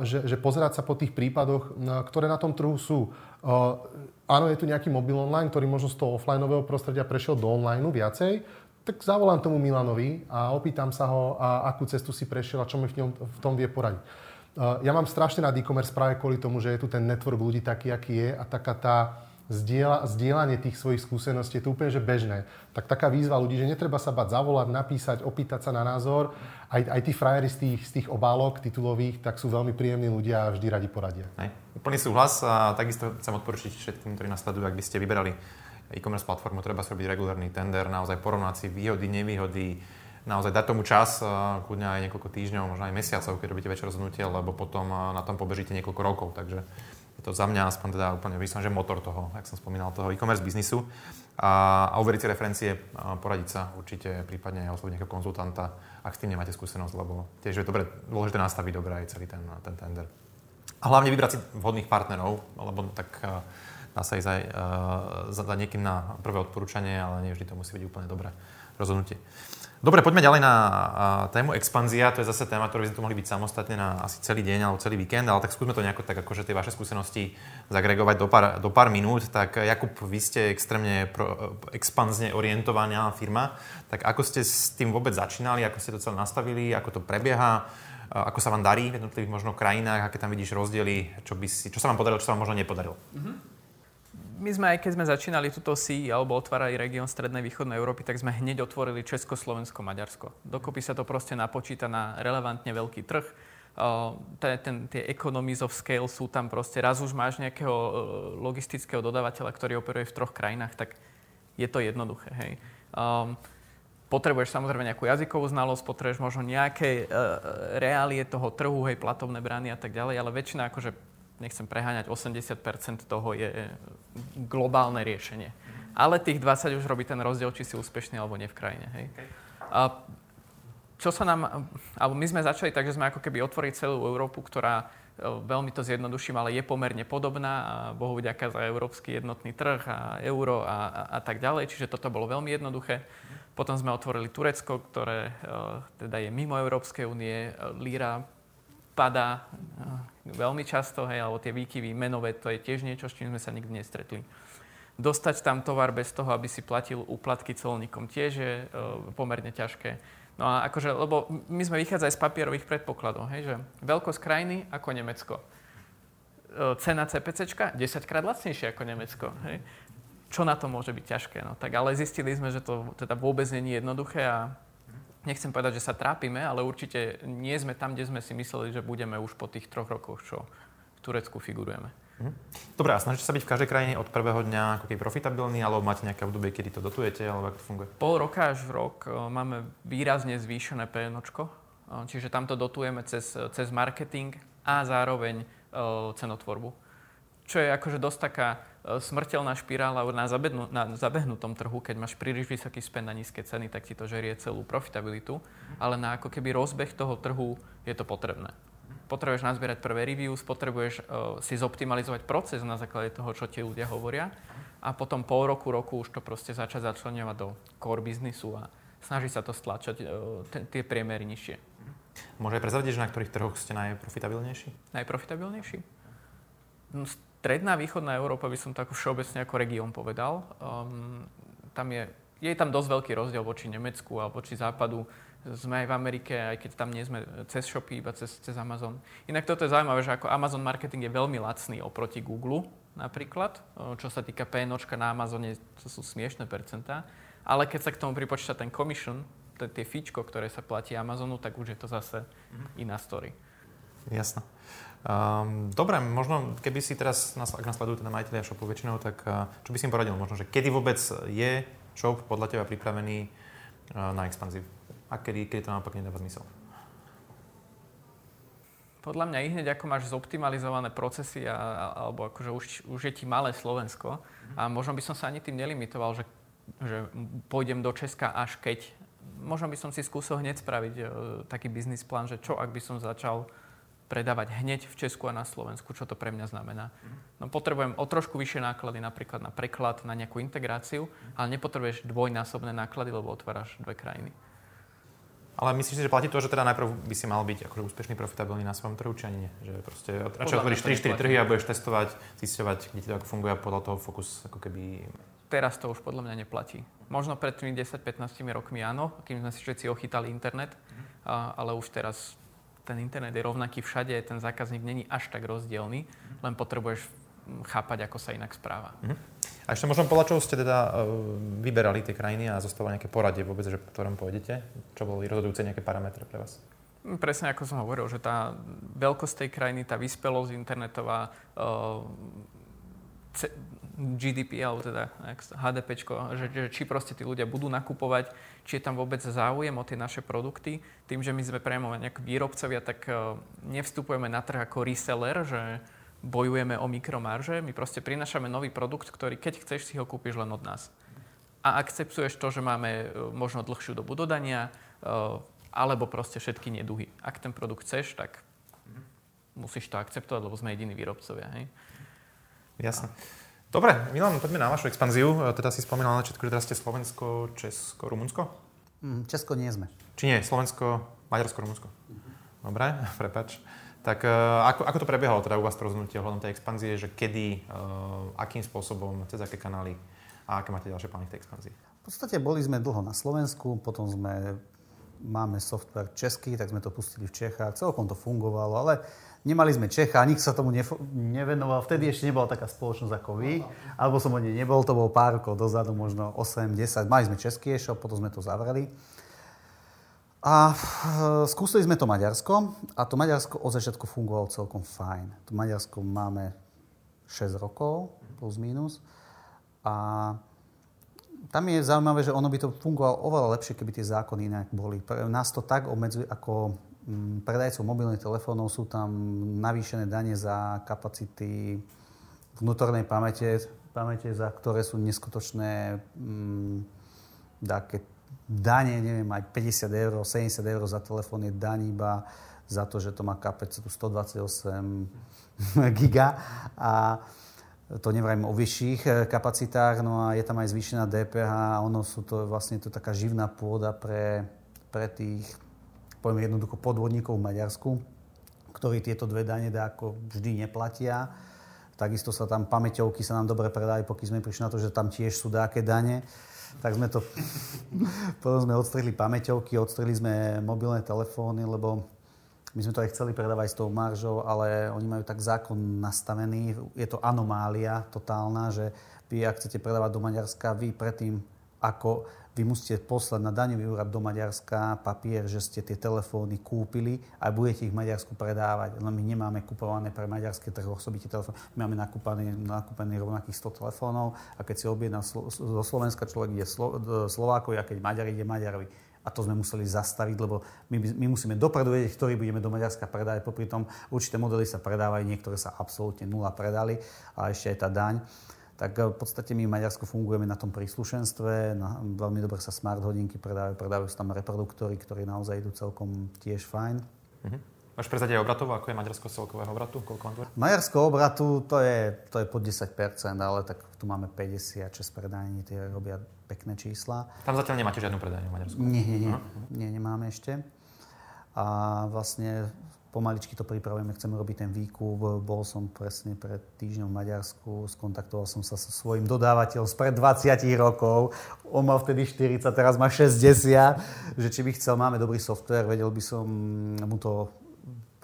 že, že pozerať sa po tých prípadoch, ktoré na tom trhu sú. Áno, je tu nejaký mobil online, ktorý možno z toho offlineového prostredia prešiel do online viacej, tak zavolám tomu Milanovi a opýtam sa ho, a akú cestu si prešiel a čo mi v, ňom, v tom vie poradiť. Ja mám strašne rád e-commerce práve kvôli tomu, že je tu ten network ľudí taký, aký je a taká tá zdieľa, zdieľanie tých svojich skúseností je to úplne že bežné. Tak taká výzva ľudí, že netreba sa bať zavolať, napísať, opýtať sa na názor. Aj, aj tí frajeri z tých, z tých obálok titulových, tak sú veľmi príjemní ľudia a vždy radi poradia. Hej. Úplný súhlas a takisto chcem odporučiť všetkým, ktorí nás sledujú, ak by ste vyberali e-commerce platformu, treba si robiť regulárny tender, naozaj porovnať si výhody, nevýhody, naozaj dať tomu čas, kľudne aj niekoľko týždňov, možno aj mesiacov, keď robíte väčšie rozhodnutie, lebo potom na tom pobežíte niekoľko rokov. Takže je to za mňa aspoň teda úplne myslím, že motor toho, jak som spomínal, toho e-commerce biznisu. A, a overiť si referencie, poradiť sa určite, prípadne aj osloviť nejakého konzultanta, ak s tým nemáte skúsenosť, lebo tiež je dobre, dôležité nastaviť dobre aj celý ten, ten tender. A hlavne vybrať si vhodných partnerov, lebo tak dá sa ísť aj uh, za, niekým na prvé odporúčanie, ale nie vždy to musí byť úplne dobré rozhodnutie. Dobre, poďme ďalej na uh, tému expanzia. To je zase téma, ktorú by sme tu mohli byť samostatne na asi celý deň alebo celý víkend, ale tak skúsme to nejako tak, akože tie vaše skúsenosti zagregovať do pár, do pár minút. Tak Jakub, vy ste extrémne pro, expanzne orientovaná firma. Tak ako ste s tým vôbec začínali, ako ste to celé nastavili, ako to prebieha? ako sa vám darí v jednotlivých možno krajinách, aké tam vidíš rozdiely, čo, by si, čo sa vám podarilo, čo sa vám možno nepodarilo. Mm-hmm my sme aj keď sme začínali túto SI alebo otvárali región Strednej východnej Európy, tak sme hneď otvorili Česko, Slovensko, Maďarsko. Dokopy sa to proste napočíta na relevantne veľký trh. Ten, ten, tie economies of scale sú tam proste. Raz už máš nejakého uh, logistického dodávateľa, ktorý operuje v troch krajinách, tak je to jednoduché. Hej. Um, potrebuješ samozrejme nejakú jazykovú znalosť, potrebuješ možno nejaké uh, reálie toho trhu, hej, platovné brány a tak ďalej, ale väčšina akože nechcem preháňať, 80% toho je globálne riešenie. Ale tých 20 už robí ten rozdiel, či si úspešný alebo nie v krajine. Hej. A čo sa nám, alebo my sme začali tak, že sme ako keby otvorili celú Európu, ktorá e, veľmi to zjednoduším, ale je pomerne podobná a Bohu vďaka za európsky jednotný trh a euro a, a, a tak ďalej. Čiže toto bolo veľmi jednoduché. Potom sme otvorili Turecko, ktoré uh, teda je mimo Európskej únie. Líra padá eh, veľmi často, hej, alebo tie výkyvy menové, to je tiež niečo, s čím sme sa nikdy nestretli. Dostať tam tovar bez toho, aby si platil úplatky colníkom, tiež je e, pomerne ťažké. No a akože, lebo my sme vychádzali z papierových predpokladov, hej, že veľkosť krajiny ako Nemecko. E, cena CPC 10 krát lacnejšia ako Nemecko. Hej. Čo na to môže byť ťažké? No, tak ale zistili sme, že to teda vôbec nie je jednoduché a nechcem povedať, že sa trápime, ale určite nie sme tam, kde sme si mysleli, že budeme už po tých troch rokoch, čo v Turecku figurujeme. Mhm. Dobre, a snažíte sa byť v každej krajine od prvého dňa ako keby profitabilný, alebo máte nejaké obdobie, kedy to dotujete, alebo ako to funguje? Pol roka až rok e, máme výrazne zvýšené PNOčko, e, čiže tam to dotujeme cez, cez marketing a zároveň e, cenotvorbu. Čo je akože dosť taká E, smrteľná špirála na, zabednu, na zabehnutom trhu, keď máš príliš vysoký spend na nízke ceny, tak ti to žerie celú profitabilitu, ale na ako keby rozbeh toho trhu je to potrebné. Potrebuješ nazbierať prvé reviews, potrebuješ uh, si zoptimalizovať proces na základe toho, čo ti ľudia hovoria a potom pol roku, roku už to proste začať začlenovať do core biznisu a snaží sa to stlačať uh, t- tie priemery nižšie. Môže aj prezradiť, že na ktorých trhoch ste najprofitabilnejší? Najprofitabilnejší? Stredná východná Európa by som tak všeobecne ako región povedal. Um, tam je, je tam dosť veľký rozdiel voči Nemecku a voči západu. Sme aj v Amerike, aj keď tam nie sme cez Shopee, iba cez, cez Amazon. Inak toto je zaujímavé, že ako Amazon marketing je veľmi lacný oproti Google napríklad. Čo sa týka PNOčka na Amazone, to sú smiešné percentá. Ale keď sa k tomu pripočíta ten commission, tie fíčko, ktoré sa platí Amazonu, tak už je to zase mhm. iná story. Jasné. Um, dobre, možno keby si teraz, ak nás sledujú teda majiteľia shopu väčšinou, tak uh, čo by si im poradil? Možno, že kedy vôbec je shop podľa teba pripravený uh, na expanziu? A kedy, kedy to naopak nedáva zmysel? Podľa mňa i hneď ako máš zoptimalizované procesy a, alebo akože už, už je ti malé Slovensko a možno by som sa ani tým nelimitoval, že, že pôjdem do Česka až keď. Možno by som si skúsil hneď spraviť uh, taký biznis plán, že čo ak by som začal predávať hneď v Česku a na Slovensku, čo to pre mňa znamená. No, potrebujem o trošku vyššie náklady napríklad na preklad, na nejakú integráciu, ale nepotrebuješ dvojnásobné náklady, lebo otváraš dve krajiny. Ale myslíš si, že platí to, že teda najprv by si mal byť akože úspešný, profitabilný na svojom trhu, či ani nie? Že proste radšej otvoríš 3-4 trhy a budeš testovať, zisťovať, kde to ako funguje a podľa toho fokus ako keby... Teraz to už podľa mňa neplatí. Možno pred tými 10-15 rokmi áno, kým sme si všetci ochytali internet, a, ale už teraz ten internet je rovnaký všade, ten zákazník není až tak rozdielný, len potrebuješ chápať, ako sa inak správa. Uh-huh. A ešte možno podľa čoho ste teda uh, vyberali tie krajiny a zostalo nejaké poradie vôbec, že po ktorom pôjdete? Čo boli rozhodujúce nejaké parametre pre vás? Hm, presne ako som hovoril, že tá veľkosť tej krajiny, tá vyspelosť internetová, uh, GDP, alebo teda HDP, že, že či proste tí ľudia budú nakupovať, či je tam vôbec záujem o tie naše produkty. Tým, že my sme priamo nejak výrobcovia, tak uh, nevstupujeme na trh ako reseller, že bojujeme o mikromarže. My proste prinášame nový produkt, ktorý keď chceš, si ho kúpiš len od nás. A akceptuješ to, že máme uh, možno dlhšiu dobu dodania, uh, alebo proste všetky neduhy. Ak ten produkt chceš, tak musíš to akceptovať, lebo sme jediní výrobcovia. Hej? Jasne. A... Dobre, Milan, poďme na vašu expanziu. E, teda si spomínal na začiatku, že teraz ste Slovensko, Česko, Rumunsko? Mm, Česko nie sme. Či nie? Slovensko, Maďarsko, Rumunsko. Dobre, prepač. Tak e, ako, ako to prebiehalo teda u vás to rozhodnutie ohľadom tej expanzie, že kedy, uh, akým spôsobom, cez aké kanály a aké máte ďalšie plány v tej expanzii? V podstate boli sme dlho na Slovensku, potom sme máme software český, tak sme to pustili v Čechách, celkom to fungovalo, ale nemali sme Čecha, nik sa tomu nefo- nevenoval, vtedy ešte nebola taká spoločnosť ako vy, alebo som o nej nebol, to bolo pár rokov dozadu, možno 8, 10, mali sme český e-shop, potom sme to zavreli. A e, skúsili sme to Maďarsko a to Maďarsko od začiatku fungovalo celkom fajn. To Maďarsko máme 6 rokov, plus minus. A tam je zaujímavé, že ono by to fungovalo oveľa lepšie, keby tie zákony inak boli. Nás to tak obmedzuje, ako mm, predajcov mobilných telefónov sú tam navýšené dane za kapacity vnútornej pamäte, pamäte za ktoré sú neskutočné mm, také dane, neviem, aj 50 eur, 70 eur za telefón je daň iba za to, že to má kapacitu 128 giga a to nevrajme o vyšších eh, kapacitách, no a je tam aj zvýšená DPH a ono sú to vlastne to taká živná pôda pre, pre tých, poviem jednoducho, podvodníkov v Maďarsku, ktorí tieto dve dane ako vždy neplatia. Takisto sa tam pamäťovky sa nám dobre predajú, pokým sme prišli na to, že tam tiež sú dáke dane tak sme to... potom sme odstrihli pamäťovky, odstrihli sme mobilné telefóny, lebo my sme to aj chceli predávať s tou maržou, ale oni majú tak zákon nastavený, je to anomália totálna, že vy, ak chcete predávať do Maďarska, vy predtým, ako vy musíte poslať na daňový úrad do Maďarska papier, že ste tie telefóny kúpili a budete ich v Maďarsku predávať. Len my nemáme kupované pre maďarské trh osobite telefóny. My máme nakúpané, nakúpané rovnakých 100 telefónov a keď si objedná zo Slovenska človek ide Slo, Slovákovi a keď Maďar ide Maďarovi. A to sme museli zastaviť, lebo my, my musíme dopredu vedieť, ktorý budeme do Maďarska predávať. Popri tom určité modely sa predávajú, niektoré sa absolútne nula predali a ešte aj tá daň tak eh, v podstate my v Maďarsku fungujeme na tom príslušenstve, na, veľmi dobre sa smart hodinky predávajú, predávajú sa tam reproduktory, ktorí naozaj idú celkom tiež fajn. Uh-huh. Máš prezadie obratu, ako je Maďarsko z celkového obratu? Koľko Maďarsko obratu to je, to je pod 10%, ale tak tu máme 56 predajní, tie robia pekné čísla. Tam zatiaľ nemáte žiadnu predajňu v Maďarsku? Nie, nie, nie, uh-huh. nie, nemáme ešte. A vlastne pomaličky to pripravujeme, chceme robiť ten výkup. Bol som presne pred týždňom v Maďarsku, skontaktoval som sa so svojím dodávateľom spred 20 rokov. On mal vtedy 40, teraz má 60, že či by chcel, máme dobrý software, vedel by som mu to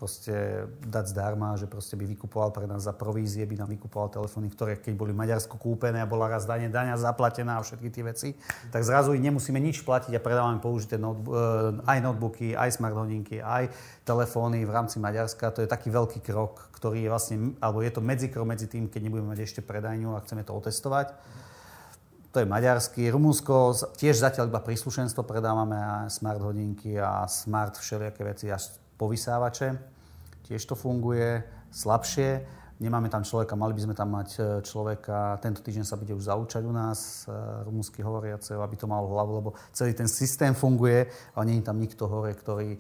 proste dať zdarma, že proste by vykupoval pre nás za provízie, by nám vykupoval telefóny, ktoré keď boli v Maďarsku kúpené a bola raz dane, daňa zaplatená a všetky tie veci, tak zrazu ich nemusíme nič platiť a predávame použité notebo- eh, aj notebooky, aj smart hodinky, aj telefóny v rámci Maďarska. To je taký veľký krok, ktorý je vlastne, alebo je to medzikrok medzi tým, keď nebudeme mať ešte predajňu a chceme to otestovať. To je maďarský. Rumunsko tiež zatiaľ iba príslušenstvo predávame a smart hodinky a smart všelijaké veci až povysávače. Tiež to funguje slabšie. Nemáme tam človeka, mali by sme tam mať e, človeka, tento týždeň sa bude už zaučať u nás, e, rumúnsky hovoriaceho, aby to malo hlavu, lebo celý ten systém funguje, ale nie je tam nikto hore, ktorý e,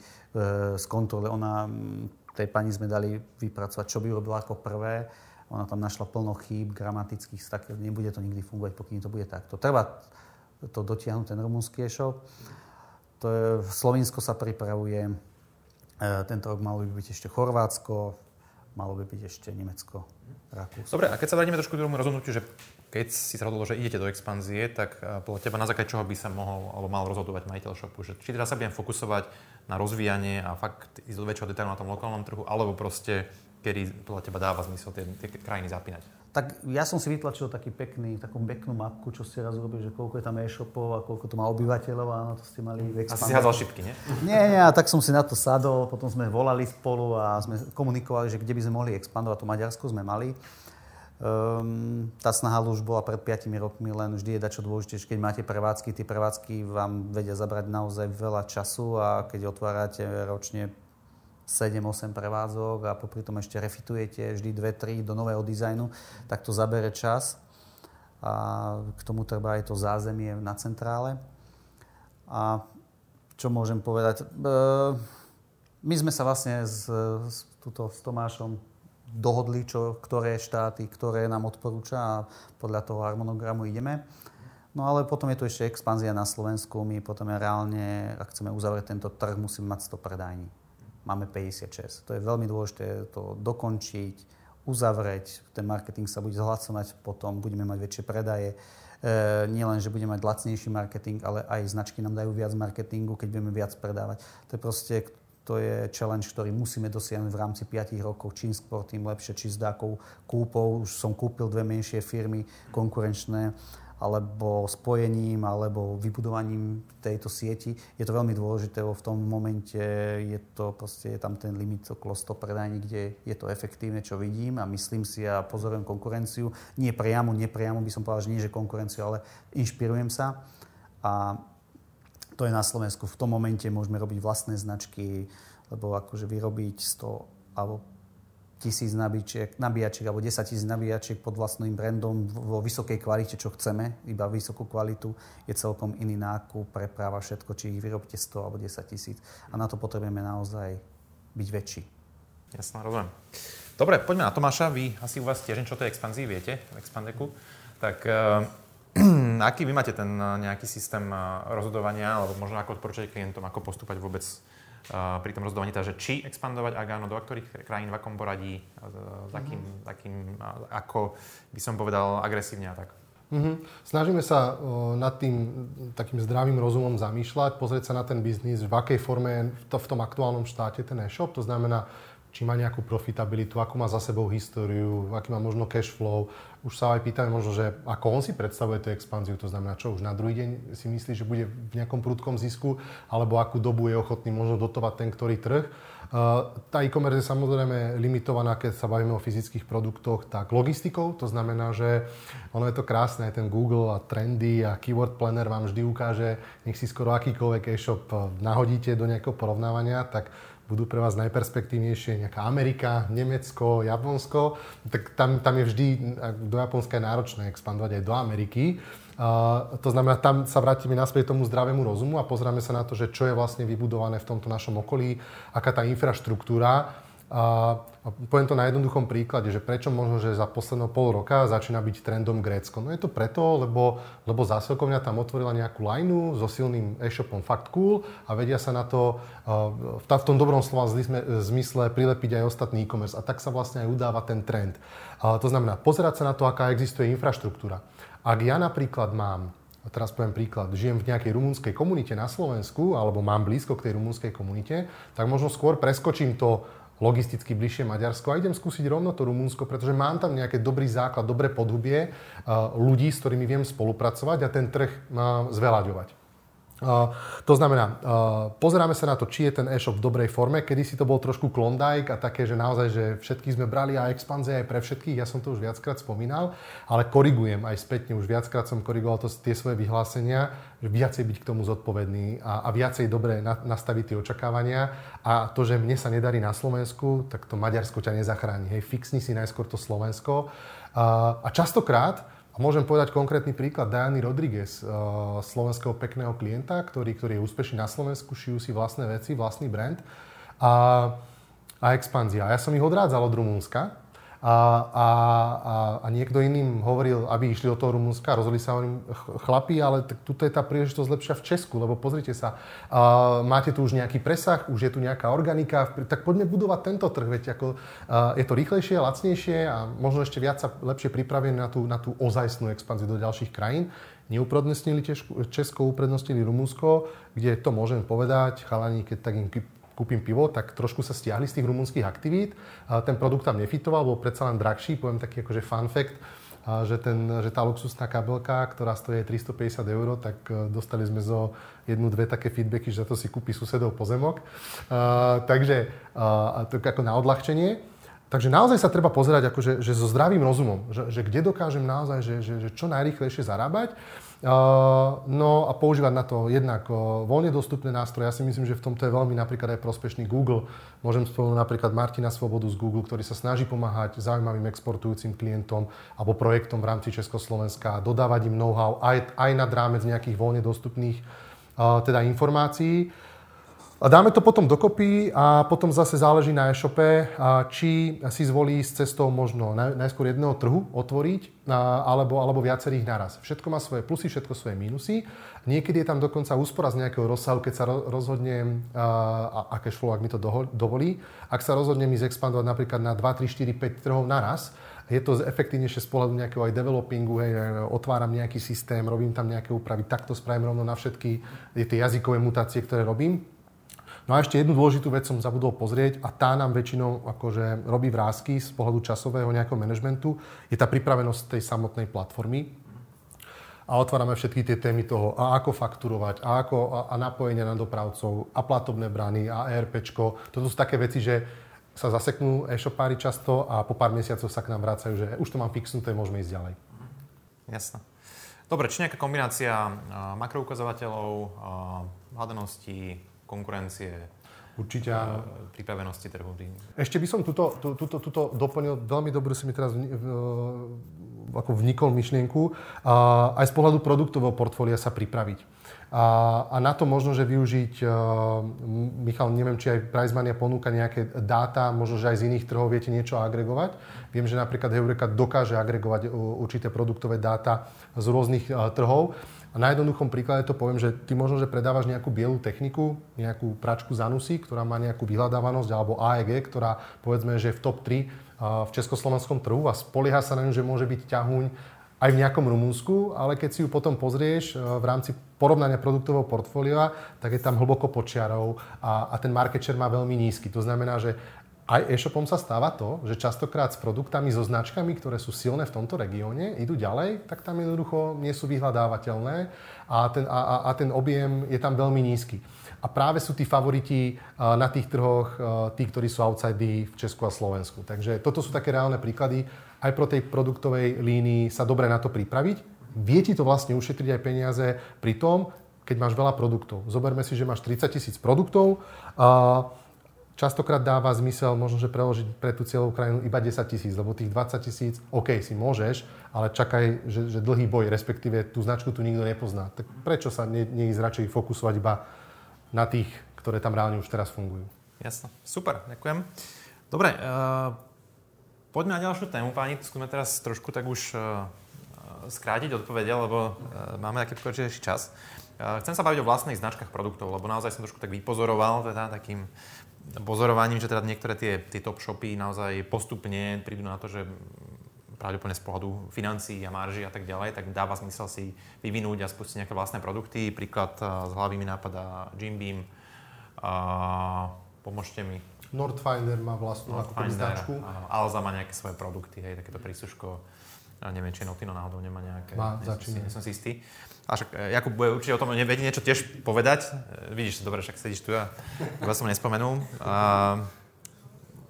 skontroluje. Ona, tej pani sme dali vypracovať, čo by robila ako prvé. Ona tam našla plno chýb gramatických, tak nebude to nikdy fungovať, pokým to bude takto. Treba to dotiahnuť, ten rumúnsky e-shop. To je, Slovinsko sa pripravuje, tento rok malo by byť ešte Chorvátsko, malo by byť ešte Nemecko, Rakúsko. Dobre, a keď sa vrátime trošku k tomu rozhodnutiu, že keď si sa rozhodol, že idete do expanzie, tak e, podľa teba na základe čoho by sa mohol alebo mal rozhodovať majiteľ shopu? Že či teda sa budem fokusovať na rozvíjanie a fakt ísť do väčšieho detailu na tom lokálnom trhu, alebo proste kedy podľa teba dáva zmysel tie, tie krajiny zapínať? Tak ja som si vytlačil taký pekný, takú peknú mapku, čo ste raz urobili, že koľko je tam e-shopov a koľko to má obyvateľov a na to ste mali v Asi si hádzal šipky, nie? Nie, nie, a tak som si na to sadol, potom sme volali spolu a sme komunikovali, že kde by sme mohli expandovať. To Maďarsko sme mali. Um, tá snaha už bola pred 5 rokmi, len vždy je dačo dôležité, že keď máte prevádzky, tie prevádzky vám vedia zabrať naozaj veľa času a keď otvárate ročne 7-8 prevádzok a popri tom ešte refitujete vždy 2-3 do nového dizajnu, tak to zabere čas. A k tomu treba aj to zázemie na centrále. A čo môžem povedať? E, my sme sa vlastne s, s, tuto, s Tomášom dohodli, čo, ktoré štáty, ktoré nám odporúča a podľa toho harmonogramu ideme. No ale potom je tu ešte expanzia na Slovensku. My potom reálne, ak chceme uzavrieť tento trh, musíme mať 100 predajní máme 56. To je veľmi dôležité to dokončiť, uzavrieť, ten marketing sa bude zhlasovať, potom budeme mať väčšie predaje. E, nie len, že budeme mať lacnejší marketing, ale aj značky nám dajú viac marketingu, keď budeme viac predávať. To je proste to je challenge, ktorý musíme dosiahnuť v rámci 5 rokov. Čím skôr, tým lepšie. Či s dákou kúpou, už som kúpil dve menšie firmy konkurenčné, alebo spojením, alebo vybudovaním tejto sieti. Je to veľmi dôležité, v tom momente je to proste, je tam ten limit okolo 100 predajní, kde je to efektívne, čo vidím a myslím si a pozorujem konkurenciu. Nie priamo, nepriamo by som povedal, že nie, že konkurenciu, ale inšpirujem sa. A to je na Slovensku. V tom momente môžeme robiť vlastné značky, lebo akože vyrobiť 100 alebo tisíc nabíjačiek, nabíjačiek alebo 10 tisíc nabíjačiek pod vlastným brandom vo vysokej kvalite, čo chceme, iba vysokú kvalitu, je celkom iný nákup, preprava, všetko, či ich vyrobíte 100 alebo 10 tisíc. A na to potrebujeme naozaj byť väčší. Jasná, rozumiem. Dobre, poďme na Tomáša. Vy asi u vás tiež čo to je expanzii viete, v Expandeku. Tak uh, aký vy máte ten uh, nejaký systém uh, rozhodovania, alebo možno ako odporúčate klientom, ako postúpať vôbec pri tom rozhodovaní, teda, že či expandovať, ak áno, do ktorých krajín, v akom poradí, s akým, mm-hmm. akým, ako by som povedal, agresívne a tak. Mm-hmm. Snažíme sa o, nad tým takým zdravým rozumom zamýšľať, pozrieť sa na ten biznis, v akej forme je to v tom aktuálnom štáte ten e-shop, to znamená, či má nejakú profitabilitu, akú má za sebou históriu, aký má možno cash flow. Už sa aj pýtame možno, že ako on si predstavuje tú expanziu, to znamená, čo už na druhý deň si myslí, že bude v nejakom prudkom zisku, alebo akú dobu je ochotný možno dotovať ten ktorý trh. Uh, tá e-commerce je samozrejme limitovaná, keď sa bavíme o fyzických produktoch, tak logistikou. To znamená, že ono je to krásne, ten Google a trendy a Keyword Planner vám vždy ukáže, nech si skoro akýkoľvek e-shop nahodíte do nejakého porovnávania, tak budú pre vás najperspektívnejšie nejaká Amerika, Nemecko, Japonsko, tak tam, tam je vždy, do Japonska je náročné expandovať aj do Ameriky. Uh, to znamená, tam sa vrátime naspäť tomu zdravému rozumu a pozrieme sa na to, že čo je vlastne vybudované v tomto našom okolí, aká tá infraštruktúra a poviem to na jednoduchom príklade, že prečo možno, že za posledného pol roka začína byť trendom Grécko. No je to preto, lebo, lebo zásilkovňa tam otvorila nejakú lineu so silným e-shopom Fakt Cool a vedia sa na to v tom dobrom slova zmysle prilepiť aj ostatný e-commerce. A tak sa vlastne aj udáva ten trend. To znamená, pozerať sa na to, aká existuje infraštruktúra. Ak ja napríklad mám a teraz poviem príklad, žijem v nejakej rumúnskej komunite na Slovensku, alebo mám blízko k tej rumúnskej komunite, tak možno skôr preskočím to logisticky bližšie Maďarsko a idem skúsiť rovno to Rumunsko, pretože mám tam nejaký dobrý základ, dobré podhubie ľudí, s ktorými viem spolupracovať a ten trh zveľaďovať. To znamená, uh, pozeráme sa na to, či je ten e-shop v dobrej forme. Kedy si to bol trošku Klondike a také, že naozaj, že všetky sme brali a expanzie aj pre všetkých. Ja som to už viackrát spomínal, ale korigujem aj spätne. Už viackrát som korigoval to, tie svoje vyhlásenia, že viacej byť k tomu zodpovedný a, a viacej dobre na, nastaviť tie očakávania. A to, že mne sa nedarí na Slovensku, tak to Maďarsko ťa nezachráni. Hej, fixni si najskôr to Slovensko. Uh, a častokrát môžem povedať konkrétny príklad Diany Rodriguez, eh, slovenského pekného klienta, ktorý, ktorý je úspešný na Slovensku, šijú si vlastné veci, vlastný brand a, a expanzia. Ja som ich odrádzal od Rumúnska, a, a, a, a niekto iným hovoril, aby išli do toho Rumunska, rozhodli sa hovorím, chlapi, ale tak tuto je tá príležitosť lepšia v Česku, lebo pozrite sa, uh, máte tu už nejaký presah, už je tu nejaká organika, tak poďme budovať tento trh, veď ako, uh, je to rýchlejšie, lacnejšie a možno ešte viac sa lepšie pripravené na tú, na tú ozajstnú expanziu do ďalších krajín. Neuprednostnili Česko, uprednostnili Rumunsko, kde to môžem povedať, chalani, keď tak im kúpim pivo, tak trošku sa stiahli z tých rumunských aktivít. Ten produkt tam nefitoval, bol predsa len drahší, poviem taký akože fun fact, že, ten, že tá luxusná kabelka, ktorá stojí 350 eur, tak e, dostali sme zo jednu, dve také feedbacky, že za to si kúpi susedov pozemok. A, takže to ako na odľahčenie. Takže naozaj sa treba pozerať akože, že so zdravým rozumom, že, že kde dokážem naozaj, že, že, že čo najrýchlejšie zarábať. No a používať na to jednak voľne dostupné nástroje. Ja si myslím, že v tomto je veľmi napríklad aj prospešný Google. Môžem spomenúť napríklad Martina Svobodu z Google, ktorý sa snaží pomáhať zaujímavým exportujúcim klientom alebo projektom v rámci Československa, dodávať im know-how aj, aj nad rámec nejakých voľne dostupných teda informácií. Dáme to potom dokopy a potom zase záleží na e-shope, či si zvolí s cestou možno najskôr jedného trhu otvoriť alebo, alebo viacerých naraz. Všetko má svoje plusy, všetko svoje mínusy. Niekedy je tam dokonca úspora z nejakého rozsahu, keď sa rozhodnem, a, a ak mi to dovolí, ak sa rozhodnem ísť expandovať napríklad na 2, 3, 4, 5 trhov naraz, je to efektívnejšie z pohľadu nejakého aj developingu, hej, otváram nejaký systém, robím tam nejaké úpravy, takto spravím rovno na všetky tie jazykové mutácie, ktoré robím No a ešte jednu dôležitú vec som zabudol pozrieť a tá nám väčšinou akože robí vrázky z pohľadu časového nejakého manažmentu, je tá pripravenosť tej samotnej platformy. A otvárame všetky tie témy toho, a ako fakturovať, a, ako, a, a napojenia na dopravcov, a platobné brány, a ERPčko. Toto sú také veci, že sa zaseknú e-shopári často a po pár mesiacov sa k nám vracajú, že už to mám fixnuté, môžeme ísť ďalej. Jasné. Dobre, či nejaká kombinácia makroukazovateľov, hľadanosti, konkurencie, Určite áno. pripravenosti trhu. Ešte by som tuto, tuto, tuto doplnil, veľmi dobrú si mi teraz v, v, ako vnikol myšlienku, a aj z pohľadu produktového portfólia sa pripraviť. A, a na to možno, že využiť, uh, Michal, neviem, či aj Pricemania ponúka nejaké dáta, možno, že aj z iných trhov viete niečo agregovať. Viem, že napríklad Heureka dokáže agregovať určité produktové dáta z rôznych uh, trhov. A na jednoduchom príklade to poviem, že ty možno, že predávaš nejakú bielú techniku, nejakú pračku Zanussi, ktorá má nejakú vyhľadávanosť, alebo AEG, ktorá povedzme, že je v top 3 v československom trhu a spolieha sa na ňu, že môže byť ťahuň aj v nejakom Rumunsku, ale keď si ju potom pozrieš v rámci porovnania produktového portfólia, tak je tam hlboko počiarov a, a ten market share má veľmi nízky. To znamená, že aj e-shopom sa stáva to, že častokrát s produktami, so značkami, ktoré sú silné v tomto regióne, idú ďalej, tak tam jednoducho nie sú vyhľadávateľné a ten, a, a ten objem je tam veľmi nízky. A práve sú tí favoriti na tých trhoch, tí, ktorí sú outside v Česku a Slovensku. Takže toto sú také reálne príklady. Aj pro tej produktovej línii sa dobre na to pripraviť. Vie ti to vlastne ušetriť aj peniaze pri tom, keď máš veľa produktov. Zoberme si, že máš 30 tisíc produktov. A častokrát dáva zmysel možno, že preložiť pre tú celú krajinu iba 10 tisíc, lebo tých 20 tisíc, OK, si môžeš, ale čakaj, že, že dlhý boj, respektíve tú značku tu nikto nepozná. Tak prečo sa ne, neísť radšej fokusovať iba na tých, ktoré tam reálne už teraz fungujú? Jasno, super, ďakujem. Dobre, uh, poďme na ďalšiu tému, páni. Skúsme teraz trošku tak už uh, skrátiť odpovede, lebo uh, máme taký pokročilejší čas. Uh, chcem sa baviť o vlastných značkách produktov, lebo naozaj som trošku tak vypozoroval teda takým pozorovaním, že teda niektoré tie, tie top shopy naozaj postupne prídu na to, že pravdepodobne z pohľadu financií a marži a tak ďalej, tak dáva zmysel si vyvinúť a spustiť nejaké vlastné produkty. Príklad z hlavy mi napadá Jim Beam. A pomôžte mi. Nordfinder má vlastnú Nordfinder, značku. Áno, Alza má nejaké svoje produkty, hej, takéto prísuško. Ja neviem, či Notino náhodou nemá nejaké. Má, začína. Nie som si istý. A však e, Jakub bude určite o tom vedieť niečo tiež povedať. E, vidíš, dobre, však sedíš tu a ja som nespomenul. A,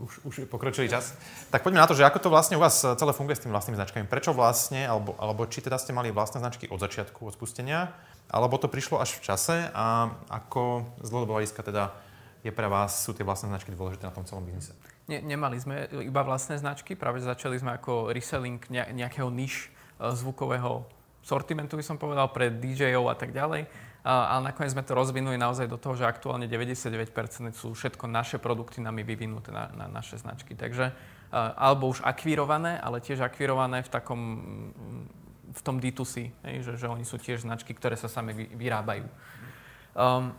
už, už pokročilý čas. Tak poďme na to, že ako to vlastne u vás celé funguje s tými vlastnými značkami. Prečo vlastne, alebo, alebo či teda ste mali vlastné značky od začiatku, od spustenia, alebo to prišlo až v čase a ako z hľadiska teda je pre vás, sú tie vlastné značky dôležité na tom celom biznise? Ne, nemali sme iba vlastné značky, práve začali sme ako reselling nejakého niž e, zvukového sortimentu, by som povedal, pre DJ-ov a tak ďalej. Ale nakoniec sme to rozvinuli naozaj do toho, že aktuálne 99% sú všetko naše produkty nami vyvinuté na, na naše značky. Takže alebo už akvírované, ale tiež akvírované v takom v tom D2C, hej, že, že oni sú tiež značky, ktoré sa sami vy, vyrábajú. Um,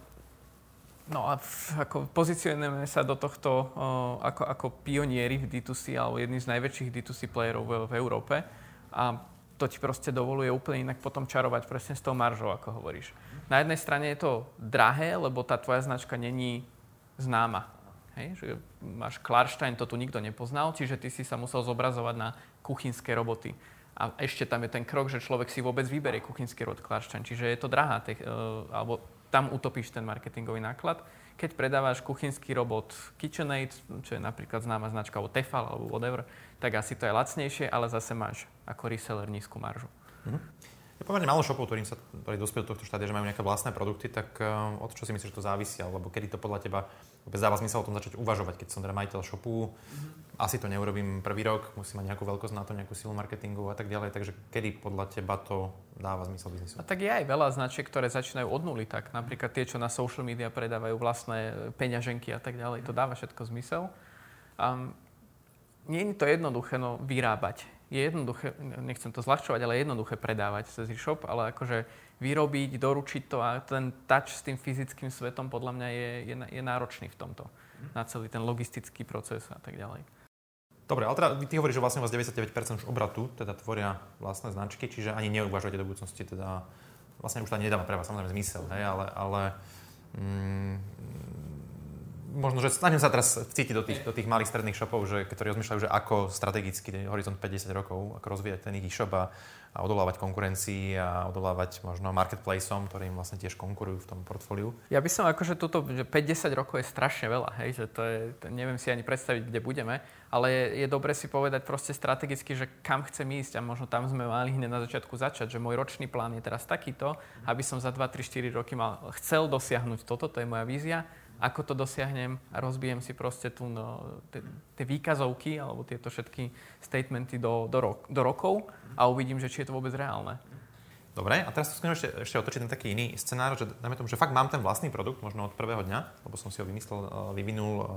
no a v, ako pozicionujeme sa do tohto uh, ako, ako pionieri v D2C alebo jedný z najväčších D2C playerov v, v Európe. A to ti proste dovoluje úplne inak potom čarovať presne s tou maržou, ako hovoríš. Na jednej strane je to drahé, lebo tá tvoja značka není známa. Hej, že máš Klarstein, to tu nikto nepoznal, čiže ty si sa musel zobrazovať na kuchynské roboty. A ešte tam je ten krok, že človek si vôbec vyberie kuchynský rod Klarstein, čiže je to drahá, te, uh, alebo tam utopíš ten marketingový náklad. Keď predávaš kuchynský robot KitchenAid, čo je napríklad známa značka od Tefal alebo whatever, tak asi to je lacnejšie, ale zase máš ako reseller nízku maržu. Mhm. Je pomerne málo shopov, ktorým sa ktorí dospeli do tohto štádia, že majú nejaké vlastné produkty, tak uh, od čo si myslíš, že to závisí, alebo kedy to podľa teba vôbec dáva zmysel o tom začať uvažovať, keď som teda majiteľ shopu, mm-hmm. asi to neurobím prvý rok, musím mať nejakú veľkosť na to, nejakú silu marketingu a tak ďalej, takže kedy podľa teba to dáva zmysel biznisu? A tak je aj veľa značiek, ktoré začínajú od nuly, tak napríklad tie, čo na social media predávajú vlastné peňaženky a tak ďalej, to dáva všetko zmysel. Um, nie je to jednoduché no, vyrábať je jednoduché, nechcem to zľahčovať, ale je jednoduché predávať cez e-shop, ale akože vyrobiť, doručiť to a ten touch s tým fyzickým svetom podľa mňa je, je, je náročný v tomto. Na celý ten logistický proces a tak ďalej. Dobre, ale teda ty hovoríš, že vlastne vás 99% už obratu teda tvoria vlastné značky, čiže ani neuvažujete do budúcnosti, teda vlastne už to nedáva pre vás samozrejme zmysel, hej, ale, ale mm, možno, že stanem sa teraz cítiť do tých, do tých malých stredných shopov, že, ktorí rozmýšľajú, že ako strategicky horizont 50 rokov, ako rozvíjať ten ich e-shop a, a odolávať konkurencii a odolávať možno marketplaceom, ktorým vlastne tiež konkurujú v tom portfóliu. Ja by som akože toto, že 50 rokov je strašne veľa, hej, že to je, to neviem si ani predstaviť, kde budeme, ale je, je dobre si povedať proste strategicky, že kam chcem ísť a možno tam sme mali hneď na začiatku začať, že môj ročný plán je teraz takýto, aby som za 2, 3, 4 roky mal, chcel dosiahnuť toto, to je moja vízia ako to dosiahnem a rozbijem si proste tu no, tie výkazovky alebo tieto všetky statementy do, do, rok, do rokov a uvidím, že či je to vôbec reálne. Dobre, a teraz skúsim ešte, ešte otočiť ten taký iný scenár, že dajme tomu, že fakt mám ten vlastný produkt, možno od prvého dňa, lebo som si ho vymyslel, eh, vyvinul uh,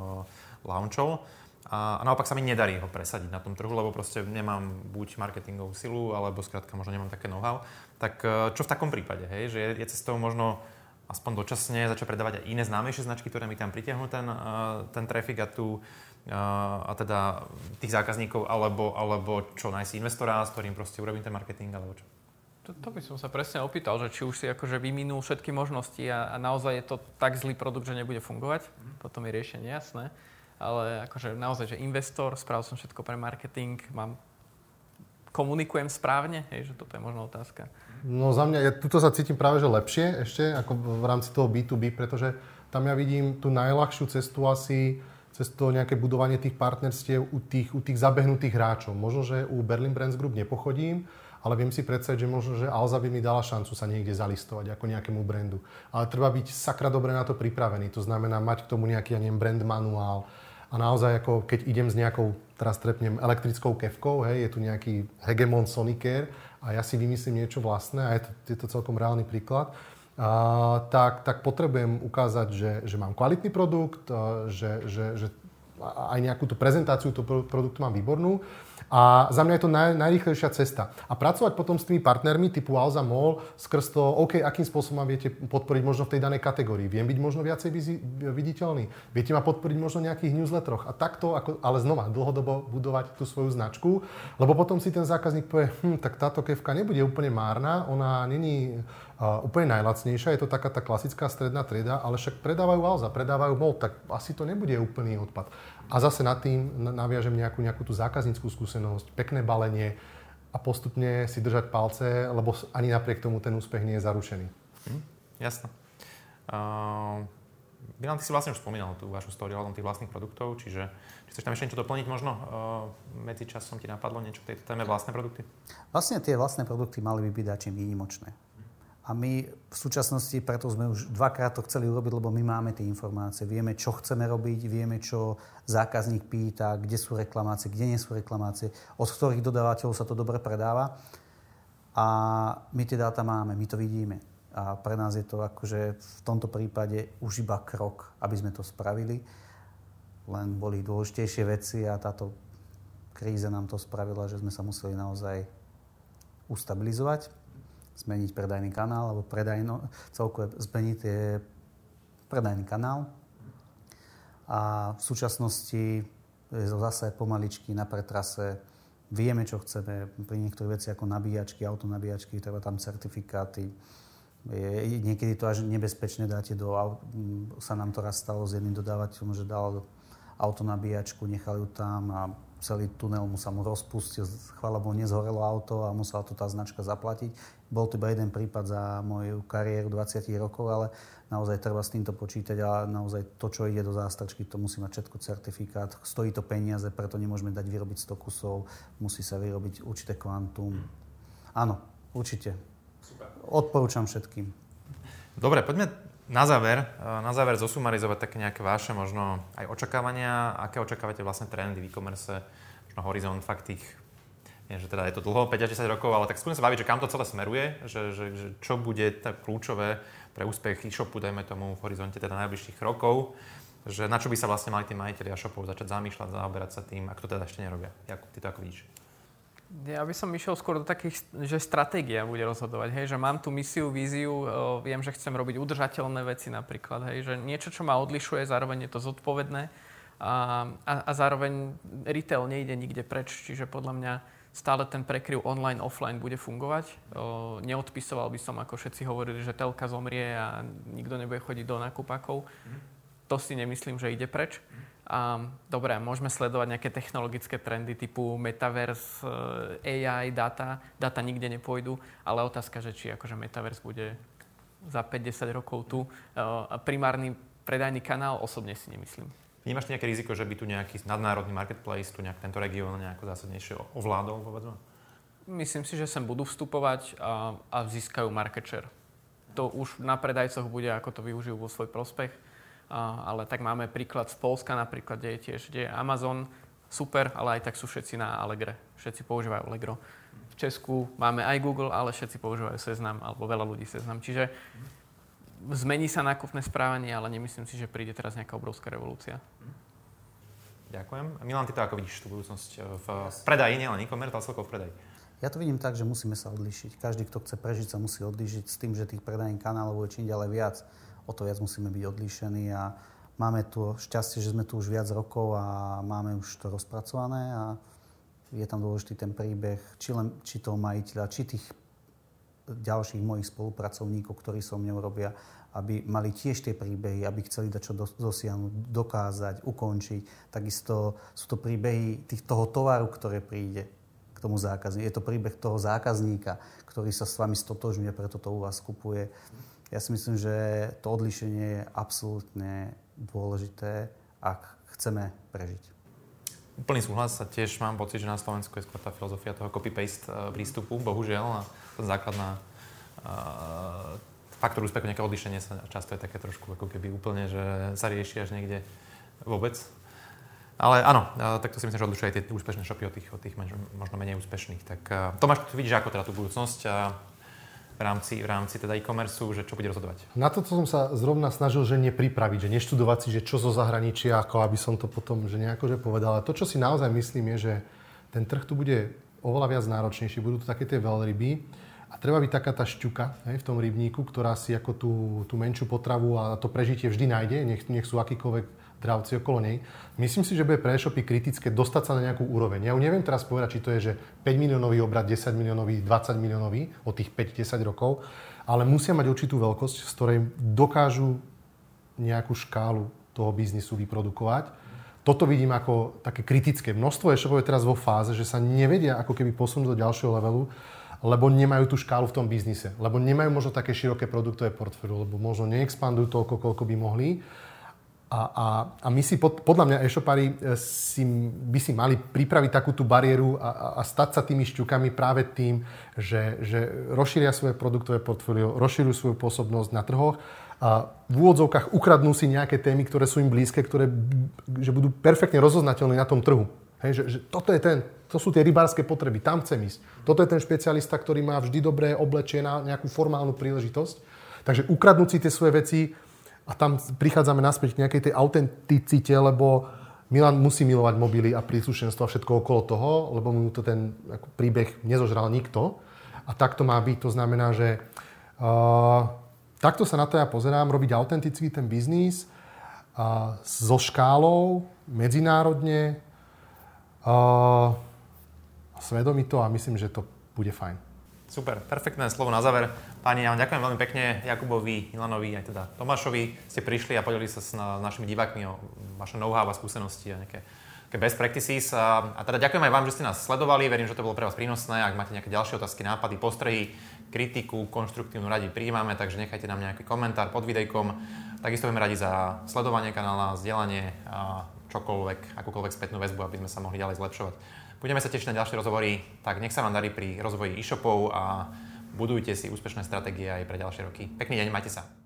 launchov a, a naopak sa mi nedarí ho presadiť na tom trhu, lebo proste nemám buď marketingovú silu, alebo skrátka možno nemám také know-how. Tak uh, čo v takom prípade, hej? že je, je cestou možno aspoň dočasne začať predávať aj iné známejšie značky, ktoré mi tam pritiahnu ten, eh, ten traffic a tu eh, a teda tých zákazníkov, alebo, alebo čo, nájsť investora, s ktorým proste urobím ten marketing, alebo čo? To, to by som sa presne opýtal, že či už si akože vyminul všetky možnosti a, a naozaj je to tak zlý produkt, že nebude fungovať, mm. potom je riešenie jasné. Ale akože naozaj, že investor, spravil som všetko pre marketing, mám komunikujem správne? Hej, že toto je možno otázka. No za mňa, ja tuto sa cítim práve že lepšie ešte ako v rámci toho B2B, pretože tam ja vidím tú najľahšiu cestu asi cez to nejaké budovanie tých partnerstiev u tých, u tých zabehnutých hráčov. Možno, že u Berlin Brands Group nepochodím, ale viem si predstaviť, že možno, že Alza by mi dala šancu sa niekde zalistovať ako nejakému brandu. Ale treba byť sakra dobre na to pripravený. To znamená mať k tomu nejaký, ja neviem, brand manuál, a naozaj, ako keď idem s nejakou, teraz trepnem, elektrickou kevkou, hej, je tu nejaký hegemon Sonicare a ja si vymyslím niečo vlastné a je to, je to celkom reálny príklad, a, tak, tak potrebujem ukázať, že, že mám kvalitný produkt, že, že, že aj nejakú tú prezentáciu toho produktu mám výbornú a za mňa je to naj, najrýchlejšia cesta. A pracovať potom s tými partnermi typu Alza Mall skrz to, OK, akým spôsobom ma viete podporiť možno v tej danej kategórii. Viem byť možno viacej viditeľný. Viete ma podporiť možno v nejakých newsletteroch. A takto, ako, ale znova, dlhodobo budovať tú svoju značku. Lebo potom si ten zákazník povie, hm, tak táto kevka nebude úplne márna, ona není úplne najlacnejšia, je to taká tá klasická stredná trieda, ale však predávajú Alza, predávajú MOL, tak asi to nebude úplný odpad. A zase nad tým naviažem nejakú, nejakú tú zákazníckú skúsenosť, pekné balenie a postupne si držať palce, lebo ani napriek tomu ten úspech nie je zaručený. Hm, jasné. Uh, Milan, ty si vlastne už spomínal tú vašu story ohľadom tých vlastných produktov, čiže či chceš tam ešte niečo doplniť možno? Uh, medzi časom ti napadlo niečo v tejto téme vlastné produkty? Vlastne tie vlastné produkty mali by byť dačím výnimočné. A my v súčasnosti, preto sme už dvakrát to chceli urobiť, lebo my máme tie informácie. Vieme, čo chceme robiť, vieme, čo zákazník pýta, kde sú reklamácie, kde nie sú reklamácie, od ktorých dodávateľov sa to dobre predáva. A my tie dáta máme, my to vidíme. A pre nás je to akože v tomto prípade už iba krok, aby sme to spravili. Len boli dôležitejšie veci a táto kríza nám to spravila, že sme sa museli naozaj ustabilizovať zmeniť predajný kanál, alebo predajno, celkové zmeniť tie predajný kanál. A v súčasnosti je to zase pomaličky na pretrase. Vieme, čo chceme. Pri niektorých veci ako nabíjačky, autonabíjačky, treba tam certifikáty. Je, niekedy to až nebezpečné dáte do... Sa nám to raz stalo s jedným dodávateľom, že dal autonabíjačku, nechal ju tam a celý tunel mu sa mu rozpustil, chvála Bohu, nezhorelo auto a musela to tá značka zaplatiť. Bol to iba jeden prípad za moju kariéru 20 rokov, ale naozaj treba s týmto počítať a naozaj to, čo ide do zástrčky, to musí mať všetko certifikát. Stojí to peniaze, preto nemôžeme dať vyrobiť 100 kusov, musí sa vyrobiť určité kvantum. Áno, určite. Super. Odporúčam všetkým. Dobre, poďme na záver, na záver zosumarizovať také nejaké vaše možno aj očakávania. Aké očakávate vlastne trendy v e-commerce, možno horizont fakt tých nie, že teda je to dlho, 5 až 10 rokov, ale tak skúsim sa baviť, že kam to celé smeruje, že, že, že čo bude tak kľúčové pre úspech e-shopu, dajme tomu v horizonte teda najbližších rokov, že na čo by sa vlastne mali tí majiteľi shopov začať zamýšľať, zaoberať sa tým, ak to teda ešte nerobia. Jakub, ty to ako vidíš? Ja by som išiel skôr do takých, že stratégia bude rozhodovať, hej, že mám tu misiu, víziu, viem, že chcem robiť udržateľné veci napríklad, hej, že niečo, čo ma odlišuje, zároveň je to zodpovedné a, a, a zároveň retail nejde nikde preč, čiže podľa mňa stále ten prekryv online, offline bude fungovať. O, neodpisoval by som, ako všetci hovorili, že telka zomrie a nikto nebude chodiť do nakupakov. Mm. To si nemyslím, že ide preč. A, dobre, môžeme sledovať nejaké technologické trendy typu metaverse, eh, AI, data. Data nikde nepôjdu, ale otázka, že či akože metaverse bude za 5-10 rokov tu. A primárny predajný kanál osobne si nemyslím. Vnímaš nejaké riziko, že by tu nejaký nadnárodný marketplace, tu nejak tento región nejako zásadnejšie ovládol, povedzme? Myslím si, že sem budú vstupovať a, a získajú market share. To už na predajcoch bude, ako to využijú vo svoj prospech ale tak máme príklad z Polska napríklad, kde je tiež kde je Amazon, super, ale aj tak sú všetci na Allegre. Všetci používajú Allegro. V Česku máme aj Google, ale všetci používajú Seznam, alebo veľa ľudí Seznam. Čiže zmení sa nákupné správanie, ale nemyslím si, že príde teraz nejaká obrovská revolúcia. Ďakujem. Milan, ty to ako vidíš tú budúcnosť e, v predaji, nielen e-commerce, ale celkovo v predaji? Ja to vidím tak, že musíme sa odlišiť. Každý, kto chce prežiť, sa musí odlišiť s tým, že tých predajných kanálov je čím ďalej viac o to viac musíme byť odlíšení a máme tu šťastie, že sme tu už viac rokov a máme už to rozpracované a je tam dôležitý ten príbeh, či, len, či toho majiteľa, či tých ďalších mojich spolupracovníkov, ktorí so mnou robia, aby mali tiež tie príbehy, aby chceli dať čo dosiahnuť, dokázať, ukončiť. Takisto sú to príbehy tých, toho tovaru, ktoré príde k tomu zákazníku. Je to príbeh toho zákazníka, ktorý sa s vami stotožňuje, preto to u vás kupuje ja si myslím, že to odlišenie je absolútne dôležité, ak chceme prežiť. Úplný súhlas a tiež mám pocit, že na Slovensku je skôr tá filozofia toho copy-paste eh, prístupu, bohužiaľ, a základná uh, faktor úspechu, nejaké odlišenie sa často je také trošku ako keby úplne, že sa rieši až niekde vôbec. Ale áno, uh, tak to si myslím, že odlišuje aj tie úspešné shopy od tých, od tých možno menej úspešných. Tak Tomáš, ty vidíš ako teda tú budúcnosť? V rámci, v rámci teda e-commerce, že čo bude rozhodovať? Na to som sa zrovna snažil, že nepripraviť, že neštudovať si, že čo zo zahraničia, ako aby som to potom že nejako že povedal. Ale to, čo si naozaj myslím, je, že ten trh tu bude oveľa viac náročnejší, budú tu také tie veľryby a treba byť taká tá šťuka hej, v tom rybníku, ktorá si ako tú, tú menšiu potravu a to prežitie vždy nájde, nech, nech sú akýkoľvek dravci okolo nej. Myslím si, že bude pre e-shopy kritické dostať sa na nejakú úroveň. Ja ju neviem teraz povedať, či to je, že 5 miliónový obrad, 10 miliónový, 20 miliónový od tých 5-10 rokov, ale musia mať určitú veľkosť, z ktorej dokážu nejakú škálu toho biznisu vyprodukovať. Toto vidím ako také kritické. Množstvo e-shopov je teraz vo fáze, že sa nevedia ako keby posunúť do ďalšieho levelu, lebo nemajú tú škálu v tom biznise, lebo nemajú možno také široké produktové portfólio, lebo možno neexpandujú toľko, koľko by mohli a, a, a my si, pod, podľa mňa e-shopári e, si, by si mali pripraviť takú tú bariéru a, a stať sa tými šťukami práve tým, že, že rozšíria svoje produktové portfólio, rozšírujú svoju pôsobnosť na trhoch a v úvodzovkách ukradnú si nejaké témy, ktoré sú im blízke, ktoré že budú perfektne rozoznateľné na tom trhu. Hej, že, že toto je ten, to sú tie rybárske potreby, tam chcem ísť. Toto je ten špecialista, ktorý má vždy dobré oblečie na nejakú formálnu príležitosť. Takže ukradnúť si tie svoje veci, a tam prichádzame naspäť k nejakej tej autenticite, lebo Milan musí milovať mobily a príslušenstvo a všetko okolo toho, lebo mu to ten ako, príbeh nezožral nikto. A tak to má byť. To znamená, že uh, takto sa na to ja pozerám, robiť autentický ten biznis uh, so škálou, medzinárodne, uh, svedomito a myslím, že to bude fajn. Super, perfektné slovo na záver. Páni, ja vám ďakujem veľmi pekne, Jakubovi, Milanovi, aj teda Tomášovi. Ste prišli a podelili sa s, na, našimi divákmi o vaše know-how a skúsenosti a nejaké, nejaké best practices. A, a teda ďakujem aj vám, že ste nás sledovali. Verím, že to bolo pre vás prínosné. Ak máte nejaké ďalšie otázky, nápady, postrehy, kritiku, konštruktívnu radi prijímame, takže nechajte nám nejaký komentár pod videjkom. Takisto budeme radi za sledovanie kanála, zdieľanie a čokoľvek, akúkoľvek spätnú väzbu, aby sme sa mohli ďalej zlepšovať. Budeme sa tešiť na ďalšie rozhovory, tak nech sa vám darí pri rozvoji e-shopov a budujte si úspešné stratégie aj pre ďalšie roky. Pekný deň, majte sa.